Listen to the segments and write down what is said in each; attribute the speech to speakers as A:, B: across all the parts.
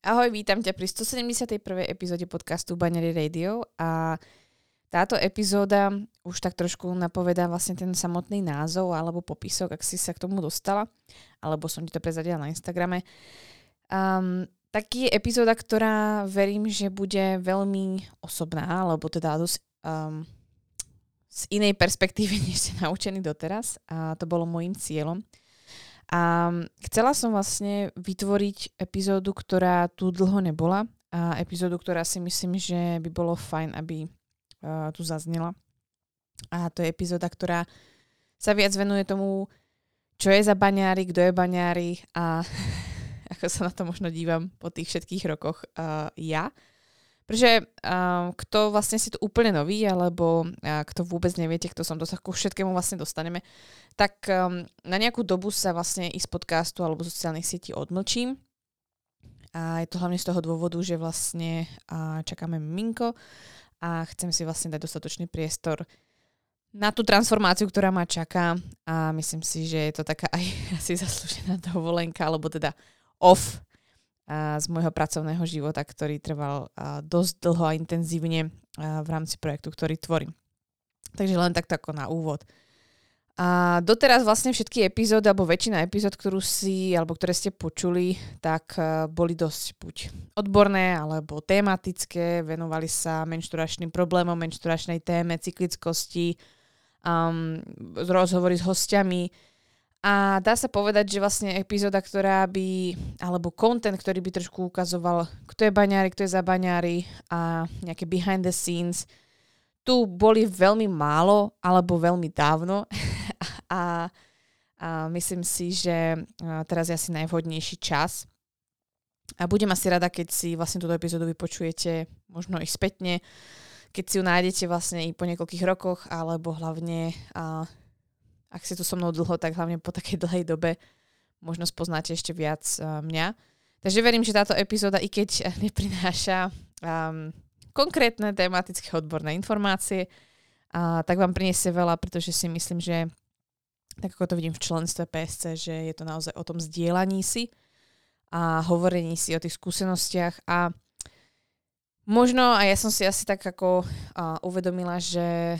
A: Ahoj, vítam ťa pri 171. epizóde podcastu Banery Radio a táto epizóda už tak trošku napovedá vlastne ten samotný názov alebo popisok, ak si sa k tomu dostala, alebo som ti to prezadila na Instagrame. Um, taký je epizóda, ktorá verím, že bude veľmi osobná, alebo teda dosť um, z inej perspektívy, než ste naučení doteraz a to bolo môjim cieľom. A chcela som vlastne vytvoriť epizódu, ktorá tu dlho nebola a epizódu, ktorá si myslím, že by bolo fajn, aby uh, tu zaznela. A to je epizóda, ktorá sa viac venuje tomu, čo je za baňári, kto je baňári a ako sa na to možno dívam po tých všetkých rokoch uh, ja. Pretože uh, kto vlastne si tu úplne nový, alebo uh, kto vôbec neviete, kto som, to sa ku všetkému vlastne dostaneme, tak um, na nejakú dobu sa vlastne i z podcastu alebo sociálnych sietí odmlčím. A je to hlavne z toho dôvodu, že vlastne uh, čakáme minko a chcem si vlastne dať dostatočný priestor na tú transformáciu, ktorá ma čaká a myslím si, že je to taká aj asi zaslúžená dovolenka, alebo teda off z môjho pracovného života, ktorý trval dosť dlho a intenzívne v rámci projektu, ktorý tvorím. Takže len takto ako na úvod. A doteraz vlastne všetky epizódy, alebo väčšina epizód, ktorú si, alebo ktoré ste počuli, tak boli dosť buď odborné, alebo tematické, venovali sa menšturačným problémom, menšturačnej téme, cyklickosti, um, rozhovory s hostiami, a dá sa povedať, že vlastne epizóda, ktorá by, alebo content, ktorý by trošku ukazoval, kto je baňári, kto je za baňári a nejaké behind the scenes, tu boli veľmi málo alebo veľmi dávno a, a myslím si, že teraz je asi najvhodnejší čas. A budem asi rada, keď si vlastne túto epizódu vypočujete možno i spätne, keď si ju nájdete vlastne i po niekoľkých rokoch, alebo hlavne a, ak si tu so mnou dlho, tak hlavne po takej dlhej dobe možno spoznáte ešte viac uh, mňa. Takže verím, že táto epizóda, i keď neprináša um, konkrétne tematické odborné informácie, uh, tak vám priniesie veľa, pretože si myslím, že tak ako to vidím v členstve PSC, že je to naozaj o tom zdieľaní si a hovorení si o tých skúsenostiach a možno, a ja som si asi tak ako uh, uvedomila, že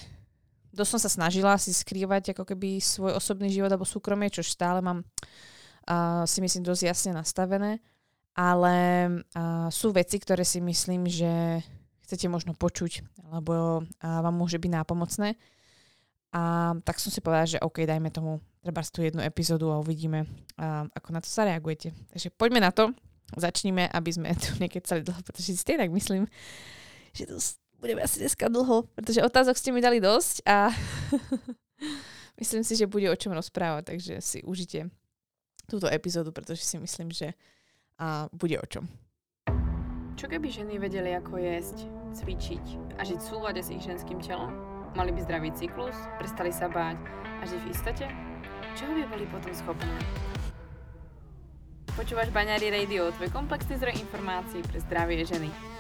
A: dosť som sa snažila si skrývať ako keby svoj osobný život alebo súkromie, čo stále mám uh, si myslím dosť jasne nastavené, ale uh, sú veci, ktoré si myslím, že chcete možno počuť, alebo uh, vám môže byť nápomocné. A tak som si povedala, že OK, dajme tomu treba tú jednu epizódu a uvidíme, uh, ako na to zareagujete. Takže poďme na to, začníme, aby sme tu nekecali dlho, pretože si tak myslím, že to budeme asi dneska dlho, pretože otázok ste mi dali dosť a myslím si, že bude o čom rozprávať, takže si užite túto epizódu, pretože si myslím, že a bude o čom.
B: Čo keby ženy vedeli, ako jesť, cvičiť a žiť v súlade s ich ženským telom? Mali by zdravý cyklus, prestali sa báť a žiť v istote? Čoho by boli potom schopné? Počúvaš Baňári Radio, tvoj komplexný zdroj informácií pre zdravie ženy.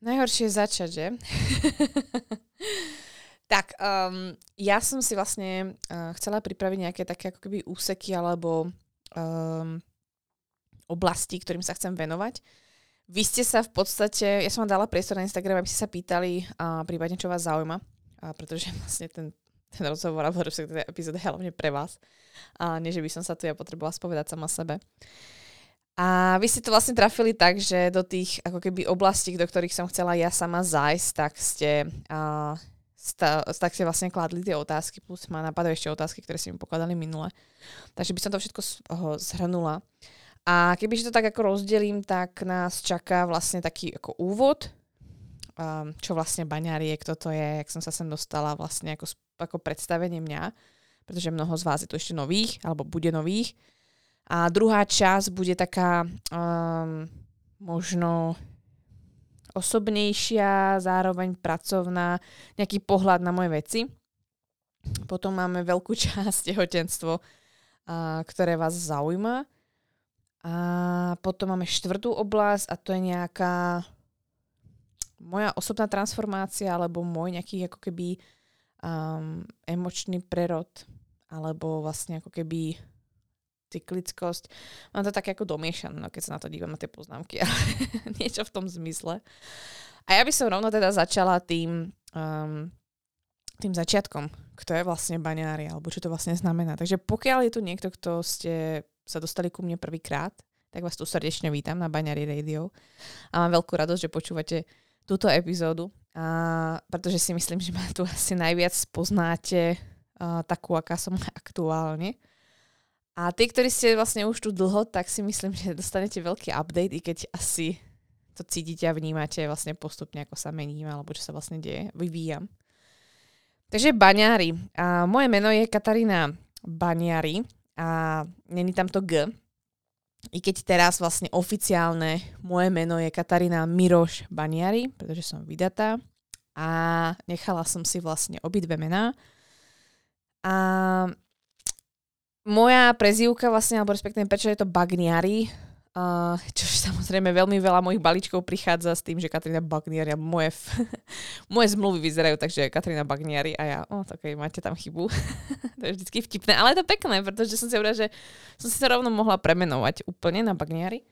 A: Najhoršie je začať, že? tak, um, ja som si vlastne uh, chcela pripraviť nejaké také ako keby úseky alebo um, oblasti, ktorým sa chcem venovať. Vy ste sa v podstate, ja som vám dala priestor na Instagram, aby ste sa pýtali uh, prípadne, čo vás zaujíma, uh, pretože vlastne ten, ten rozhovor alebo teda epizóda je hlavne pre vás. A nie, že by som sa tu ja potrebovala spovedať sama sebe. A vy si to vlastne trafili tak, že do tých ako keby oblastí, do ktorých som chcela ja sama zájsť, tak ste, uh, sta, tak ste vlastne kladli tie otázky, plus ma napadajú ešte otázky, ktoré si mi pokladali minule. Takže by som to všetko zhrnula. A keby to tak ako rozdelím, tak nás čaká vlastne taký ako úvod, um, čo vlastne baňár je, kto to je, jak som sa sem dostala vlastne ako, ako predstavenie mňa, pretože mnoho z vás je tu ešte nových, alebo bude nových. A druhá časť bude taká um, možno osobnejšia, zároveň pracovná, nejaký pohľad na moje veci. Potom máme veľkú časť tehotenstvo, a, ktoré vás zaujíma. A potom máme štvrtú oblasť a to je nejaká moja osobná transformácia alebo môj nejaký ako keby um, emočný prerod alebo vlastne ako keby cyklickosť. Mám to také ako domiešané, no keď sa na to dívam na tie poznámky, ale niečo v tom zmysle. A ja by som rovno teda začala tým, um, tým začiatkom, kto je vlastne baňári, alebo čo to vlastne znamená. Takže pokiaľ je tu niekto, kto ste sa dostali ku mne prvýkrát, tak vás tu srdečne vítam na Baňári Radio. A mám veľkú radosť, že počúvate túto epizódu, a, pretože si myslím, že ma tu asi najviac poznáte a, takú, aká som aktuálne. A tí, ktorí ste vlastne už tu dlho, tak si myslím, že dostanete veľký update, i keď asi to cítite a vnímate vlastne postupne, ako sa mením, alebo čo sa vlastne deje, vyvíjam. Takže baňári. A moje meno je Katarína Baňári a není tam to G, i keď teraz vlastne oficiálne moje meno je Katarína Miroš Baniari, pretože som vydatá a nechala som si vlastne obidve mená. A moja prezývka vlastne, alebo respektíve prečo je to Bagniari, Uh, čož samozrejme veľmi veľa mojich balíčkov prichádza s tým, že Katrina Bagniari a moje, f- moje zmluvy vyzerajú takže Katrina Bagniari a ja, o, tak máte tam chybu. to je vždycky vtipné, ale je to pekné, pretože som si hovorila, že som si sa rovno mohla premenovať úplne na Bagniari.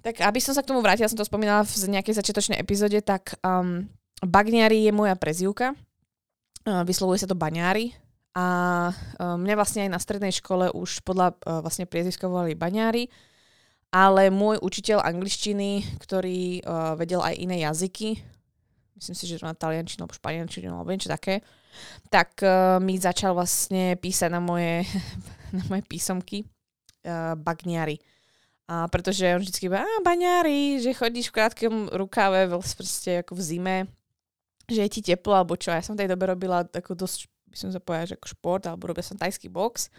A: Tak aby som sa k tomu vrátila, som to spomínala v nejakej začiatočnej epizóde, tak um, Bagniari je moja prezývka. Uh, vyslovuje sa to Baňári, a uh, mňa vlastne aj na strednej škole už podľa uh, vlastne priezviska volali baňári ale môj učiteľ angličtiny, ktorý uh, vedel aj iné jazyky, myslím si, že to na taliančinu alebo španielčinu alebo niečo také, tak mi začal vlastne písať na moje, na moje písomky bagniari. A pretože on vždycky bude, a baňári, že chodíš v krátkom rukáve, proste ako v zime, že je ti teplo alebo čo. Ja som v tej dobe robila ako dosť, by som sa že ako šport, alebo robila som tajský box.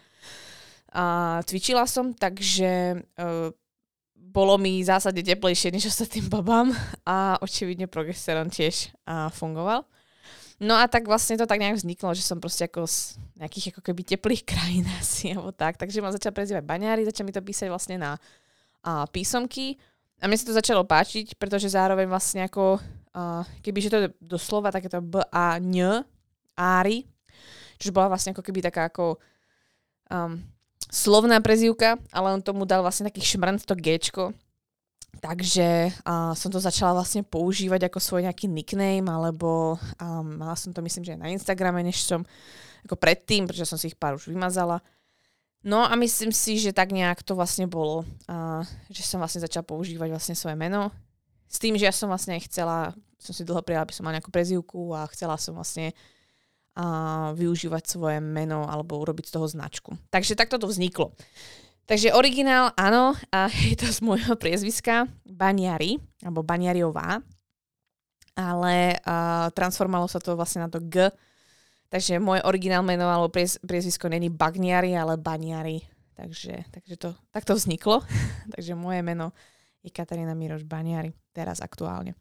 A: A cvičila som, takže uh, bolo mi zásadne teplejšie než ostatným babám a očividne progesterón tiež a, fungoval. No a tak vlastne to tak nejak vzniklo, že som proste ako z nejakých ako keby teplých krajín asi, alebo tak. Takže ma začal prezývať baňári, začal mi to písať vlastne na a, písomky. A mne sa to začalo páčiť, pretože zároveň vlastne ako, a, kebyže to je doslova takéto B a N, ári, čiže bola vlastne ako keby taká ako um, slovná prezývka, ale on tomu dal vlastne taký šmrnt to Gčko. Takže uh, som to začala vlastne používať ako svoj nejaký nickname, alebo um, mala som to myslím, že aj na Instagrame, než som ako predtým, pretože som si ich pár už vymazala. No a myslím si, že tak nejak to vlastne bolo, uh, že som vlastne začala používať vlastne svoje meno. S tým, že ja som vlastne chcela, som si dlho prijala, aby som mala nejakú prezývku a chcela som vlastne a využívať svoje meno alebo urobiť z toho značku. Takže takto to vzniklo. Takže originál, áno, a je to z môjho priezviska Baniari, alebo Baniariová, ale uh, transformovalo sa to vlastne na to G, takže moje originál meno alebo priez, priezvisko není Bagniari, ale Baniari. Takže, takže to takto vzniklo. takže moje meno je Katarína Miroš Baniari, teraz aktuálne.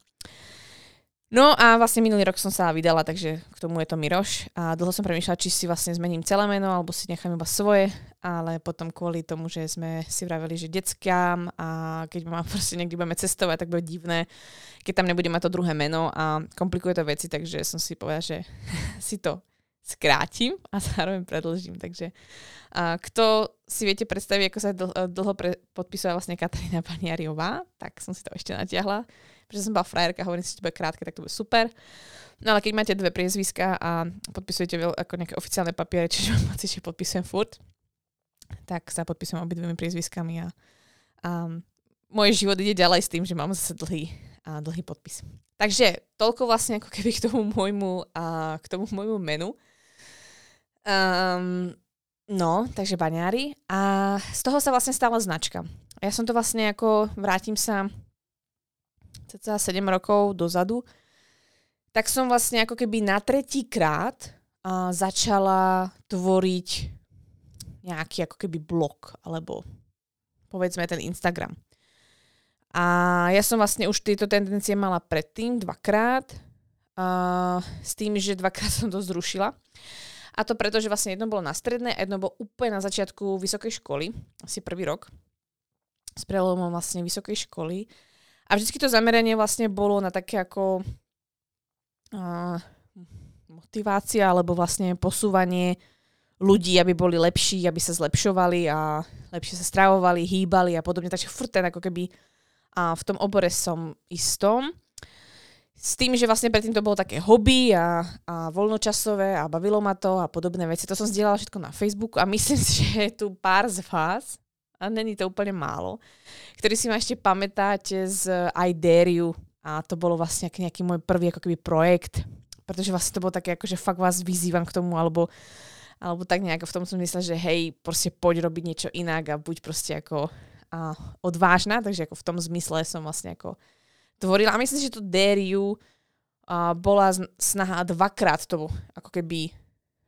A: No a vlastne minulý rok som sa vydala, takže k tomu je to Miroš. A dlho som premýšľala, či si vlastne zmením celé meno, alebo si nechám iba svoje, ale potom kvôli tomu, že sme si vraveli, že detskám a keď ma proste niekde budeme cestovať, tak bude divné, keď tam nebude mať to druhé meno a komplikuje to veci, takže som si povedala, že si to skrátim a zároveň predlžím. Takže a kto si viete predstaviť, ako sa dlho, dlho pre, podpisuje vlastne Katarína Paniariová, tak som si to ešte natiahla pretože som bola frajerka, hovorím si, že to bude krátke, tak to bude super. No ale keď máte dve priezviska a podpisujete ako nejaké oficiálne papiere, čiže pocit, že podpisujem furt, tak sa podpisujem obidvomi priezviskami a, a môj život ide ďalej s tým, že mám zase dlhý, a dlhý podpis. Takže toľko vlastne ako keby k tomu môjmu, a, k tomu môjmu menu. Um, no, takže baňári. A z toho sa vlastne stala značka. Ja som to vlastne ako, vrátim sa cca 7 rokov dozadu, tak som vlastne ako keby na tretí krát uh, začala tvoriť nejaký ako keby blog, alebo povedzme ten Instagram. A ja som vlastne už tieto tendencie mala predtým dvakrát, uh, s tým, že dvakrát som to zrušila. A to preto, že vlastne jedno bolo na stredné a jedno bolo úplne na začiatku vysokej školy, asi prvý rok, s prelomom vlastne vysokej školy. A vždycky to zameranie vlastne bolo na také ako uh, motivácia alebo vlastne posúvanie ľudí, aby boli lepší, aby sa zlepšovali a lepšie sa stravovali, hýbali a podobne. Takže furt ten ako keby a v tom obore som istom. S tým, že vlastne predtým to bolo také hobby a, a voľnočasové a bavilo ma to a podobné veci. To som zdieľala všetko na Facebooku a myslím si, že je tu pár z vás, a není to úplne málo, ktorí si ma ešte pamätáte z I Dare You. A to bolo vlastne nejaký môj prvý ako keby projekt, pretože vlastne to bolo také, ako že fakt vás vyzývam k tomu, alebo alebo tak nejako v tom som myslela, že hej, proste poď robiť niečo inak a buď proste ako a, odvážna, takže ako v tom zmysle som vlastne ako tvorila. A myslím že to Dare You a, bola snaha dvakrát to ako keby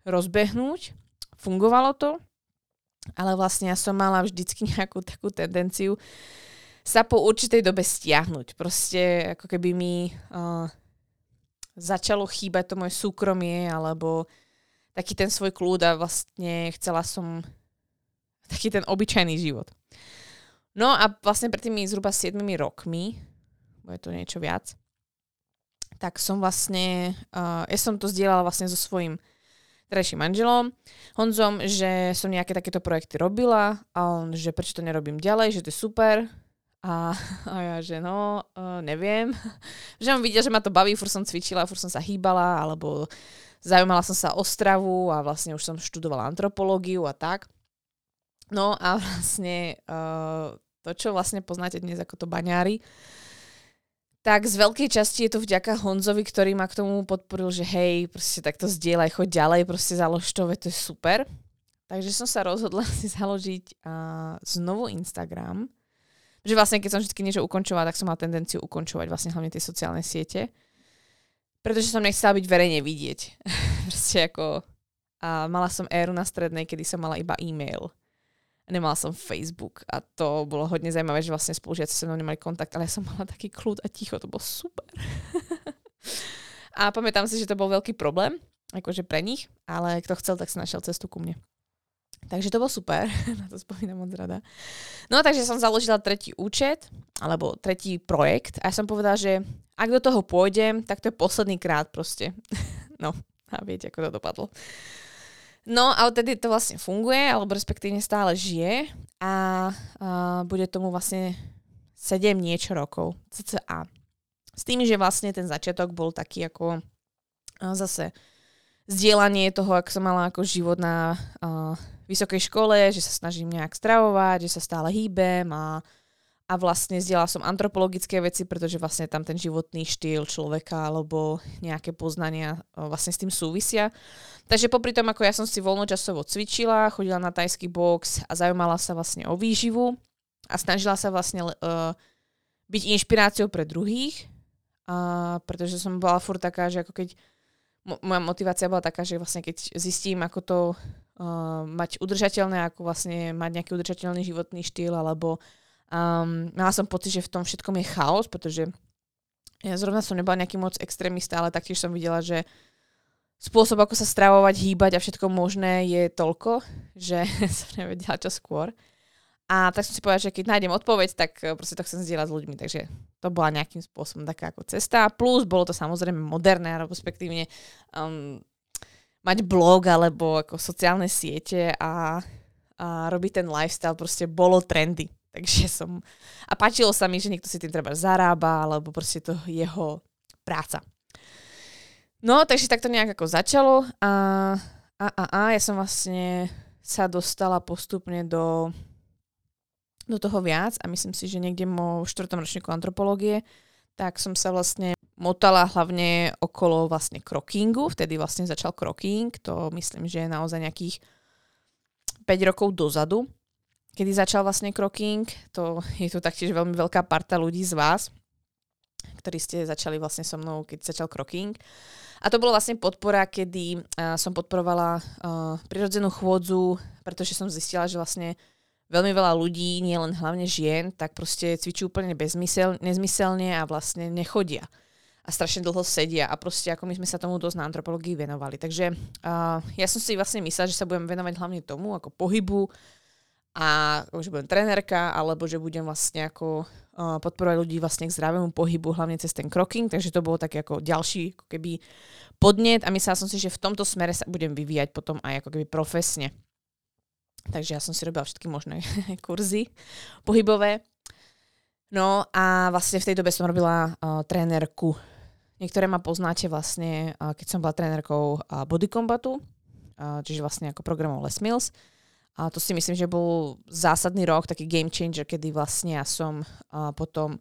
A: rozbehnúť. Fungovalo to, ale vlastne ja som mala vždycky nejakú takú tendenciu sa po určitej dobe stiahnuť. Proste ako keby mi uh, začalo chýbať to moje súkromie alebo taký ten svoj kľud a vlastne chcela som taký ten obyčajný život. No a vlastne pred tými zhruba 7 rokmi, bude to niečo viac, tak som vlastne, uh, ja som to zdieľala vlastne so svojím terajším manželom, Honzom, že som nejaké takéto projekty robila a on, že prečo to nerobím ďalej, že to je super. A, a ja, že no, uh, neviem. že on videl, že ma to baví, fur som cvičila, fur som sa hýbala, alebo Zaujímala som sa o stravu a vlastne už som študovala antropológiu a tak. No a vlastne uh, to, čo vlastne poznáte dnes ako to baňári, tak z veľkej časti je to vďaka Honzovi, ktorý ma k tomu podporil, že hej, proste takto zdieľaj, choď ďalej, proste založ to, to je super. Takže som sa rozhodla si založiť uh, znovu Instagram. Že vlastne, keď som vždy niečo ukončovala, tak som mala tendenciu ukončovať vlastne hlavne tie sociálne siete pretože som nechcela byť verejne vidieť. Proste ako... A mala som éru na strednej, kedy som mala iba e-mail. Nemala som Facebook a to bolo hodne zaujímavé, že vlastne spolužiaci so mnou nemali kontakt, ale ja som mala taký kľud a ticho, to bolo super. a pamätám si, že to bol veľký problém, akože pre nich, ale kto chcel, tak si našiel cestu ku mne. Takže to bolo super, na to spomínam moc rada. No takže som založila tretí účet, alebo tretí projekt a ja som povedala, že ak do toho pôjdem, tak to je posledný krát proste. no a viete, ako to dopadlo. No a odtedy to vlastne funguje, alebo respektívne stále žije a, a bude tomu vlastne 7 niečo rokov, cca. S tým, že vlastne ten začiatok bol taký ako zase zdieľanie toho, ako som mala ako život na uh, vysokej škole, že sa snažím nejak stravovať, že sa stále hýbem a, a vlastne zdieľala som antropologické veci, pretože vlastne tam ten životný štýl človeka alebo nejaké poznania uh, vlastne s tým súvisia. Takže popri tom, ako ja som si voľnočasovo cvičila, chodila na tajský box a zaujímala sa vlastne o výživu a snažila sa vlastne uh, byť inšpiráciou pre druhých, uh, pretože som bola furt taká, že ako keď moja motivácia bola taká, že vlastne keď zistím, ako to uh, mať udržateľné, ako vlastne mať nejaký udržateľný životný štýl, alebo um, mala som pocit, že v tom všetkom je chaos, pretože ja zrovna som nebola nejaký moc extrémista, ale taktiež som videla, že spôsob, ako sa stravovať, hýbať a všetko možné je toľko, že som nevedela čo skôr. A tak som si povedala, že keď nájdem odpoveď, tak eh, proste to chcem zdieľať s ľuďmi. Takže to bola nejakým spôsobom taká ako cesta. Plus bolo to samozrejme moderné, respektívne um, mať blog alebo ako sociálne siete a, a robiť ten lifestyle proste bolo trendy. Takže som... A páčilo sa mi, že niekto si tým treba zarába, alebo proste to jeho práca. No, takže tak to nejak ako začalo a, a, a, a ja som vlastne sa dostala postupne do do toho viac a myslím si, že niekde mo v štvrtom ročníku antropológie, tak som sa vlastne motala hlavne okolo vlastne krokingu, vtedy vlastne začal kroking, to myslím, že je naozaj nejakých 5 rokov dozadu, kedy začal vlastne kroking, to je tu taktiež veľmi veľká parta ľudí z vás, ktorí ste začali vlastne so mnou, keď začal kroking. A to bolo vlastne podpora, kedy uh, som podporovala uh, prirodzenú chôdzu, pretože som zistila, že vlastne veľmi veľa ľudí, nielen hlavne žien, tak proste cvičujú úplne bezmysel, nezmyselne a vlastne nechodia. A strašne dlho sedia a proste ako my sme sa tomu dosť na antropológii venovali. Takže uh, ja som si vlastne myslela, že sa budem venovať hlavne tomu, ako pohybu a že budem trenérka, alebo že budem vlastne ako uh, podporovať ľudí vlastne k zdravému pohybu, hlavne cez ten kroking, takže to bolo také ako ďalší ako keby podnet a myslela som si, že v tomto smere sa budem vyvíjať potom aj ako keby profesne. Takže ja som si robila všetky možné kurzy pohybové. No a vlastne v tej dobe som robila uh, trénerku. Niektoré ma poznáte vlastne, uh, keď som bola trénerkou uh, body uh, čiže vlastne ako programov Les Mills. A to si myslím, že bol zásadný rok, taký game changer, kedy vlastne ja som uh, potom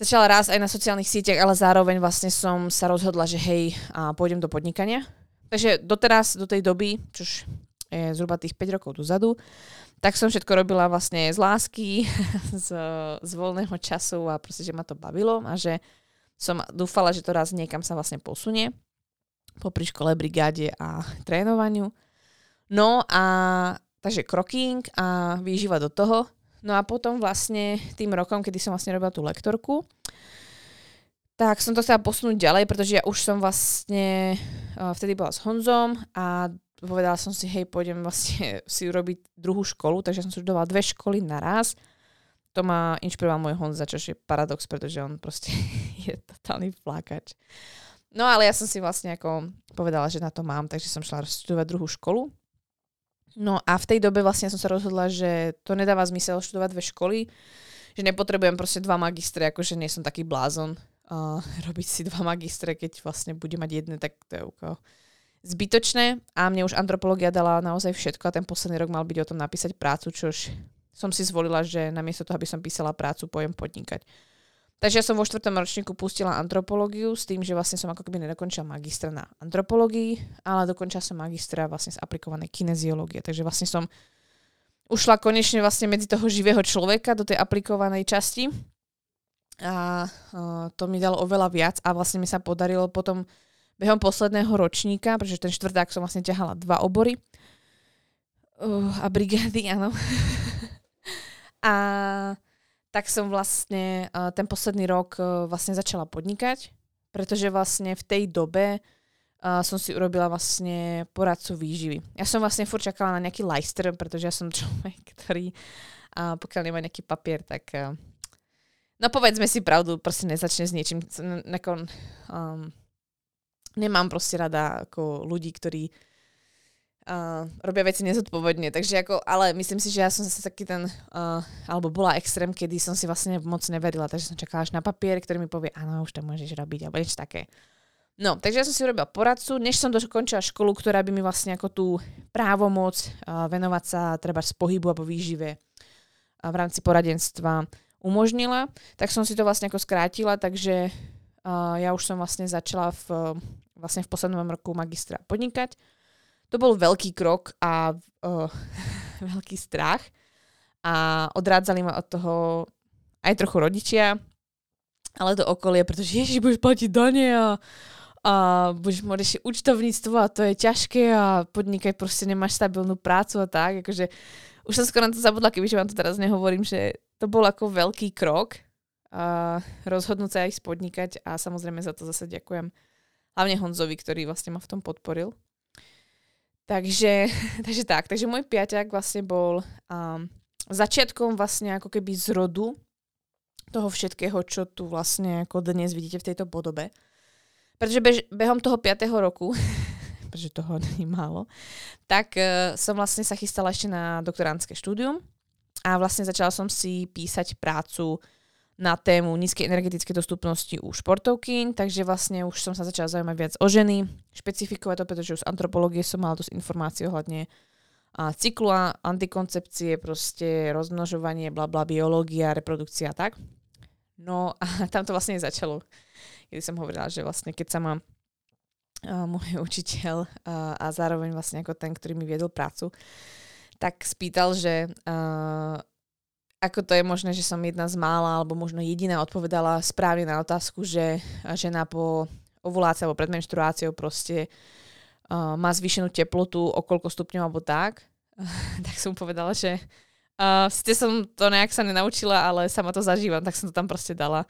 A: začala raz aj na sociálnych sieťach, ale zároveň vlastne som sa rozhodla, že hej, uh, pôjdem do podnikania. Takže doteraz, do tej doby, čož je zhruba tých 5 rokov dozadu, tak som všetko robila vlastne z lásky, z, z voľného času a proste, že ma to bavilo a že som dúfala, že to raz niekam sa vlastne posunie popri škole, brigáde a trénovaniu. No a takže kroking a výživa do toho. No a potom vlastne tým rokom, kedy som vlastne robila tú lektorku, tak som to chcela posunúť ďalej, pretože ja už som vlastne uh, vtedy bola s Honzom a povedala som si, hej, pôjdem vlastne si urobiť druhú školu, takže som študovala dve školy naraz. To ma inšpiroval môj Honza, čo je paradox, pretože on proste je totálny flákač. No ale ja som si vlastne ako povedala, že na to mám, takže som šla študovať druhú školu. No a v tej dobe vlastne som sa rozhodla, že to nedáva zmysel študovať dve školy, že nepotrebujem proste dva magistre, akože nie som taký blázon uh, robiť si dva magistre, keď vlastne budem mať jedné, tak to je úplne zbytočné a mne už antropológia dala naozaj všetko a ten posledný rok mal byť o tom napísať prácu, čož som si zvolila, že namiesto toho, aby som písala prácu, pojem podnikať. Takže ja som vo štvrtom ročníku pustila antropológiu s tým, že vlastne som ako keby nedokončila magistra na antropológii, ale dokončila som magistra vlastne z aplikovanej kineziológie. Takže vlastne som ušla konečne vlastne medzi toho živého človeka do tej aplikovanej časti a uh, to mi dalo oveľa viac a vlastne mi sa podarilo potom behom posledného ročníka, pretože ten štvrták som vlastne ťahala dva obory uh, a brigády, áno. a tak som vlastne uh, ten posledný rok uh, vlastne začala podnikať, pretože vlastne v tej dobe uh, som si urobila vlastne poradcu výživy. Ja som vlastne furt čakala na nejaký lajster, pretože ja som človek, ktorý uh, pokiaľ nemá nejaký papier, tak uh, no povedzme si pravdu, proste nezačne s niečím, nekon, um, nemám proste rada ako ľudí, ktorí uh, robia veci nezodpovedne. Takže ako, ale myslím si, že ja som zase taký ten, uh, alebo bola extrém, kedy som si vlastne moc neverila, takže som čakala až na papier, ktorý mi povie, áno, už to môžeš robiť, alebo niečo také. No, takže ja som si urobila poradcu, než som dokončila školu, ktorá by mi vlastne ako tú právomoc uh, venovať sa treba z pohybu alebo výžive uh, v rámci poradenstva umožnila, tak som si to vlastne ako skrátila, takže uh, ja už som vlastne začala v vlastne v poslednom roku magistra podnikať. To bol veľký krok a uh, veľký strach a odrádzali ma od toho aj trochu rodičia, ale to okolie, pretože ježiš, budeš platiť dane a, a budeš môžeš účtovníctvo a to je ťažké a podnikaj proste nemáš stabilnú prácu a tak, akože už som skoro na to zabudla, keby vám to teraz nehovorím, že to bol ako veľký krok a rozhodnúť sa aj spodnikať a samozrejme za to zase ďakujem Hlavne Honzovi, ktorý vlastne ma v tom podporil. Takže, takže tak, takže môj piaťak vlastne bol um, začiatkom vlastne ako keby zrodu toho všetkého, čo tu vlastne ako dnes vidíte v tejto podobe. Pretože bež, behom toho 5. roku, pretože toho není málo, tak uh, som vlastne sa chystala ešte na doktorantské štúdium a vlastne začala som si písať prácu na tému nízkej energetickej dostupnosti u športovky, takže vlastne už som sa začala zaujímať viac o ženy, špecifikovať to, pretože už z antropológie som mala dosť informácií ohľadne a cyklu a antikoncepcie, proste rozmnožovanie, bla bla, biológia, reprodukcia a tak. No a tam to vlastne začalo, kedy som hovorila, že vlastne keď sa ma môj učiteľ a, a zároveň vlastne ako ten, ktorý mi viedol prácu, tak spýtal, že uh, ako to je možné, že som jedna z mála, alebo možno jediná odpovedala správne na otázku, že žena po ovulácii alebo pred menštruáciou proste uh, má zvýšenú teplotu o koľko stupňov alebo tak, tak som povedala, že Uh, ste som to nejak sa nenaučila, ale sama to zažívam, tak som to tam proste dala.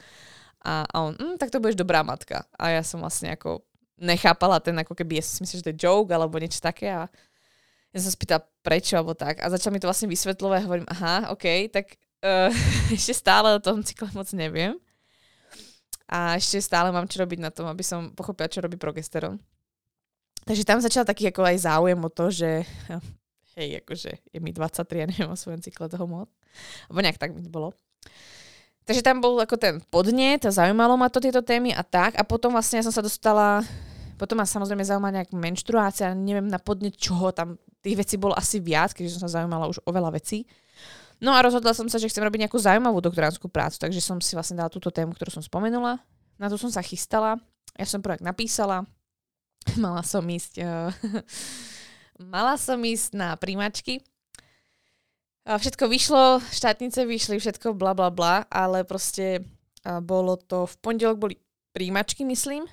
A: A, a on, mm, tak to budeš dobrá matka. A ja som vlastne ako nechápala ten, ako keby, ja som myslela, že to je joke, alebo niečo také. A ja som spýtala, prečo, alebo tak. A začal mi to vlastne vysvetľovať a hovorím, aha, OK, tak uh, ešte stále o tom cykle moc neviem. A ešte stále mám čo robiť na tom, aby som pochopila, čo robí progesterón. Takže tam začal taký ako aj záujem o to, že hej, akože je mi 23 a neviem o svojom cykle toho moc. Alebo nejak tak mi to bolo. Takže tam bol ako ten podnet a zaujímalo ma to tieto témy a tak. A potom vlastne ja som sa dostala, potom ma samozrejme zaujímala nejak menštruácia, neviem na podnet čoho, tam tých vecí bolo asi viac, keďže som sa zaujímala už o veľa vecí. No a rozhodla som sa, že chcem robiť nejakú zaujímavú doktoránskú prácu, takže som si vlastne dala túto tému, ktorú som spomenula. Na to som sa chystala, ja som projekt napísala, mala som ísť uh, Mala som ísť na príjmačky. Všetko vyšlo, štátnice vyšli, všetko bla bla bla, ale proste bolo to, v pondelok boli príjmačky, myslím.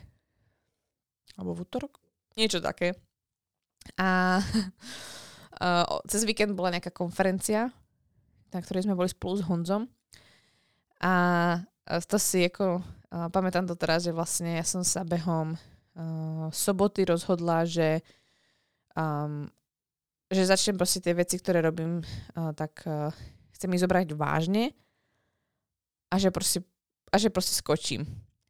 A: Alebo v útorok? Niečo také. A, a cez víkend bola nejaká konferencia, na ktorej sme boli spolu s Honzom. A to si ako, pamätám to teraz, že vlastne ja som sa behom uh, soboty rozhodla, že um, že začnem proste tie veci, ktoré robím, uh, tak uh, chcem ich zobrať vážne a že proste, a že proste skočím.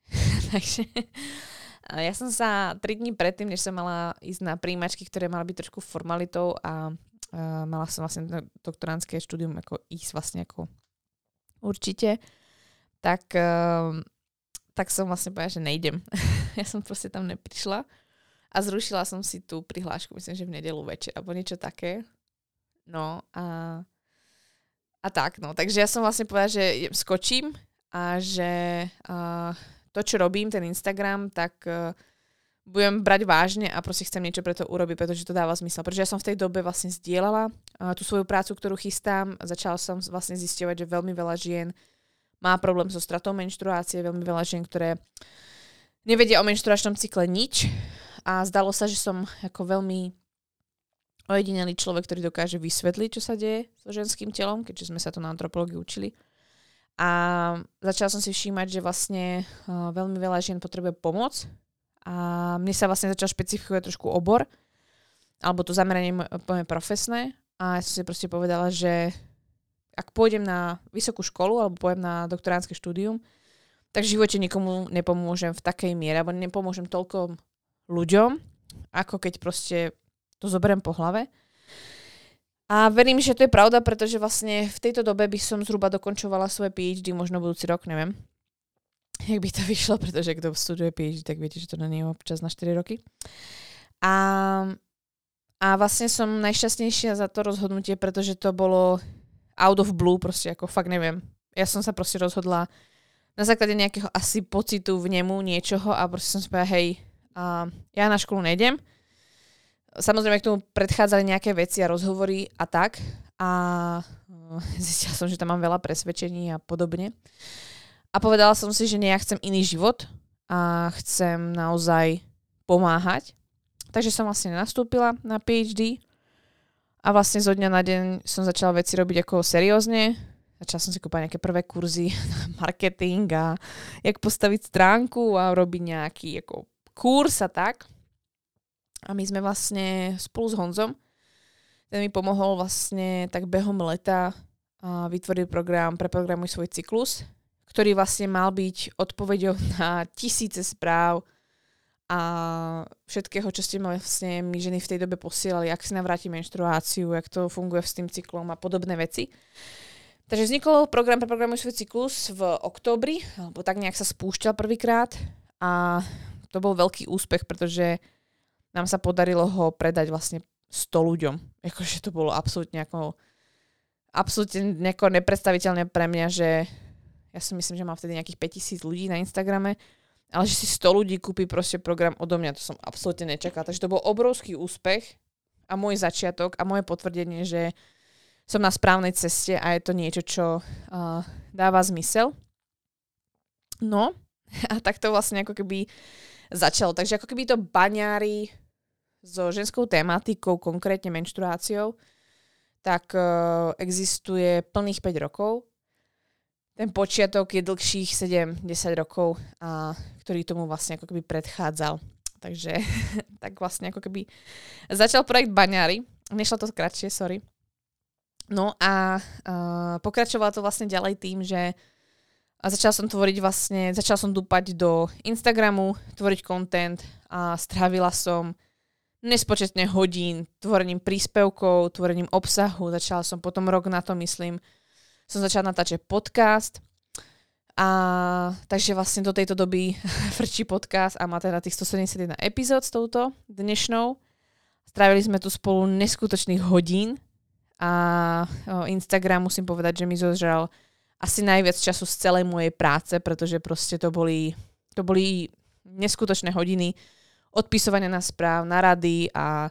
A: Takže uh, ja som sa 3 dní predtým, než som mala ísť na príjmačky, ktoré mala byť trošku formalitou a uh, mala som vlastne doktoránske štúdium ako ísť vlastne ako určite, tak, uh, tak som vlastne povedala, že nejdem. ja som proste tam neprišla a zrušila som si tú prihlášku, myslím, že v nedelu večer, alebo niečo také. No a, a tak, no. Takže ja som vlastne povedala, že skočím a že uh, to, čo robím, ten Instagram, tak uh, budem brať vážne a proste chcem niečo pre to urobiť, pretože to dáva zmysel. Pretože ja som v tej dobe vlastne zdieľala uh, tú svoju prácu, ktorú chystám. Začala som vlastne zisťovať, že veľmi veľa žien má problém so stratou menštruácie, veľmi veľa žien, ktoré nevedia o menštruačnom cykle nič a zdalo sa, že som ako veľmi ojedinelý človek, ktorý dokáže vysvetliť, čo sa deje so ženským telom, keďže sme sa to na antropológii učili. A začala som si všímať, že vlastne uh, veľmi veľa žien potrebuje pomoc a mne sa vlastne začal špecifikovať trošku obor, alebo to zameranie poviem profesné a ja som si proste povedala, že ak pôjdem na vysokú školu alebo pôjdem na doktoránske štúdium, tak v živote nikomu nepomôžem v takej miere, alebo nepomôžem toľko ľuďom, ako keď proste to zoberiem po hlave. A verím, že to je pravda, pretože vlastne v tejto dobe by som zhruba dokončovala svoje PhD, možno budúci rok, neviem. Jak by to vyšlo, pretože kto studuje PhD, tak viete, že to je občas na 4 roky. A, a vlastne som najšťastnejšia za to rozhodnutie, pretože to bolo out of blue, proste ako fakt neviem. Ja som sa proste rozhodla na základe nejakého asi pocitu v nemu niečoho a proste som si povedala, hej, a ja na školu nejdem. Samozrejme k tomu predchádzali nejaké veci a rozhovory a tak. A uh, zistila som, že tam mám veľa presvedčení a podobne. A povedala som si, že nie, ja chcem iný život a chcem naozaj pomáhať. Takže som vlastne nastúpila na PhD a vlastne zo dňa na deň som začala veci robiť ako seriózne. Začala som si kúpať nejaké prvé kurzy na marketing a jak postaviť stránku a robiť nejaký ako kurz a tak. A my sme vlastne spolu s Honzom, ten mi pomohol vlastne tak behom leta a vytvoriť program Preprogramuj svoj cyklus, ktorý vlastne mal byť odpoveďou na tisíce správ a všetkého, čo ste vlastne my ženy v tej dobe posielali, ak si navráti menštruáciu, jak to funguje s tým cyklom a podobné veci. Takže vznikol program Preprogramuj svoj cyklus v oktobri, alebo tak nejak sa spúšťal prvýkrát a to bol veľký úspech, pretože nám sa podarilo ho predať vlastne 100 ľuďom. Akože to bolo absolútne ako, absolútne nejako nepredstaviteľné pre mňa, že ja si myslím, že mám vtedy nejakých 5000 ľudí na Instagrame, ale že si 100 ľudí kúpi proste program odo mňa, to som absolútne nečakala. Takže to bol obrovský úspech a môj začiatok a moje potvrdenie, že som na správnej ceste a je to niečo, čo uh, dáva zmysel. No a takto vlastne ako keby začalo. Takže ako keby to baňári so ženskou tematikou, konkrétne menštruáciou, tak uh, existuje plných 5 rokov. Ten počiatok je dlhších 7-10 rokov, a, ktorý tomu vlastne ako keby predchádzal. Takže tak vlastne ako keby začal projekt Baňári. Nešlo to kratšie, sorry. No a uh, pokračovalo to vlastne ďalej tým, že a začala som tvoriť vlastne, začala som dúpať do Instagramu, tvoriť content a strávila som nespočetne hodín tvorením príspevkov, tvorením obsahu. Začala som potom rok na to, myslím, som začala natáčať podcast. A takže vlastne do tejto doby frčí podcast a má teda tých 171 epizód s touto dnešnou. Strávili sme tu spolu neskutočných hodín a Instagram musím povedať, že mi zožral asi najviac času z celej mojej práce, pretože proste to boli, to boli neskutočné hodiny odpisovania na správ, na rady a,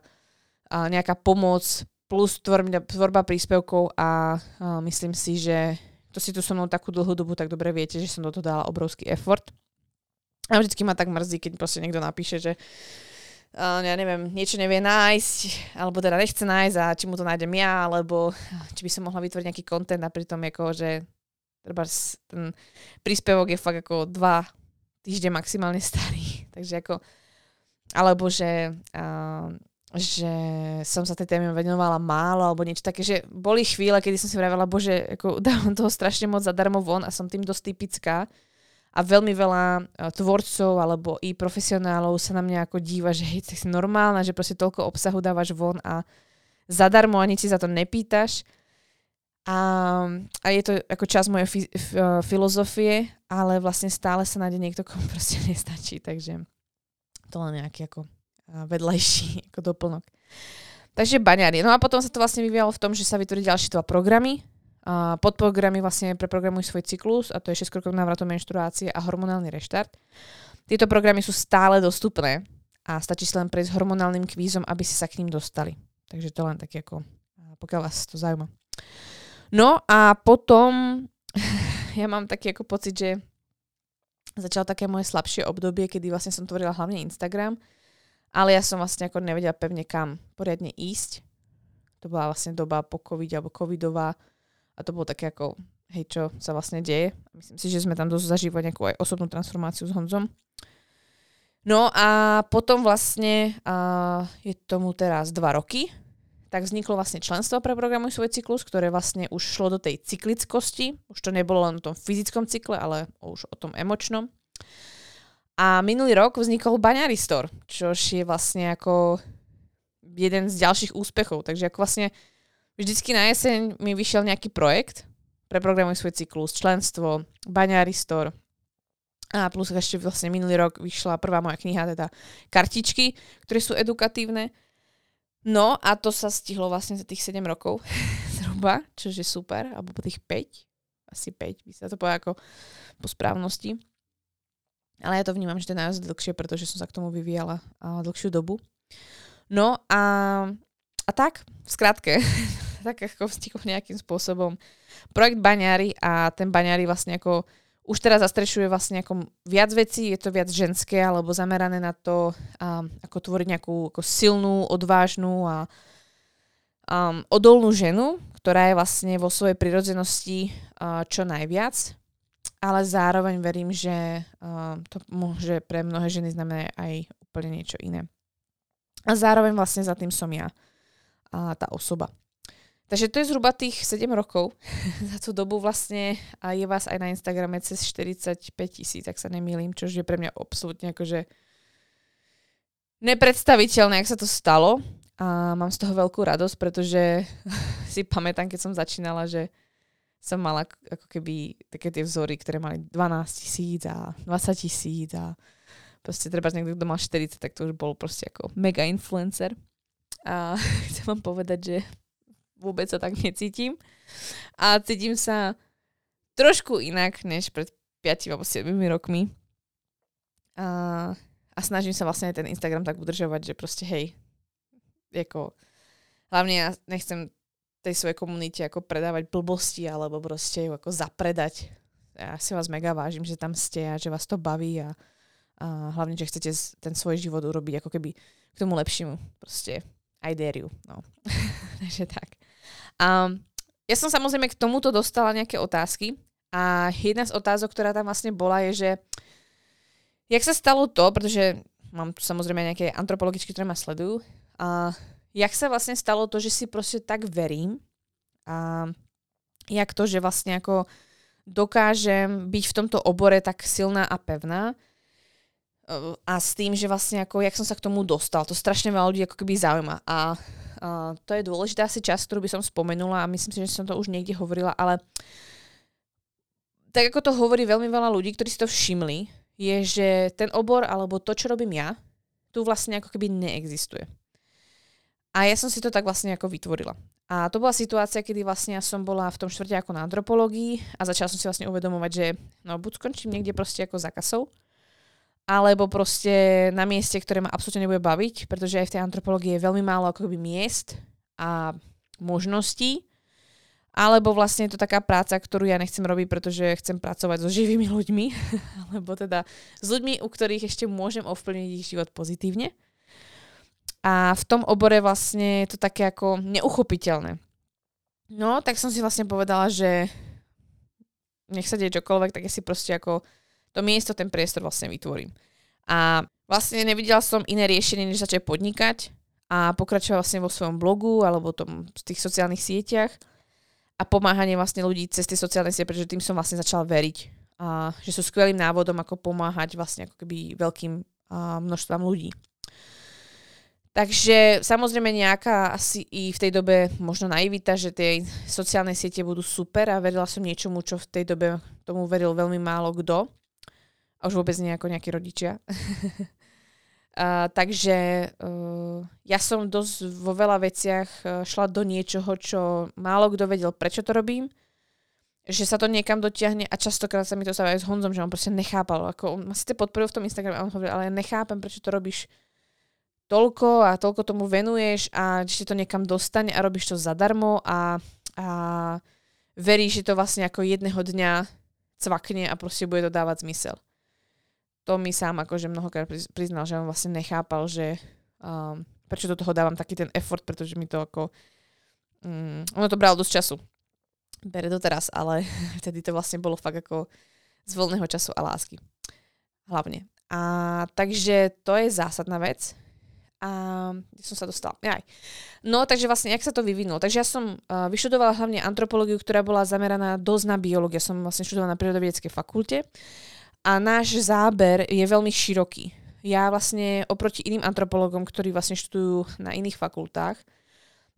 A: a nejaká pomoc plus tvorba, tvorba príspevkov a, a myslím si, že to si tu so mnou takú dlhú dobu tak dobre viete, že som do toho dala obrovský effort. A vždycky ma tak mrzí, keď proste niekto napíše, že uh, ja neviem, niečo nevie nájsť, alebo teda nechce nájsť a či mu to nájdem ja, alebo či by som mohla vytvoriť nejaký content a pritom ako, že treba ten príspevok je fakt ako dva týždne maximálne starý. Takže ako alebo že, uh, že som sa tej téme venovala málo, alebo niečo také, že boli chvíle, kedy som si vravela, bože, ako dávam toho strašne moc zadarmo von a som tým dosť typická. A veľmi veľa uh, tvorcov alebo i profesionálov sa na mňa ako díva, že hej, si normálna, že proste toľko obsahu dávaš von a zadarmo ani si za to nepýtaš. A, a je to ako čas mojej fi, f, filozofie, ale vlastne stále sa nájde niekto, komu proste nestačí. Takže to len nejaký ako vedlejší ako doplnok. Takže baňári. No a potom sa to vlastne vyvíjalo v tom, že sa vytvorili ďalšie dva programy. A podprogramy vlastne preprogramujú svoj cyklus a to je 6 krokov návratom menštruácie a hormonálny reštart. Tieto programy sú stále dostupné a stačí si len prejsť hormonálnym kvízom, aby si sa k ním dostali. Takže to len také ako, pokiaľ vás to zaujíma. No a potom ja mám taký ako pocit, že začalo také moje slabšie obdobie, kedy vlastne som tvorila hlavne Instagram, ale ja som vlastne ako nevedela pevne kam poriadne ísť. To bola vlastne doba po covid alebo covidová a to bolo také ako, hej, čo sa vlastne deje. Myslím si, že sme tam dosť zažívali nejakú aj osobnú transformáciu s Honzom. No a potom vlastne uh, je tomu teraz dva roky, tak vzniklo vlastne členstvo pre Programuj svoj cyklus, ktoré vlastne už šlo do tej cyklickosti. Už to nebolo len o tom fyzickom cykle, ale už o tom emočnom. A minulý rok vznikol Baňary Store, čo je vlastne ako jeden z ďalších úspechov. Takže ako vlastne vždycky na jeseň mi vyšiel nejaký projekt, pre Programuj svoj cyklus, členstvo, Store, a plus ešte vlastne minulý rok vyšla prvá moja kniha, teda kartičky, ktoré sú edukatívne. No a to sa stihlo vlastne za tých 7 rokov zhruba, čo je super, alebo po tých 5, asi 5 by sa to povedal ako po správnosti. Ale ja to vnímam, že to je naozaj dlhšie, pretože som sa k tomu vyvíjala a, dlhšiu dobu. No a, a tak, v skratke, tak ako vznikol nejakým spôsobom projekt Baňári a ten Baňári vlastne ako už teraz zastrešuje vlastne ako viac vecí, je to viac ženské alebo zamerané na to, um, ako tvoriť nejakú ako silnú, odvážnu a um, odolnú ženu, ktorá je vlastne vo svojej prirodzenosti uh, čo najviac. Ale zároveň verím, že uh, to môže pre mnohé ženy znamená aj úplne niečo iné. A zároveň vlastne za tým som ja, uh, tá osoba. Takže to je zhruba tých 7 rokov. Za tú dobu vlastne a je vás aj na Instagrame cez 45 tisíc, ak sa nemýlim, čo je pre mňa absolútne akože nepredstaviteľné, ak sa to stalo. A mám z toho veľkú radosť, pretože si pamätám, keď som začínala, že som mala ako keby také tie vzory, ktoré mali 12 tisíc a 20 tisíc a proste treba niekto, kto mal 40, tak to už bol proste ako mega influencer. A chcem vám povedať, že vôbec sa tak necítim. A cítim sa trošku inak, než pred 5 alebo 7 rokmi. A, a snažím sa vlastne ten Instagram tak udržovať, že proste hej, ako, hlavne ja nechcem tej svojej komunite ako predávať blbosti alebo proste ju ako zapredať. Ja si vás mega vážim, že tam ste a že vás to baví a, a hlavne, že chcete ten svoj život urobiť ako keby k tomu lepšiemu. Proste I dare. No. Takže tak. A ja som samozrejme k tomuto dostala nejaké otázky a jedna z otázok, ktorá tam vlastne bola, je, že jak sa stalo to, pretože mám tu samozrejme nejaké antropologičky, ktoré ma sledujú, a jak sa vlastne stalo to, že si proste tak verím a jak to, že vlastne ako dokážem byť v tomto obore tak silná a pevná a s tým, že vlastne ako, jak som sa k tomu dostal, to strašne veľa ľudí ako keby zaujíma. A To je dôležitá asi časť, ktorú by som spomenula a myslím si, že som to už niekde hovorila, ale tak ako to hovorí veľmi veľa ľudí, ktorí si to všimli, je, že ten obor alebo to, čo robím ja, tu vlastne ako keby neexistuje. A ja som si to tak vlastne ako vytvorila. A to bola situácia, kedy vlastne ja som bola v tom štvrte ako na antropológii a začala som si vlastne uvedomovať, že no buď skončím niekde proste ako za kasou, alebo proste na mieste, ktoré ma absolútne nebude baviť, pretože aj v tej antropológii je veľmi málo akoby miest a možností, alebo vlastne je to taká práca, ktorú ja nechcem robiť, pretože chcem pracovať so živými ľuďmi, alebo teda s ľuďmi, u ktorých ešte môžem ovplyvniť ich život pozitívne. A v tom obore vlastne je to také ako neuchopiteľné. No, tak som si vlastne povedala, že nech sa deje čokoľvek, tak ja si proste ako to miesto, ten priestor vlastne vytvorím. A vlastne nevidela som iné riešenie, než začať podnikať a pokračovať vlastne vo svojom blogu alebo tom, v tých sociálnych sieťach a pomáhanie vlastne ľudí cez tie sociálne siete, pretože tým som vlastne začala veriť. A že sú skvelým návodom, ako pomáhať vlastne ako keby veľkým a množstvám ľudí. Takže samozrejme nejaká asi i v tej dobe možno naivita, že tie sociálne siete budú super a verila som niečomu, čo v tej dobe tomu veril veľmi málo kto. A už vôbec nie ako nejakí rodičia. uh, takže uh, ja som dosť vo veľa veciach uh, šla do niečoho, čo málo kto vedel, prečo to robím. Že sa to niekam dotiahne a častokrát sa mi to stáva aj s Honzom, že on proste nechápal. Ako on ma síce podporil v tom Instagrame a on hovoril, ale ja nechápem, prečo to robíš toľko a toľko tomu venuješ a že to niekam dostane a robíš to zadarmo a, a veríš, že to vlastne ako jedného dňa cvakne a proste bude to dávať zmysel to mi sám akože mnohokrát priznal, že on vlastne nechápal, že um, prečo do toho dávam taký ten effort, pretože mi to ako... Um, ono to bralo dosť času. Bere to teraz, ale vtedy to vlastne bolo fakt ako z voľného času a lásky. Hlavne. A takže to je zásadná vec. A kde som sa dostala? Aj. No, takže vlastne, jak sa to vyvinulo? Takže ja som uh, vyštudovala hlavne antropológiu, ktorá bola zameraná dosť na biológiu. Ja som vlastne študovala na prírodovedeckej fakulte a náš záber je veľmi široký. Ja vlastne oproti iným antropologom, ktorí vlastne študujú na iných fakultách,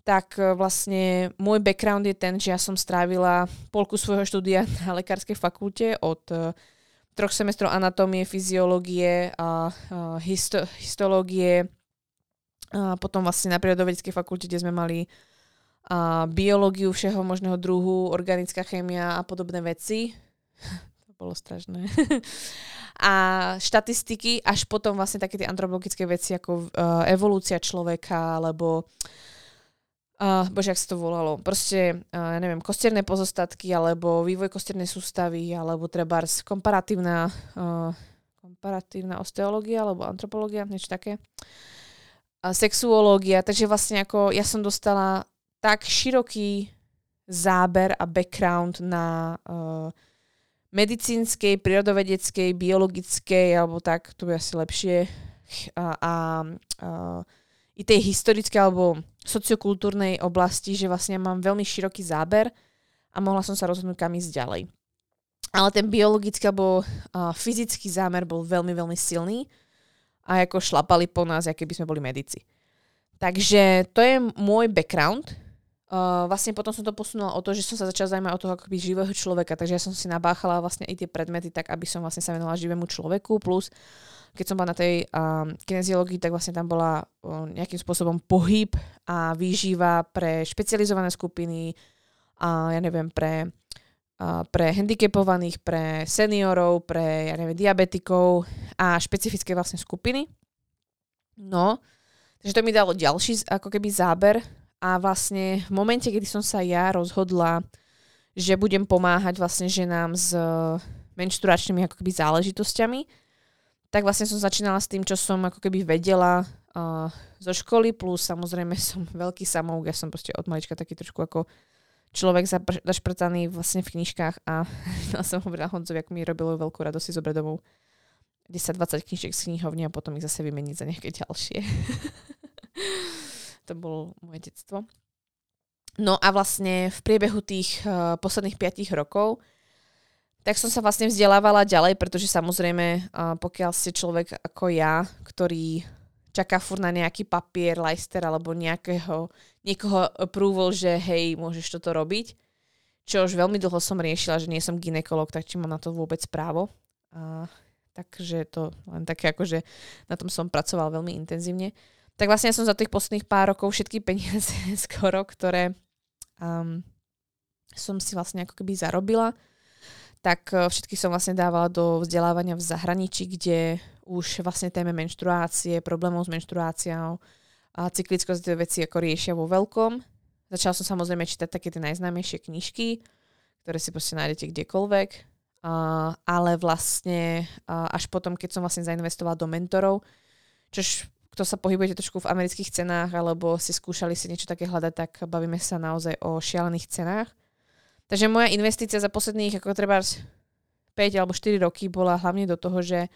A: tak e, vlastne môj background je ten, že ja som strávila polku svojho štúdia na lekárskej fakulte od e, troch semestrov anatómie, fyziológie a, a histo- histológie. A potom vlastne na prírodovedeckej fakulte, kde sme mali a biológiu všeho možného druhu, organická chémia a podobné veci bolo strašné. a štatistiky, až potom vlastne také tie antropologické veci ako uh, evolúcia človeka, alebo uh, bože, jak sa to volalo, proste, uh, ja neviem, kosterné pozostatky, alebo vývoj kosternej sústavy, alebo treba komparatívna, uh, komparatívna osteológia, alebo antropológia, niečo také. A sexuológia, takže vlastne ako ja som dostala tak široký záber a background na uh, medicínskej, prírodovedeckej, biologickej, alebo tak, to by asi lepšie, a, a, a i tej historickej alebo sociokultúrnej oblasti, že vlastne mám veľmi široký záber a mohla som sa rozhodnúť, kam ísť ďalej. Ale ten biologický alebo a, fyzický zámer bol veľmi, veľmi silný a ako šlapali po nás, aké by sme boli medici. Takže to je môj background, Uh, vlastne potom som to posunula o to, že som sa začala zaujímať o toho akoby živého človeka, takže ja som si nabáchala vlastne i tie predmety tak, aby som vlastne sa venovala živému človeku, plus keď som bola na tej um, kineziológii, tak vlastne tam bola um, nejakým spôsobom pohyb a výživa pre špecializované skupiny, a ja neviem, pre, uh, pre handicapovaných, pre seniorov, pre, ja neviem, diabetikov a špecifické vlastne skupiny. No, takže to mi dalo ďalší ako keby záber a vlastne v momente, kedy som sa ja rozhodla, že budem pomáhať vlastne ženám s eh, menšturačnými ako keby záležitosťami, tak vlastne som začínala s tým, čo som ako keby vedela uh, zo školy, plus samozrejme som veľký samouk, ja som proste od malička taký trošku ako človek zašprtaný vlastne v knižkách a som hovorila Honzovi, ako mi robilo veľkú radosť si zobrať domov 10-20 knižiek z knihovne a potom ich zase vymeniť za nejaké ďalšie. to bolo moje detstvo. No a vlastne v priebehu tých uh, posledných 5 rokov tak som sa vlastne vzdelávala ďalej, pretože samozrejme, uh, pokiaľ ste človek ako ja, ktorý čaká fur na nejaký papier, lajster alebo nejakého, niekoho approval, že hej, môžeš toto robiť, čo už veľmi dlho som riešila, že nie som ginekolog, tak či mám na to vôbec právo. Uh, takže to len také ako, že na tom som pracovala veľmi intenzívne. Tak vlastne ja som za tých posledných pár rokov všetky peniaze skoro, ktoré um, som si vlastne ako keby zarobila, tak e, všetky som vlastne dávala do vzdelávania v zahraničí, kde už vlastne téme menštruácie, problémov s menštruáciou a cyklickosť veci ako riešia vo veľkom. Začala som samozrejme čítať také tie najznámejšie knižky, ktoré si proste nájdete kdekoľvek. Uh, ale vlastne uh, až potom, keď som vlastne zainvestovala do mentorov, čož kto sa pohybujete trošku v amerických cenách alebo si skúšali si niečo také hľadať, tak bavíme sa naozaj o šialených cenách. Takže moja investícia za posledných ako treba 5 alebo 4 roky bola hlavne do toho, že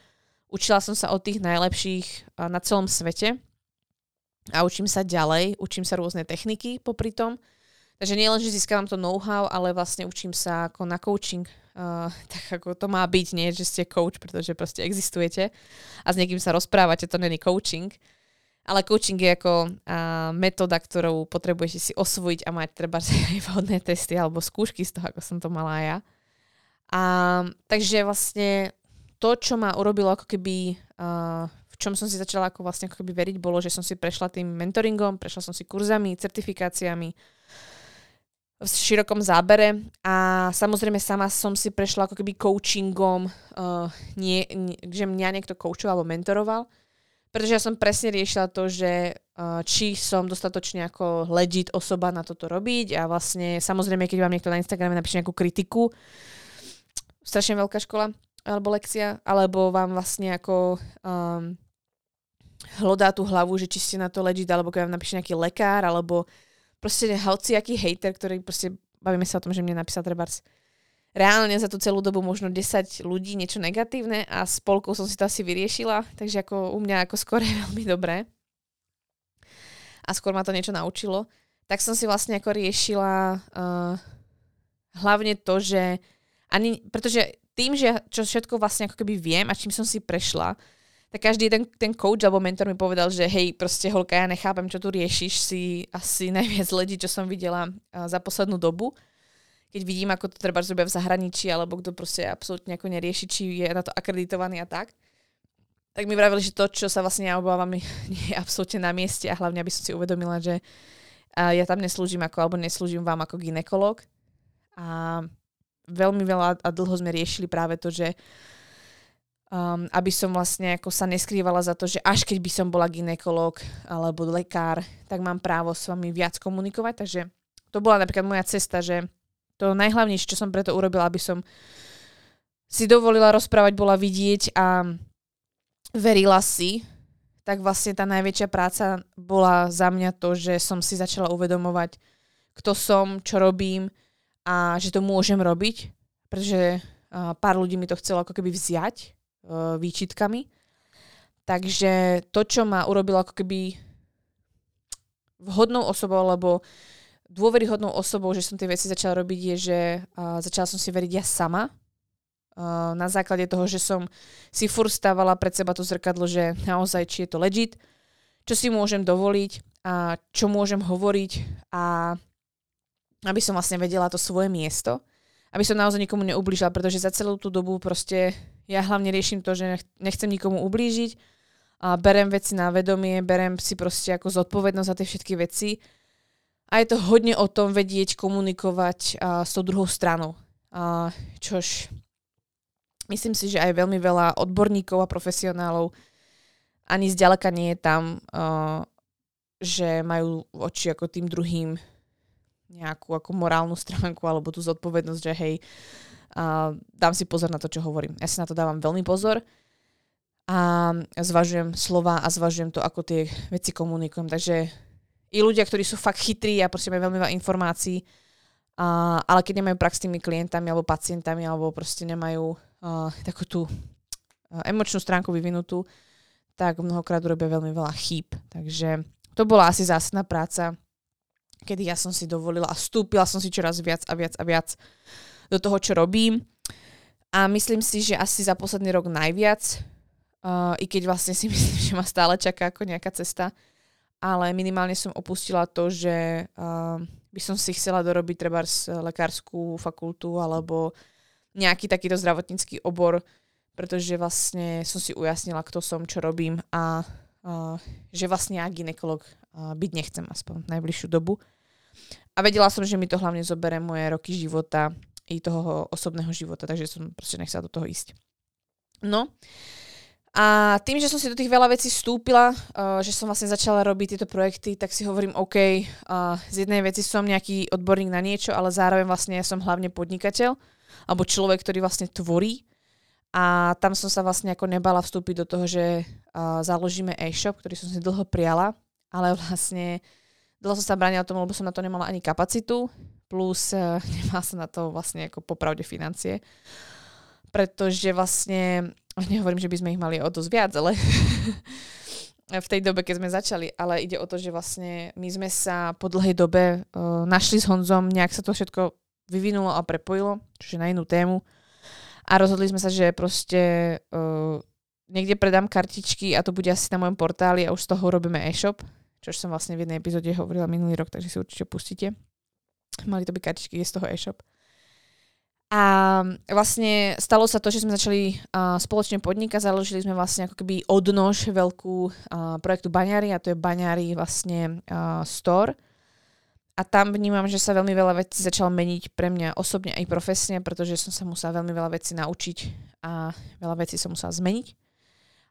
A: učila som sa od tých najlepších na celom svete a učím sa ďalej, učím sa rôzne techniky popri tom. Takže nie len, že získavam to know-how, ale vlastne učím sa ako na coaching, uh, tak ako to má byť, nie, že ste coach, pretože proste existujete a s niekým sa rozprávate, to není coaching. Ale coaching je ako uh, metóda, ktorou potrebujete si osvojiť a mať treba aj vhodné testy alebo skúšky z toho, ako som to mala ja. A, takže vlastne to, čo ma urobilo ako keby, uh, v čom som si začala ako vlastne ako keby veriť, bolo, že som si prešla tým mentoringom, prešla som si kurzami, certifikáciami v širokom zábere. A samozrejme sama som si prešla ako keby coachingom, uh, nie, nie, že mňa niekto coachoval alebo mentoroval. Pretože ja som presne riešila to, že uh, či som dostatočne ako legit osoba na toto robiť. A vlastne samozrejme, keď vám niekto na Instagrame napíše nejakú kritiku, strašne veľká škola alebo lekcia, alebo vám vlastne ako um, hlodá tú hlavu, že či ste na to legit, alebo keď vám napíše nejaký lekár, alebo proste aký hater, ktorý proste, bavíme sa o tom, že mne napísal trebárs reálne za tú celú dobu možno 10 ľudí niečo negatívne a s polkou som si to asi vyriešila, takže ako u mňa ako skôr je veľmi dobré. A skôr ma to niečo naučilo. Tak som si vlastne ako riešila uh, hlavne to, že ani, pretože tým, že čo všetko vlastne ako keby viem a čím som si prešla, tak každý ten, ten coach alebo mentor mi povedal, že hej, proste holka, ja nechápem, čo tu riešiš, si asi najviac ľudí, čo som videla za poslednú dobu keď vidím, ako to treba zrobiť v zahraničí, alebo kto proste absolútne ako nerieši, či je na to akreditovaný a tak, tak mi vravili, že to, čo sa vlastne ja obávam, nie je absolútne na mieste a hlavne, aby som si uvedomila, že ja tam neslúžim ako, alebo neslúžim vám ako ginekolog. A veľmi veľa a dlho sme riešili práve to, že um, aby som vlastne ako sa neskrývala za to, že až keď by som bola ginekolog alebo lekár, tak mám právo s vami viac komunikovať. Takže to bola napríklad moja cesta, že to najhlavnejšie, čo som preto urobila, aby som si dovolila rozprávať, bola vidieť a verila si, tak vlastne tá najväčšia práca bola za mňa to, že som si začala uvedomovať, kto som, čo robím a že to môžem robiť, pretože pár ľudí mi to chcelo ako keby vziať výčitkami. Takže to, čo ma urobilo ako keby vhodnou osobou, lebo dôveryhodnou osobou, že som tie veci začala robiť, je, že uh, začala som si veriť ja sama. Uh, na základe toho, že som si fur stávala pred seba to zrkadlo, že naozaj, či je to legit, čo si môžem dovoliť a čo môžem hovoriť a aby som vlastne vedela to svoje miesto, aby som naozaj nikomu neublížila, pretože za celú tú dobu proste ja hlavne riešim to, že nechcem nikomu ublížiť a berem veci na vedomie, berem si proste ako zodpovednosť za tie všetky veci a je to hodne o tom vedieť komunikovať uh, s tou druhou stranou. Uh, čož myslím si, že aj veľmi veľa odborníkov a profesionálov ani zďaleka nie je tam, uh, že majú oči ako tým druhým nejakú ako morálnu stránku alebo tú zodpovednosť, že hej, uh, dám si pozor na to, čo hovorím. Ja si na to dávam veľmi pozor a zvažujem slova a zvažujem to, ako tie veci komunikujem. Takže i ľudia, ktorí sú fakt chytrí a proste majú veľmi veľa informácií, a, ale keď nemajú prax s tými klientami alebo pacientami alebo proste nemajú uh, takú tú uh, emočnú stránku vyvinutú, tak mnohokrát urobia veľmi veľa chýb. Takže to bola asi zásadná práca, kedy ja som si dovolila a vstúpila som si čoraz viac a viac a viac do toho, čo robím. A myslím si, že asi za posledný rok najviac, uh, i keď vlastne si myslím, že ma stále čaká ako nejaká cesta, ale minimálne som opustila to, že uh, by som si chcela dorobiť treba lekárskú fakultu alebo nejaký takýto zdravotnícky obor, pretože vlastne som si ujasnila, kto som, čo robím a uh, že vlastne ja ginekolog uh, byť nechcem aspoň v najbližšiu dobu. A vedela som, že mi to hlavne zoberie moje roky života i toho osobného života, takže som proste nechcela do toho ísť. No, a tým, že som si do tých veľa vecí vstúpila, uh, že som vlastne začala robiť tieto projekty, tak si hovorím, OK, uh, z jednej veci som nejaký odborník na niečo, ale zároveň vlastne ja som hlavne podnikateľ, alebo človek, ktorý vlastne tvorí a tam som sa vlastne ako nebala vstúpiť do toho, že uh, založíme e-shop, ktorý som si dlho prijala, ale vlastne dlho som sa bránila tomu, lebo som na to nemala ani kapacitu, plus uh, nemala som na to vlastne ako popravde financie. Pretože vlastne, nehovorím, že by sme ich mali o dosť viac, ale v tej dobe, keď sme začali, ale ide o to, že vlastne my sme sa po dlhej dobe uh, našli s Honzom, nejak sa to všetko vyvinulo a prepojilo, čiže na inú tému a rozhodli sme sa, že proste uh, niekde predám kartičky a to bude asi na mojom portáli a už z toho robíme e-shop, čo som vlastne v jednej epizóde hovorila minulý rok, takže si určite pustíte. Mali to byť kartičky z toho e-shop. A vlastne stalo sa to, že sme začali uh, spoločne podnikať, založili sme vlastne ako keby odnož veľkú uh, projektu Baňári a to je Baňári vlastne uh, store a tam vnímam, že sa veľmi veľa vecí začalo meniť pre mňa osobne aj profesne, pretože som sa musela veľmi veľa vecí naučiť a veľa vecí som musela zmeniť.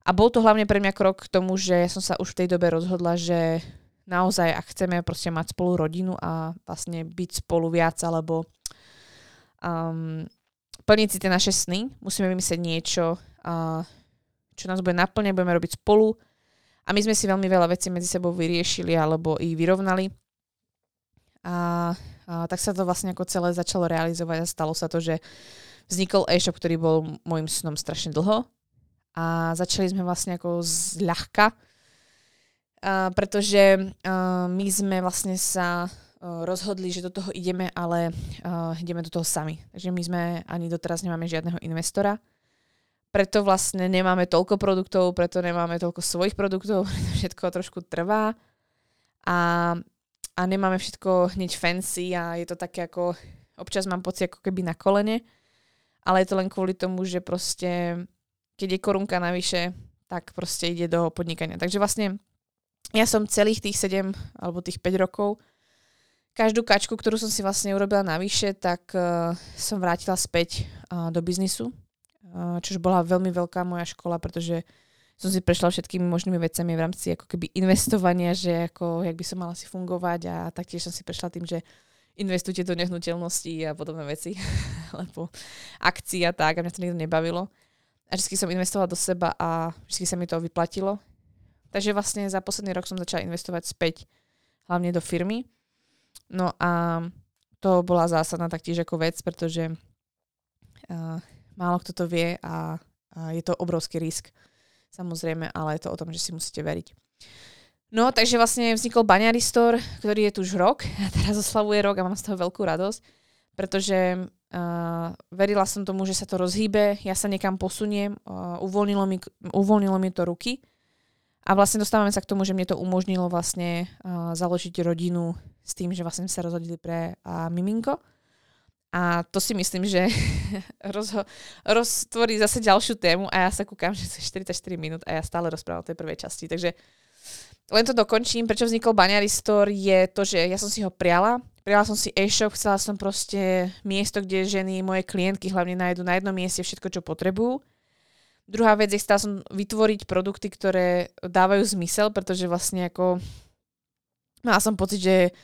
A: A bol to hlavne pre mňa krok k tomu, že som sa už v tej dobe rozhodla, že naozaj, ak chceme proste mať spolu rodinu a vlastne byť spolu viac, alebo um, plniť si tie naše sny, musíme vymyslieť niečo, uh, čo nás bude naplňať, budeme robiť spolu. A my sme si veľmi veľa vecí medzi sebou vyriešili alebo i vyrovnali a, a tak sa to vlastne ako celé začalo realizovať a stalo sa to, že vznikol e-shop, ktorý bol môjim snom strašne dlho a začali sme vlastne ako zľahka, a, pretože my sme vlastne sa rozhodli, že do toho ideme, ale uh, ideme do toho sami. Takže my sme ani doteraz nemáme žiadneho investora. Preto vlastne nemáme toľko produktov, preto nemáme toľko svojich produktov, všetko trošku trvá. A a nemáme všetko hneď fancy a je to také ako, občas mám pocit ako keby na kolene, ale je to len kvôli tomu, že proste, keď je korunka navyše, tak proste ide do podnikania. Takže vlastne ja som celých tých 7 alebo tých 5 rokov každú kačku, ktorú som si vlastne urobila navyše, tak uh, som vrátila späť uh, do biznisu, uh, čož bola veľmi veľká moja škola, pretože som si prešla všetkými možnými vecami v rámci ako keby investovania, že ako, jak by som mala si fungovať a taktiež som si prešla tým, že investujte do nehnuteľností a podobné veci, alebo akcií a tak, a mňa to nikto nebavilo. A vždy som investovala do seba a vždy sa mi to vyplatilo. Takže vlastne za posledný rok som začala investovať späť, hlavne do firmy. No a to bola zásadná taktiež ako vec, pretože uh, málo kto to vie a, a je to obrovský risk samozrejme, ale je to o tom, že si musíte veriť. No, takže vlastne vznikol Baňary Store, ktorý je tu už rok a teraz oslavuje rok a mám z toho veľkú radosť, pretože uh, verila som tomu, že sa to rozhýbe, ja sa niekam posuniem, uh, uvoľnilo, mi, uvoľnilo mi to ruky a vlastne dostávame sa k tomu, že mne to umožnilo vlastne uh, založiť rodinu s tým, že vlastne sa rozhodili pre uh, miminko. A to si myslím, že rozho- roztvorí zase ďalšiu tému a ja sa kúkam, že to je 44 minút a ja stále rozprávam o tej prvej časti. Takže len to dokončím. Prečo vznikol Baňary Store je to, že ja som si ho priala. Priala som si e-shop, chcela som proste miesto, kde ženy, moje klientky hlavne nájdu na jednom mieste všetko, čo potrebujú. Druhá vec je, chcela som vytvoriť produkty, ktoré dávajú zmysel, pretože vlastne ako mala som pocit, že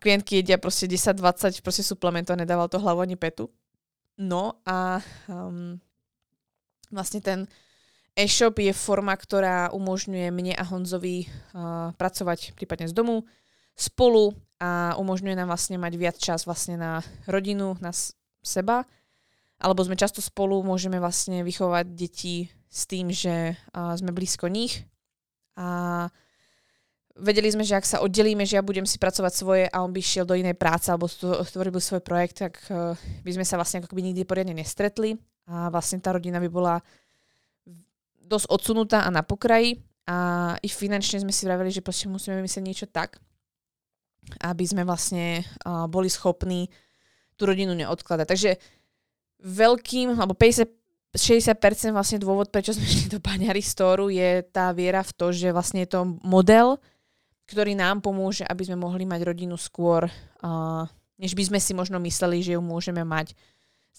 A: klientky jedia proste 10-20 proste suplementov a nedával to hlavu ani petu. No a um, vlastne ten e-shop je forma, ktorá umožňuje mne a Honzovi uh, pracovať prípadne z domu spolu a umožňuje nám vlastne mať viac čas vlastne na rodinu, na seba. Alebo sme často spolu, môžeme vlastne vychovať deti s tým, že sme blízko nich. A vedeli sme, že ak sa oddelíme, že ja budem si pracovať svoje a on by šiel do inej práce alebo stvoril svoj projekt, tak uh, by sme sa vlastne ako keby nikdy poriadne nestretli. A vlastne tá rodina by bola dosť odsunutá a na pokraji. A i finančne sme si vraveli, že proste musíme vymyslieť niečo tak, aby sme vlastne boli schopní tú rodinu neodkladať. Takže veľkým, alebo 50 60% vlastne dôvod, prečo sme šli do Baňary Storu je tá viera v to, že vlastne je to model, ktorý nám pomôže, aby sme mohli mať rodinu skôr, uh, než by sme si možno mysleli, že ju môžeme mať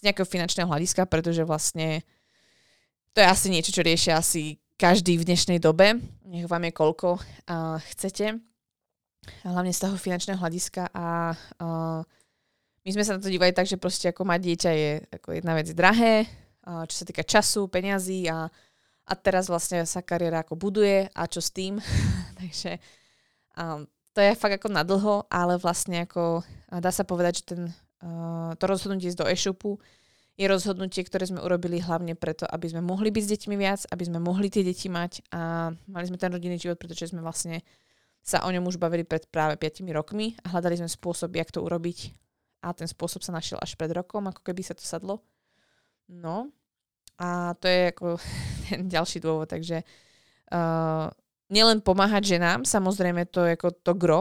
A: z nejakého finančného hľadiska, pretože vlastne to je asi niečo, čo riešia asi každý v dnešnej dobe. Nech vám je koľko uh, chcete. Hlavne z toho finančného hľadiska a uh, my sme sa na to dívali tak, že proste ako mať dieťa je ako jedna vec drahé, čo sa týka času, peňazí a, a teraz vlastne sa kariéra ako buduje a čo s tým. Takže um, to je fakt ako nadlho, ale vlastne ako dá sa povedať, že ten, to rozhodnutie z do e-shopu je rozhodnutie, ktoré sme urobili hlavne preto, aby sme mohli byť s deťmi viac, aby sme mohli tie deti mať a mali sme ten rodinný život, pretože sme vlastne sa o ňom už bavili pred práve 5 rokmi a hľadali sme spôsob, jak to urobiť a ten spôsob sa našiel až pred rokom, ako keby sa to sadlo. No a to je ako ten ďalší dôvod, takže uh, nielen pomáhať ženám, samozrejme to je ako to gro,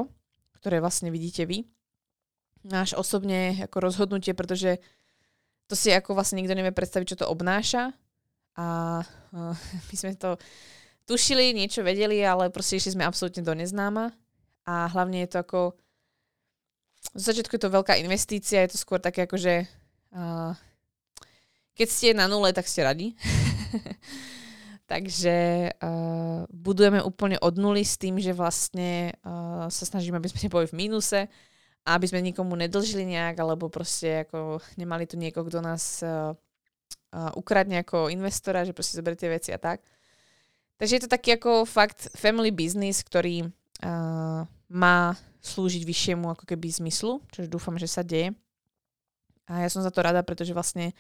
A: ktoré vlastne vidíte vy. Náš osobne ako rozhodnutie, pretože to si ako vlastne nikto nevie predstaviť, čo to obnáša. A uh, my sme to tušili, niečo vedeli, ale proste išli sme absolútne do neznáma. A hlavne je to ako... V začiatku je to veľká investícia, je to skôr také ako, že uh, keď ste na nule, tak ste radi. Takže uh, budujeme úplne od nuly s tým, že vlastne uh, sa snažíme, aby sme neboli v mínuse aby sme nikomu nedlžili nejak, alebo proste ako nemali tu niekoho, kto nás uh, uh, ukradne ako investora, že proste zoberie tie veci a tak. Takže je to taký ako fakt family business, ktorý uh, má slúžiť vyššiemu ako keby zmyslu, čo dúfam, že sa deje. A ja som za to rada, pretože vlastne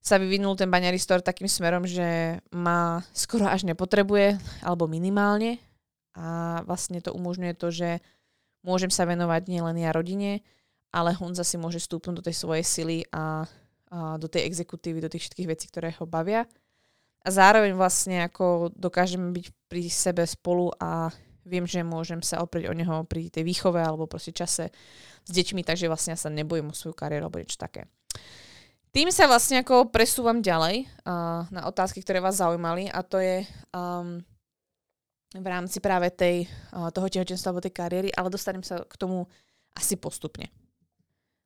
A: sa vyvinul ten baňary store takým smerom, že ma skoro až nepotrebuje, alebo minimálne. A vlastne to umožňuje to, že môžem sa venovať nielen ja rodine, ale Honza si môže stúpnuť do tej svojej sily a, a do tej exekutívy, do tých všetkých vecí, ktoré ho bavia. A zároveň vlastne ako dokážeme byť pri sebe spolu a viem, že môžem sa oprieť o neho pri tej výchove alebo proste čase s deťmi, takže vlastne ja sa nebojím o svoju kariéru alebo niečo také. Tým sa vlastne ako presúvam ďalej uh, na otázky, ktoré vás zaujímali a to je um, v rámci práve tej, uh, toho tehotenstva alebo tej kariéry, ale dostanem sa k tomu asi postupne.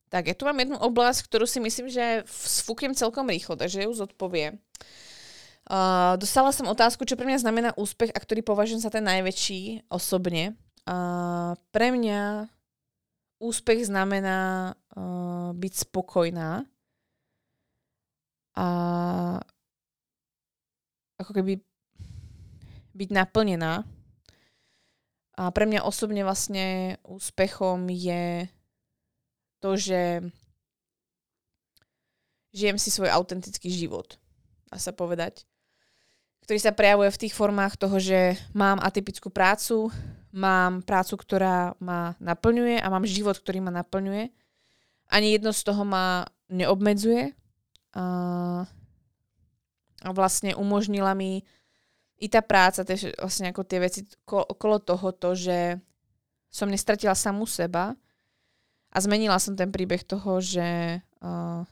A: Tak, ja tu mám jednu oblasť, ktorú si myslím, že sfúknem celkom rýchlo, takže ju zodpoviem. Uh, dostala som otázku, čo pre mňa znamená úspech a ktorý považujem za ten najväčší osobne. Uh, pre mňa úspech znamená uh, byť spokojná a ako keby byť naplnená. A pre mňa osobne vlastne úspechom je to, že žijem si svoj autentický život, dá sa povedať, ktorý sa prejavuje v tých formách toho, že mám atypickú prácu, mám prácu, ktorá ma naplňuje a mám život, ktorý ma naplňuje. Ani jedno z toho ma neobmedzuje, a, a vlastne umožnila mi i tá práca, tie, vlastne ako tie veci okolo toho, to, že som nestratila samú seba a zmenila som ten príbeh toho, že uh,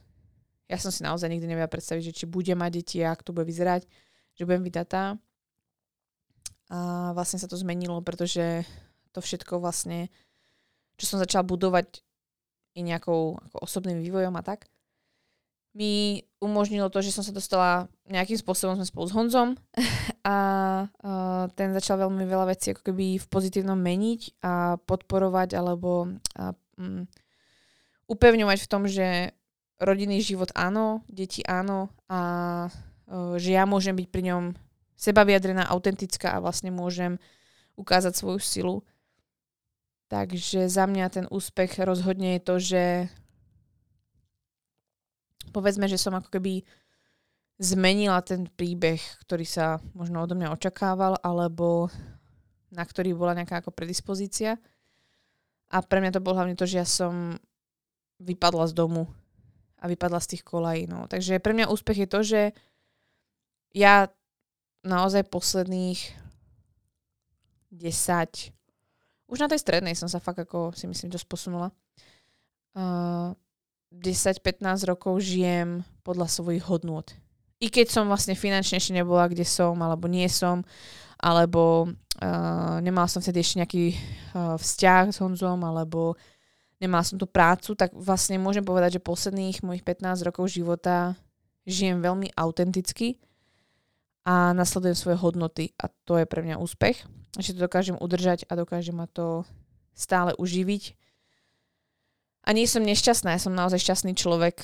A: ja som si naozaj nikdy nevedela predstaviť, že či budem mať deti a ako to bude vyzerať, že budem vydatá. A vlastne sa to zmenilo, pretože to všetko vlastne, čo som začala budovať i nejakou ako osobným vývojom a tak, mi umožnilo to, že som sa dostala nejakým spôsobom sme spolu s Honzom a uh, ten začal veľmi veľa vecí ako keby v pozitívnom meniť a podporovať alebo a, um, upevňovať v tom, že rodinný život áno, deti áno a že ja môžem byť pri ňom seba vyjadrená, autentická a vlastne môžem ukázať svoju silu. Takže za mňa ten úspech rozhodne je to, že povedzme, že som ako keby zmenila ten príbeh, ktorý sa možno odo mňa očakával, alebo na ktorý bola nejaká ako predispozícia. A pre mňa to bolo hlavne to, že ja som vypadla z domu a vypadla z tých kolají. No. Takže pre mňa úspech je to, že ja naozaj posledných 10, už na tej strednej som sa fakt ako si myslím dosť posunula. Uh, 10-15 rokov žijem podľa svojich hodnôt. I keď som vlastne finančne ešte nebola, kde som, alebo nie som, alebo uh, nemala som vtedy ešte nejaký uh, vzťah s Honzom, alebo nemala som tú prácu, tak vlastne môžem povedať, že posledných mojich 15 rokov života žijem veľmi autenticky a nasledujem svoje hodnoty a to je pre mňa úspech že to dokážem udržať a dokážem ma to stále uživiť. A nie som nešťastná, ja som naozaj šťastný človek,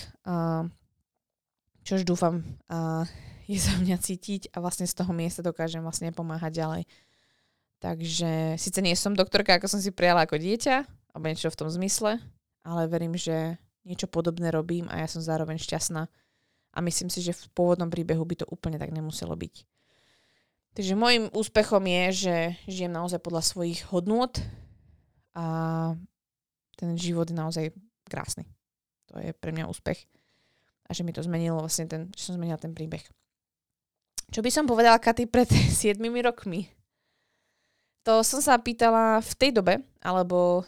A: čož dúfam je za mňa cítiť a vlastne z toho miesta dokážem vlastne pomáhať ďalej. Takže síce nie som doktorka, ako som si prijala ako dieťa, alebo niečo v tom zmysle, ale verím, že niečo podobné robím a ja som zároveň šťastná. A myslím si, že v pôvodnom príbehu by to úplne tak nemuselo byť. Takže môjim úspechom je, že žijem naozaj podľa svojich hodnôt a ten život je naozaj krásny. To je pre mňa úspech. A že mi to zmenilo vlastne ten, že som zmenila ten príbeh. Čo by som povedala Katy pred 7 rokmi? To som sa pýtala v tej dobe, alebo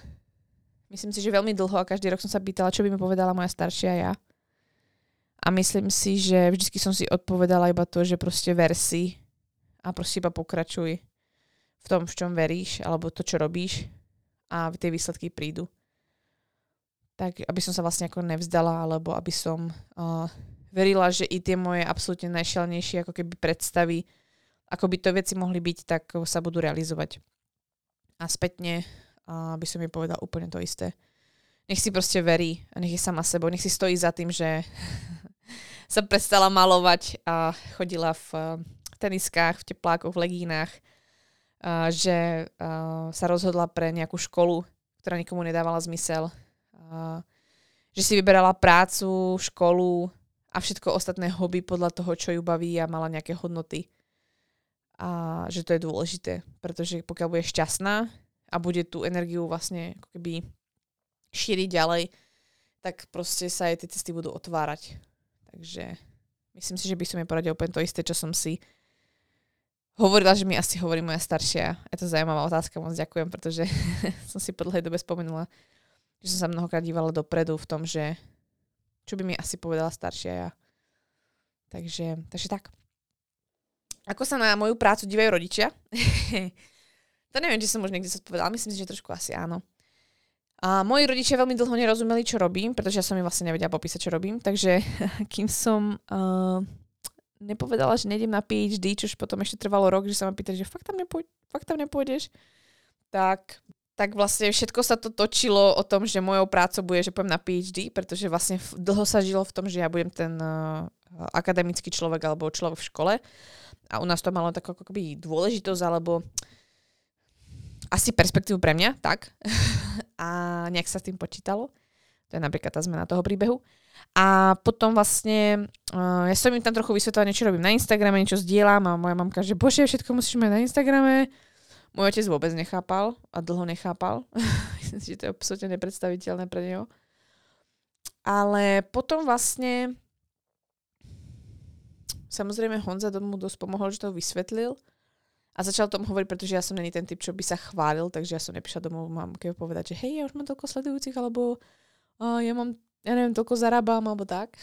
A: myslím si, že veľmi dlho a každý rok som sa pýtala, čo by mi povedala moja staršia ja. A myslím si, že vždy som si odpovedala iba to, že proste ver si a proste iba pokračuj v tom, v čom veríš, alebo to, čo robíš a tie výsledky prídu. Tak, aby som sa vlastne ako nevzdala, alebo aby som uh, verila, že i tie moje absolútne najšialnejšie ako keby predstavy, ako by to veci mohli byť, tak sa budú realizovať. A spätne uh, by som jej povedal úplne to isté. Nech si proste verí a nech je sama sebou, nech si stojí za tým, že sa prestala malovať a chodila v teniskách, v teplákoch, v legínach, že uh, sa rozhodla pre nejakú školu, ktorá nikomu nedávala zmysel, že si vyberala prácu, školu a všetko ostatné hobby podľa toho, čo ju baví a mala nejaké hodnoty. A že to je dôležité, pretože pokiaľ bude šťastná a bude tú energiu vlastne ako keby šíriť ďalej, tak proste sa aj tie cesty budú otvárať. Takže myslím si, že by som jej poradil úplne to isté, čo som si hovorila, že mi asi hovorí moja staršia. Je to zaujímavá otázka, moc ďakujem, pretože som si po dlhej dobe spomenula, že som sa mnohokrát dívala dopredu v tom, že čo by mi asi povedala staršia ja. Takže, takže tak. Ako sa na moju prácu dívajú rodičia? to neviem, či som už niekde sa povedala, myslím si, že trošku asi áno. A moji rodičia veľmi dlho nerozumeli, čo robím, pretože ja som im vlastne nevedela popísať, čo robím. Takže kým som uh, nepovedala, že nejdem na PhD, čož potom ešte trvalo rok, že sa ma pýtali, že fakt tam, nepôj- fakt tam nepôjdeš, tak, tak vlastne všetko sa to točilo o tom, že mojou prácou bude, že pôjdem na PhD, pretože vlastne dlho sa žilo v tom, že ja budem ten uh, akademický človek alebo človek v škole a u nás to malo takú ako dôležitosť alebo asi perspektívu pre mňa, tak. a nejak sa s tým počítalo. To je napríklad tá zmena toho príbehu. A potom vlastne, uh, ja som im tam trochu vysvetlila, niečo robím na Instagrame, niečo zdieľam a moja mamka, že bože, všetko musíš mať na Instagrame. Môj otec vôbec nechápal a dlho nechápal. Myslím si, že to je absolútne nepredstaviteľné pre neho. Ale potom vlastne samozrejme Honza mu dosť pomohol, že to vysvetlil a začal tom hovoriť, pretože ja som není ten typ, čo by sa chválil, takže ja som nepíšla domov mamke povedať, že hej, ja už mám toľko sledujúcich, alebo uh, ja mám ja neviem, toľko zarábam alebo tak.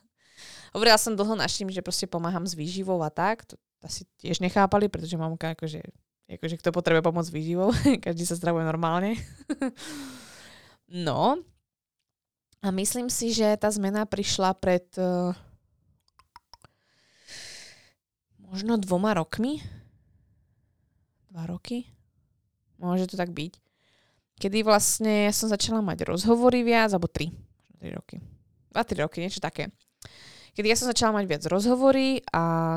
A: Hovorila som dlho našim, že proste pomáham s výživou a tak. To asi tiež nechápali, pretože mamka akože, akože kto potrebuje pomoc s výživou, každý sa zdravuje normálne. no. A myslím si, že tá zmena prišla pred uh, možno dvoma rokmi. Dva roky? Môže to tak byť. Kedy vlastne ja som začala mať rozhovory viac, alebo tri 3 roky. 2-3 roky, niečo také. Kedy ja som začala mať viac rozhovory a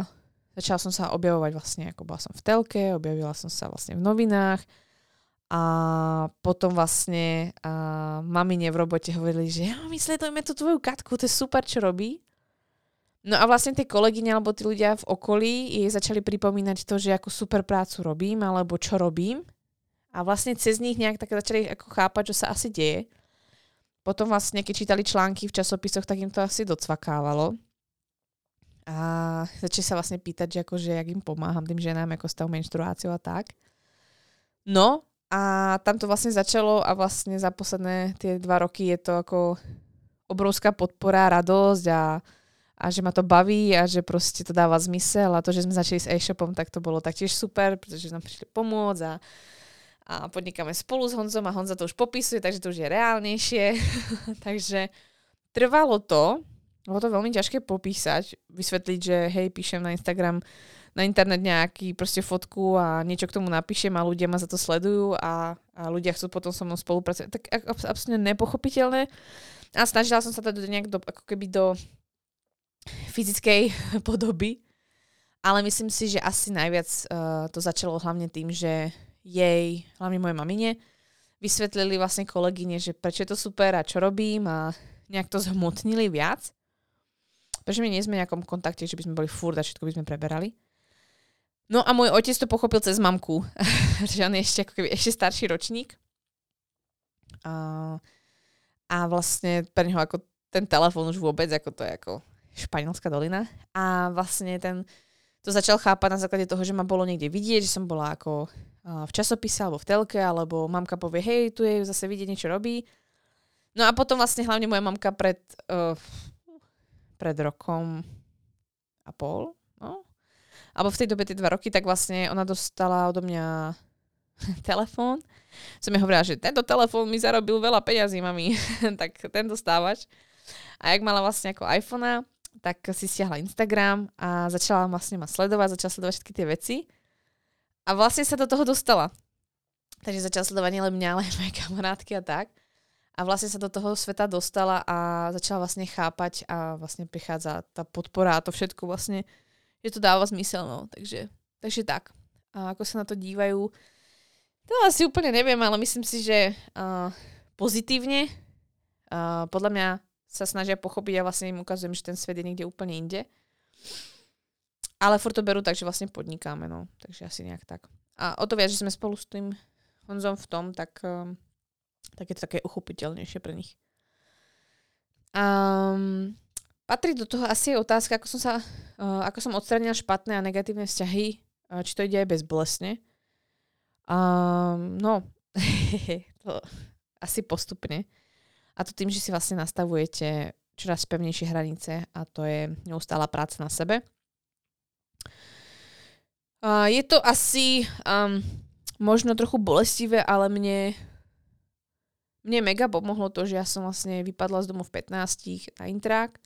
A: začala som sa objavovať vlastne, ako bola som v telke, objavila som sa vlastne v novinách a potom vlastne a mamine v robote hovorili, že ja, my sledujeme tú tvoju Katku, to je super, čo robí. No a vlastne tie kolegyne alebo tí ľudia v okolí jej začali pripomínať to, že ako super prácu robím alebo čo robím. A vlastne cez nich nejak tak začali ako chápať, čo sa asi deje. Potom vlastne, keď čítali články v časopisoch, tak im to asi docvakávalo. A začali sa vlastne pýtať, že akože, jak im pomáham tým ženám, ako s tou menštruáciou a tak. No a tam to vlastne začalo a vlastne za posledné tie dva roky je to ako obrovská podpora, radosť a a že ma to baví a že proste to dáva zmysel a to, že sme začali s e-shopom, tak to bolo taktiež super, pretože nám prišli pomôcť a, a podnikáme spolu s Honzom a Honza to už popisuje, takže to už je reálnejšie. takže trvalo to, bolo to veľmi ťažké popísať, vysvetliť, že hej, píšem na Instagram, na internet nejaký proste fotku a niečo k tomu napíšem a ľudia ma za to sledujú a, a ľudia chcú potom so mnou spolupracovať. Tak absolútne nepochopiteľné. A snažila som sa to nejak do, ako keby do fyzickej podoby, ale myslím si, že asi najviac uh, to začalo hlavne tým, že jej, hlavne moje mamine, vysvetlili vlastne kolegyne, že prečo je to super a čo robím a nejak to zhmotnili viac. Prečo my nie sme v nejakom kontakte, že by sme boli furt a všetko by sme preberali. No a môj otec to pochopil cez mamku, že on je ešte, ako keby, ešte starší ročník. A, a vlastne pre neho ako ten telefón už vôbec, ako to je ako Španielská dolina. A vlastne ten, to začal chápať na základe toho, že ma bolo niekde vidieť, že som bola ako v časopise alebo v telke, alebo mamka povie, hej, tu je zase vidieť niečo robí. No a potom vlastne hlavne moja mamka pred, uh, pred rokom a pol, no, alebo v tej dobe tie dva roky, tak vlastne ona dostala odo mňa telefón. Som mi hovorila, že tento telefón mi zarobil veľa peňazí, mami, tak ten dostávaš. A jak mala vlastne ako iPhone, tak si stiahla Instagram a začala vlastne ma sledovať, začala sledovať všetky tie veci. A vlastne sa do toho dostala. Takže začala sledovať nielen mňa, ale aj moje kamarátky a tak. A vlastne sa do toho sveta dostala a začala vlastne chápať a vlastne prichádza tá podpora a to všetko vlastne, že to dáva zmysel, no. Takže, takže tak. A ako sa na to dívajú, to asi úplne neviem, ale myslím si, že uh, pozitívne. Uh, podľa mňa sa snažia pochopiť a vlastne im ukazujem, že ten svet je niekde úplne inde. Ale furt to berú tak, že vlastne podnikáme, no. Takže asi nejak tak. A o to viac, že sme spolu s tým Honzom v tom, tak, um, tak je to také uchopiteľnejšie pre nich. Um, patrí do toho asi otázka, ako som sa, uh, ako som odstranila špatné a negatívne vzťahy, uh, či to ide aj bezbolesne. Um, no, to asi postupne. A to tým, že si vlastne nastavujete čoraz pevnejšie hranice a to je neustála práca na sebe. Uh, je to asi um, možno trochu bolestivé, ale mne, mne mega pomohlo to, že ja som vlastne vypadla z domu v 15 na intrák.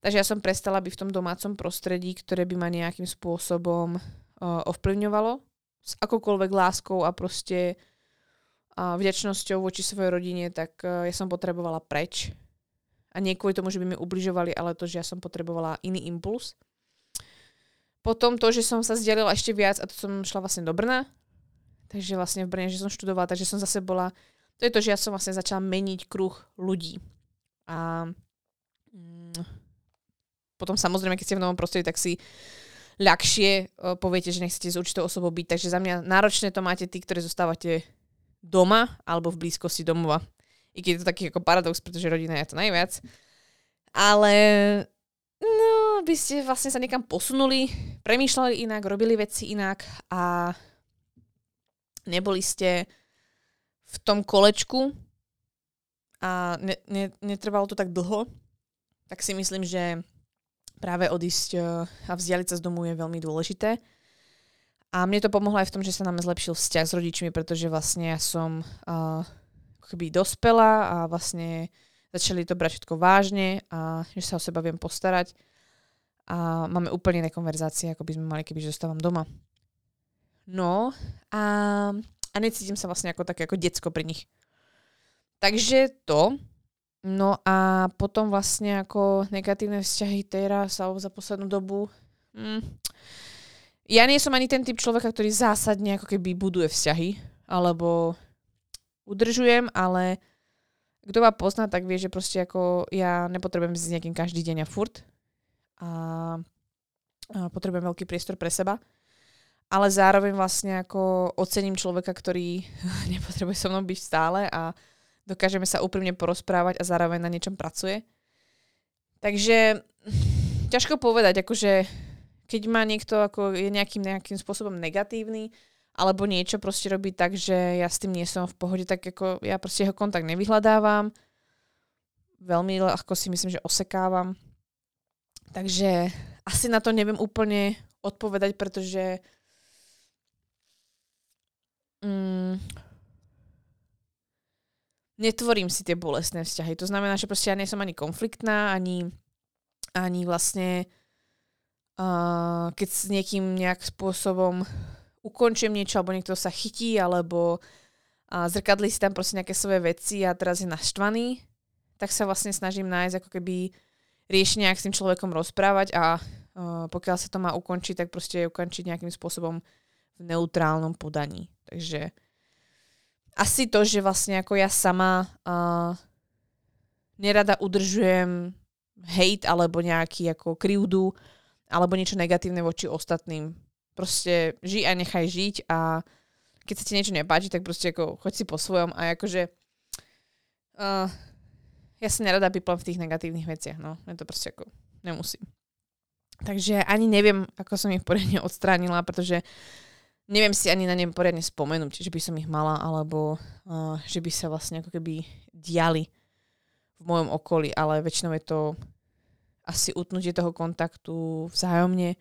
A: Takže ja som prestala byť v tom domácom prostredí, ktoré by ma nejakým spôsobom uh, ovplyvňovalo s akoukoľvek láskou a proste vďačnosťou voči svojej rodine, tak uh, ja som potrebovala preč. A nie kvôli tomu, že by mi ubližovali, ale to, že ja som potrebovala iný impuls. Potom to, že som sa zdelila ešte viac a to som šla vlastne do Brna. Takže vlastne v Brne, že som študovala, takže som zase bola... To je to, že ja som vlastne začala meniť kruh ľudí. A mm, potom samozrejme, keď ste v novom prostredí, tak si ľahšie uh, poviete, že nechcete s určitou osobou byť. Takže za mňa náročné to máte tí, ktorí zostávate doma alebo v blízkosti domova. I keď je to taký ako paradox, pretože rodina je to najviac. Ale no, by ste vlastne sa niekam posunuli, premýšľali inak, robili veci inak a neboli ste v tom kolečku a ne, ne, netrvalo to tak dlho, tak si myslím, že práve odísť eh, a vzdialiť sa z domu je veľmi dôležité. A mne to pomohlo aj v tom, že sa nám zlepšil vzťah s rodičmi, pretože vlastne ja som uh, keby dospela a vlastne začali to brať všetko vážne a že sa o seba viem postarať. A máme úplne iné konverzácie, ako by sme mali, keby zostávam doma. No a, a necítim sa vlastne ako také ako decko pri nich. Takže to. No a potom vlastne ako negatívne vzťahy teraz alebo za poslednú dobu mm, ja nie som ani ten typ človeka, ktorý zásadne ako keby buduje vzťahy, alebo udržujem, ale kto ma pozná, tak vie, že proste ako ja nepotrebujem s nejakým každý deň a furt. A, a potrebujem veľký priestor pre seba. Ale zároveň vlastne ako ocením človeka, ktorý nepotrebuje so mnou byť stále a dokážeme sa úprimne porozprávať a zároveň na niečom pracuje. Takže ťažko povedať, akože keď má niekto ako je nejakým, nejakým spôsobom negatívny, alebo niečo proste robí tak, že ja s tým nie som v pohode, tak ako ja proste jeho kontakt nevyhľadávam. Veľmi ľahko si myslím, že osekávam. Takže asi na to neviem úplne odpovedať, pretože mm, netvorím si tie bolestné vzťahy. To znamená, že proste ja nie som ani konfliktná, ani, ani vlastne uh, keď s niekým nejak spôsobom ukončím niečo, alebo niekto sa chytí, alebo a zrkadli si tam proste nejaké svoje veci a teraz je naštvaný, tak sa vlastne snažím nájsť ako keby riešenie, ak s tým človekom rozprávať a uh, pokiaľ sa to má ukončiť, tak proste ukončiť nejakým spôsobom v neutrálnom podaní. Takže asi to, že vlastne ako ja sama uh, nerada udržujem hate alebo nejaký ako krivdu alebo niečo negatívne voči ostatným proste žij a nechaj žiť a keď sa ti niečo nepáči, tak proste ako choď si po svojom a akože uh, ja sa nerada piplam v tých negatívnych veciach, no. Ja to proste ako nemusím. Takže ani neviem, ako som ich poriadne odstránila, pretože neviem si ani na ne poriadne spomenúť, že by som ich mala, alebo uh, že by sa vlastne ako keby diali v mojom okolí, ale väčšinou je to asi utnutie toho kontaktu vzájomne,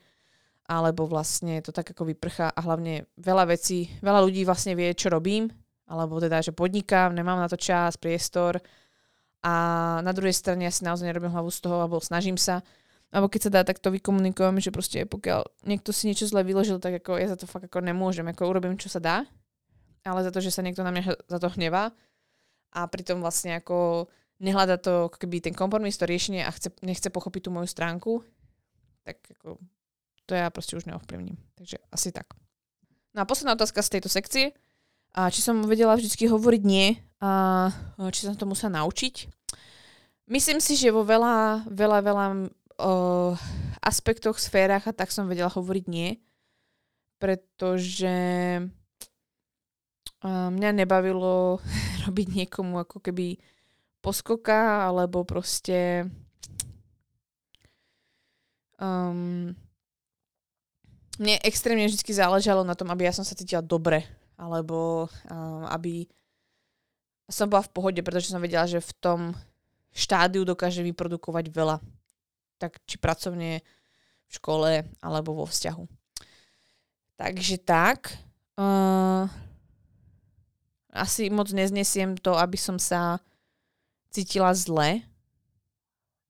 A: alebo vlastne to tak ako vyprchá a hlavne veľa vecí, veľa ľudí vlastne vie, čo robím, alebo teda, že podnikám, nemám na to čas, priestor. A na druhej strane ja si naozaj nerobím hlavu z toho, alebo snažím sa, alebo keď sa dá, tak to vykomunikujem, že proste pokiaľ niekto si niečo zle vyložil, tak ako ja za to fakt ako nemôžem, ako urobím, čo sa dá, ale za to, že sa niekto na mňa za to hnevá. A pritom vlastne ako nehľada to keby ten kompromis, to riešenie a chce, nechce pochopiť tú moju stránku, tak ako to ja proste už neovplyvním. Takže asi tak. No a posledná otázka z tejto sekcie. A či som vedela vždy hovoriť nie a či som to musela naučiť. Myslím si, že vo veľa, veľa, veľa uh, aspektoch, sférach a tak som vedela hovoriť nie, pretože uh, mňa nebavilo robiť niekomu ako keby poskoka, alebo proste um, mne extrémne vždy záležalo na tom, aby ja som sa cítila dobre, alebo uh, aby som bola v pohode, pretože som vedela, že v tom štádiu dokáže vyprodukovať veľa. Tak či pracovne, v škole, alebo vo vzťahu. Takže tak. Uh, asi moc neznesiem to, aby som sa cítila zle.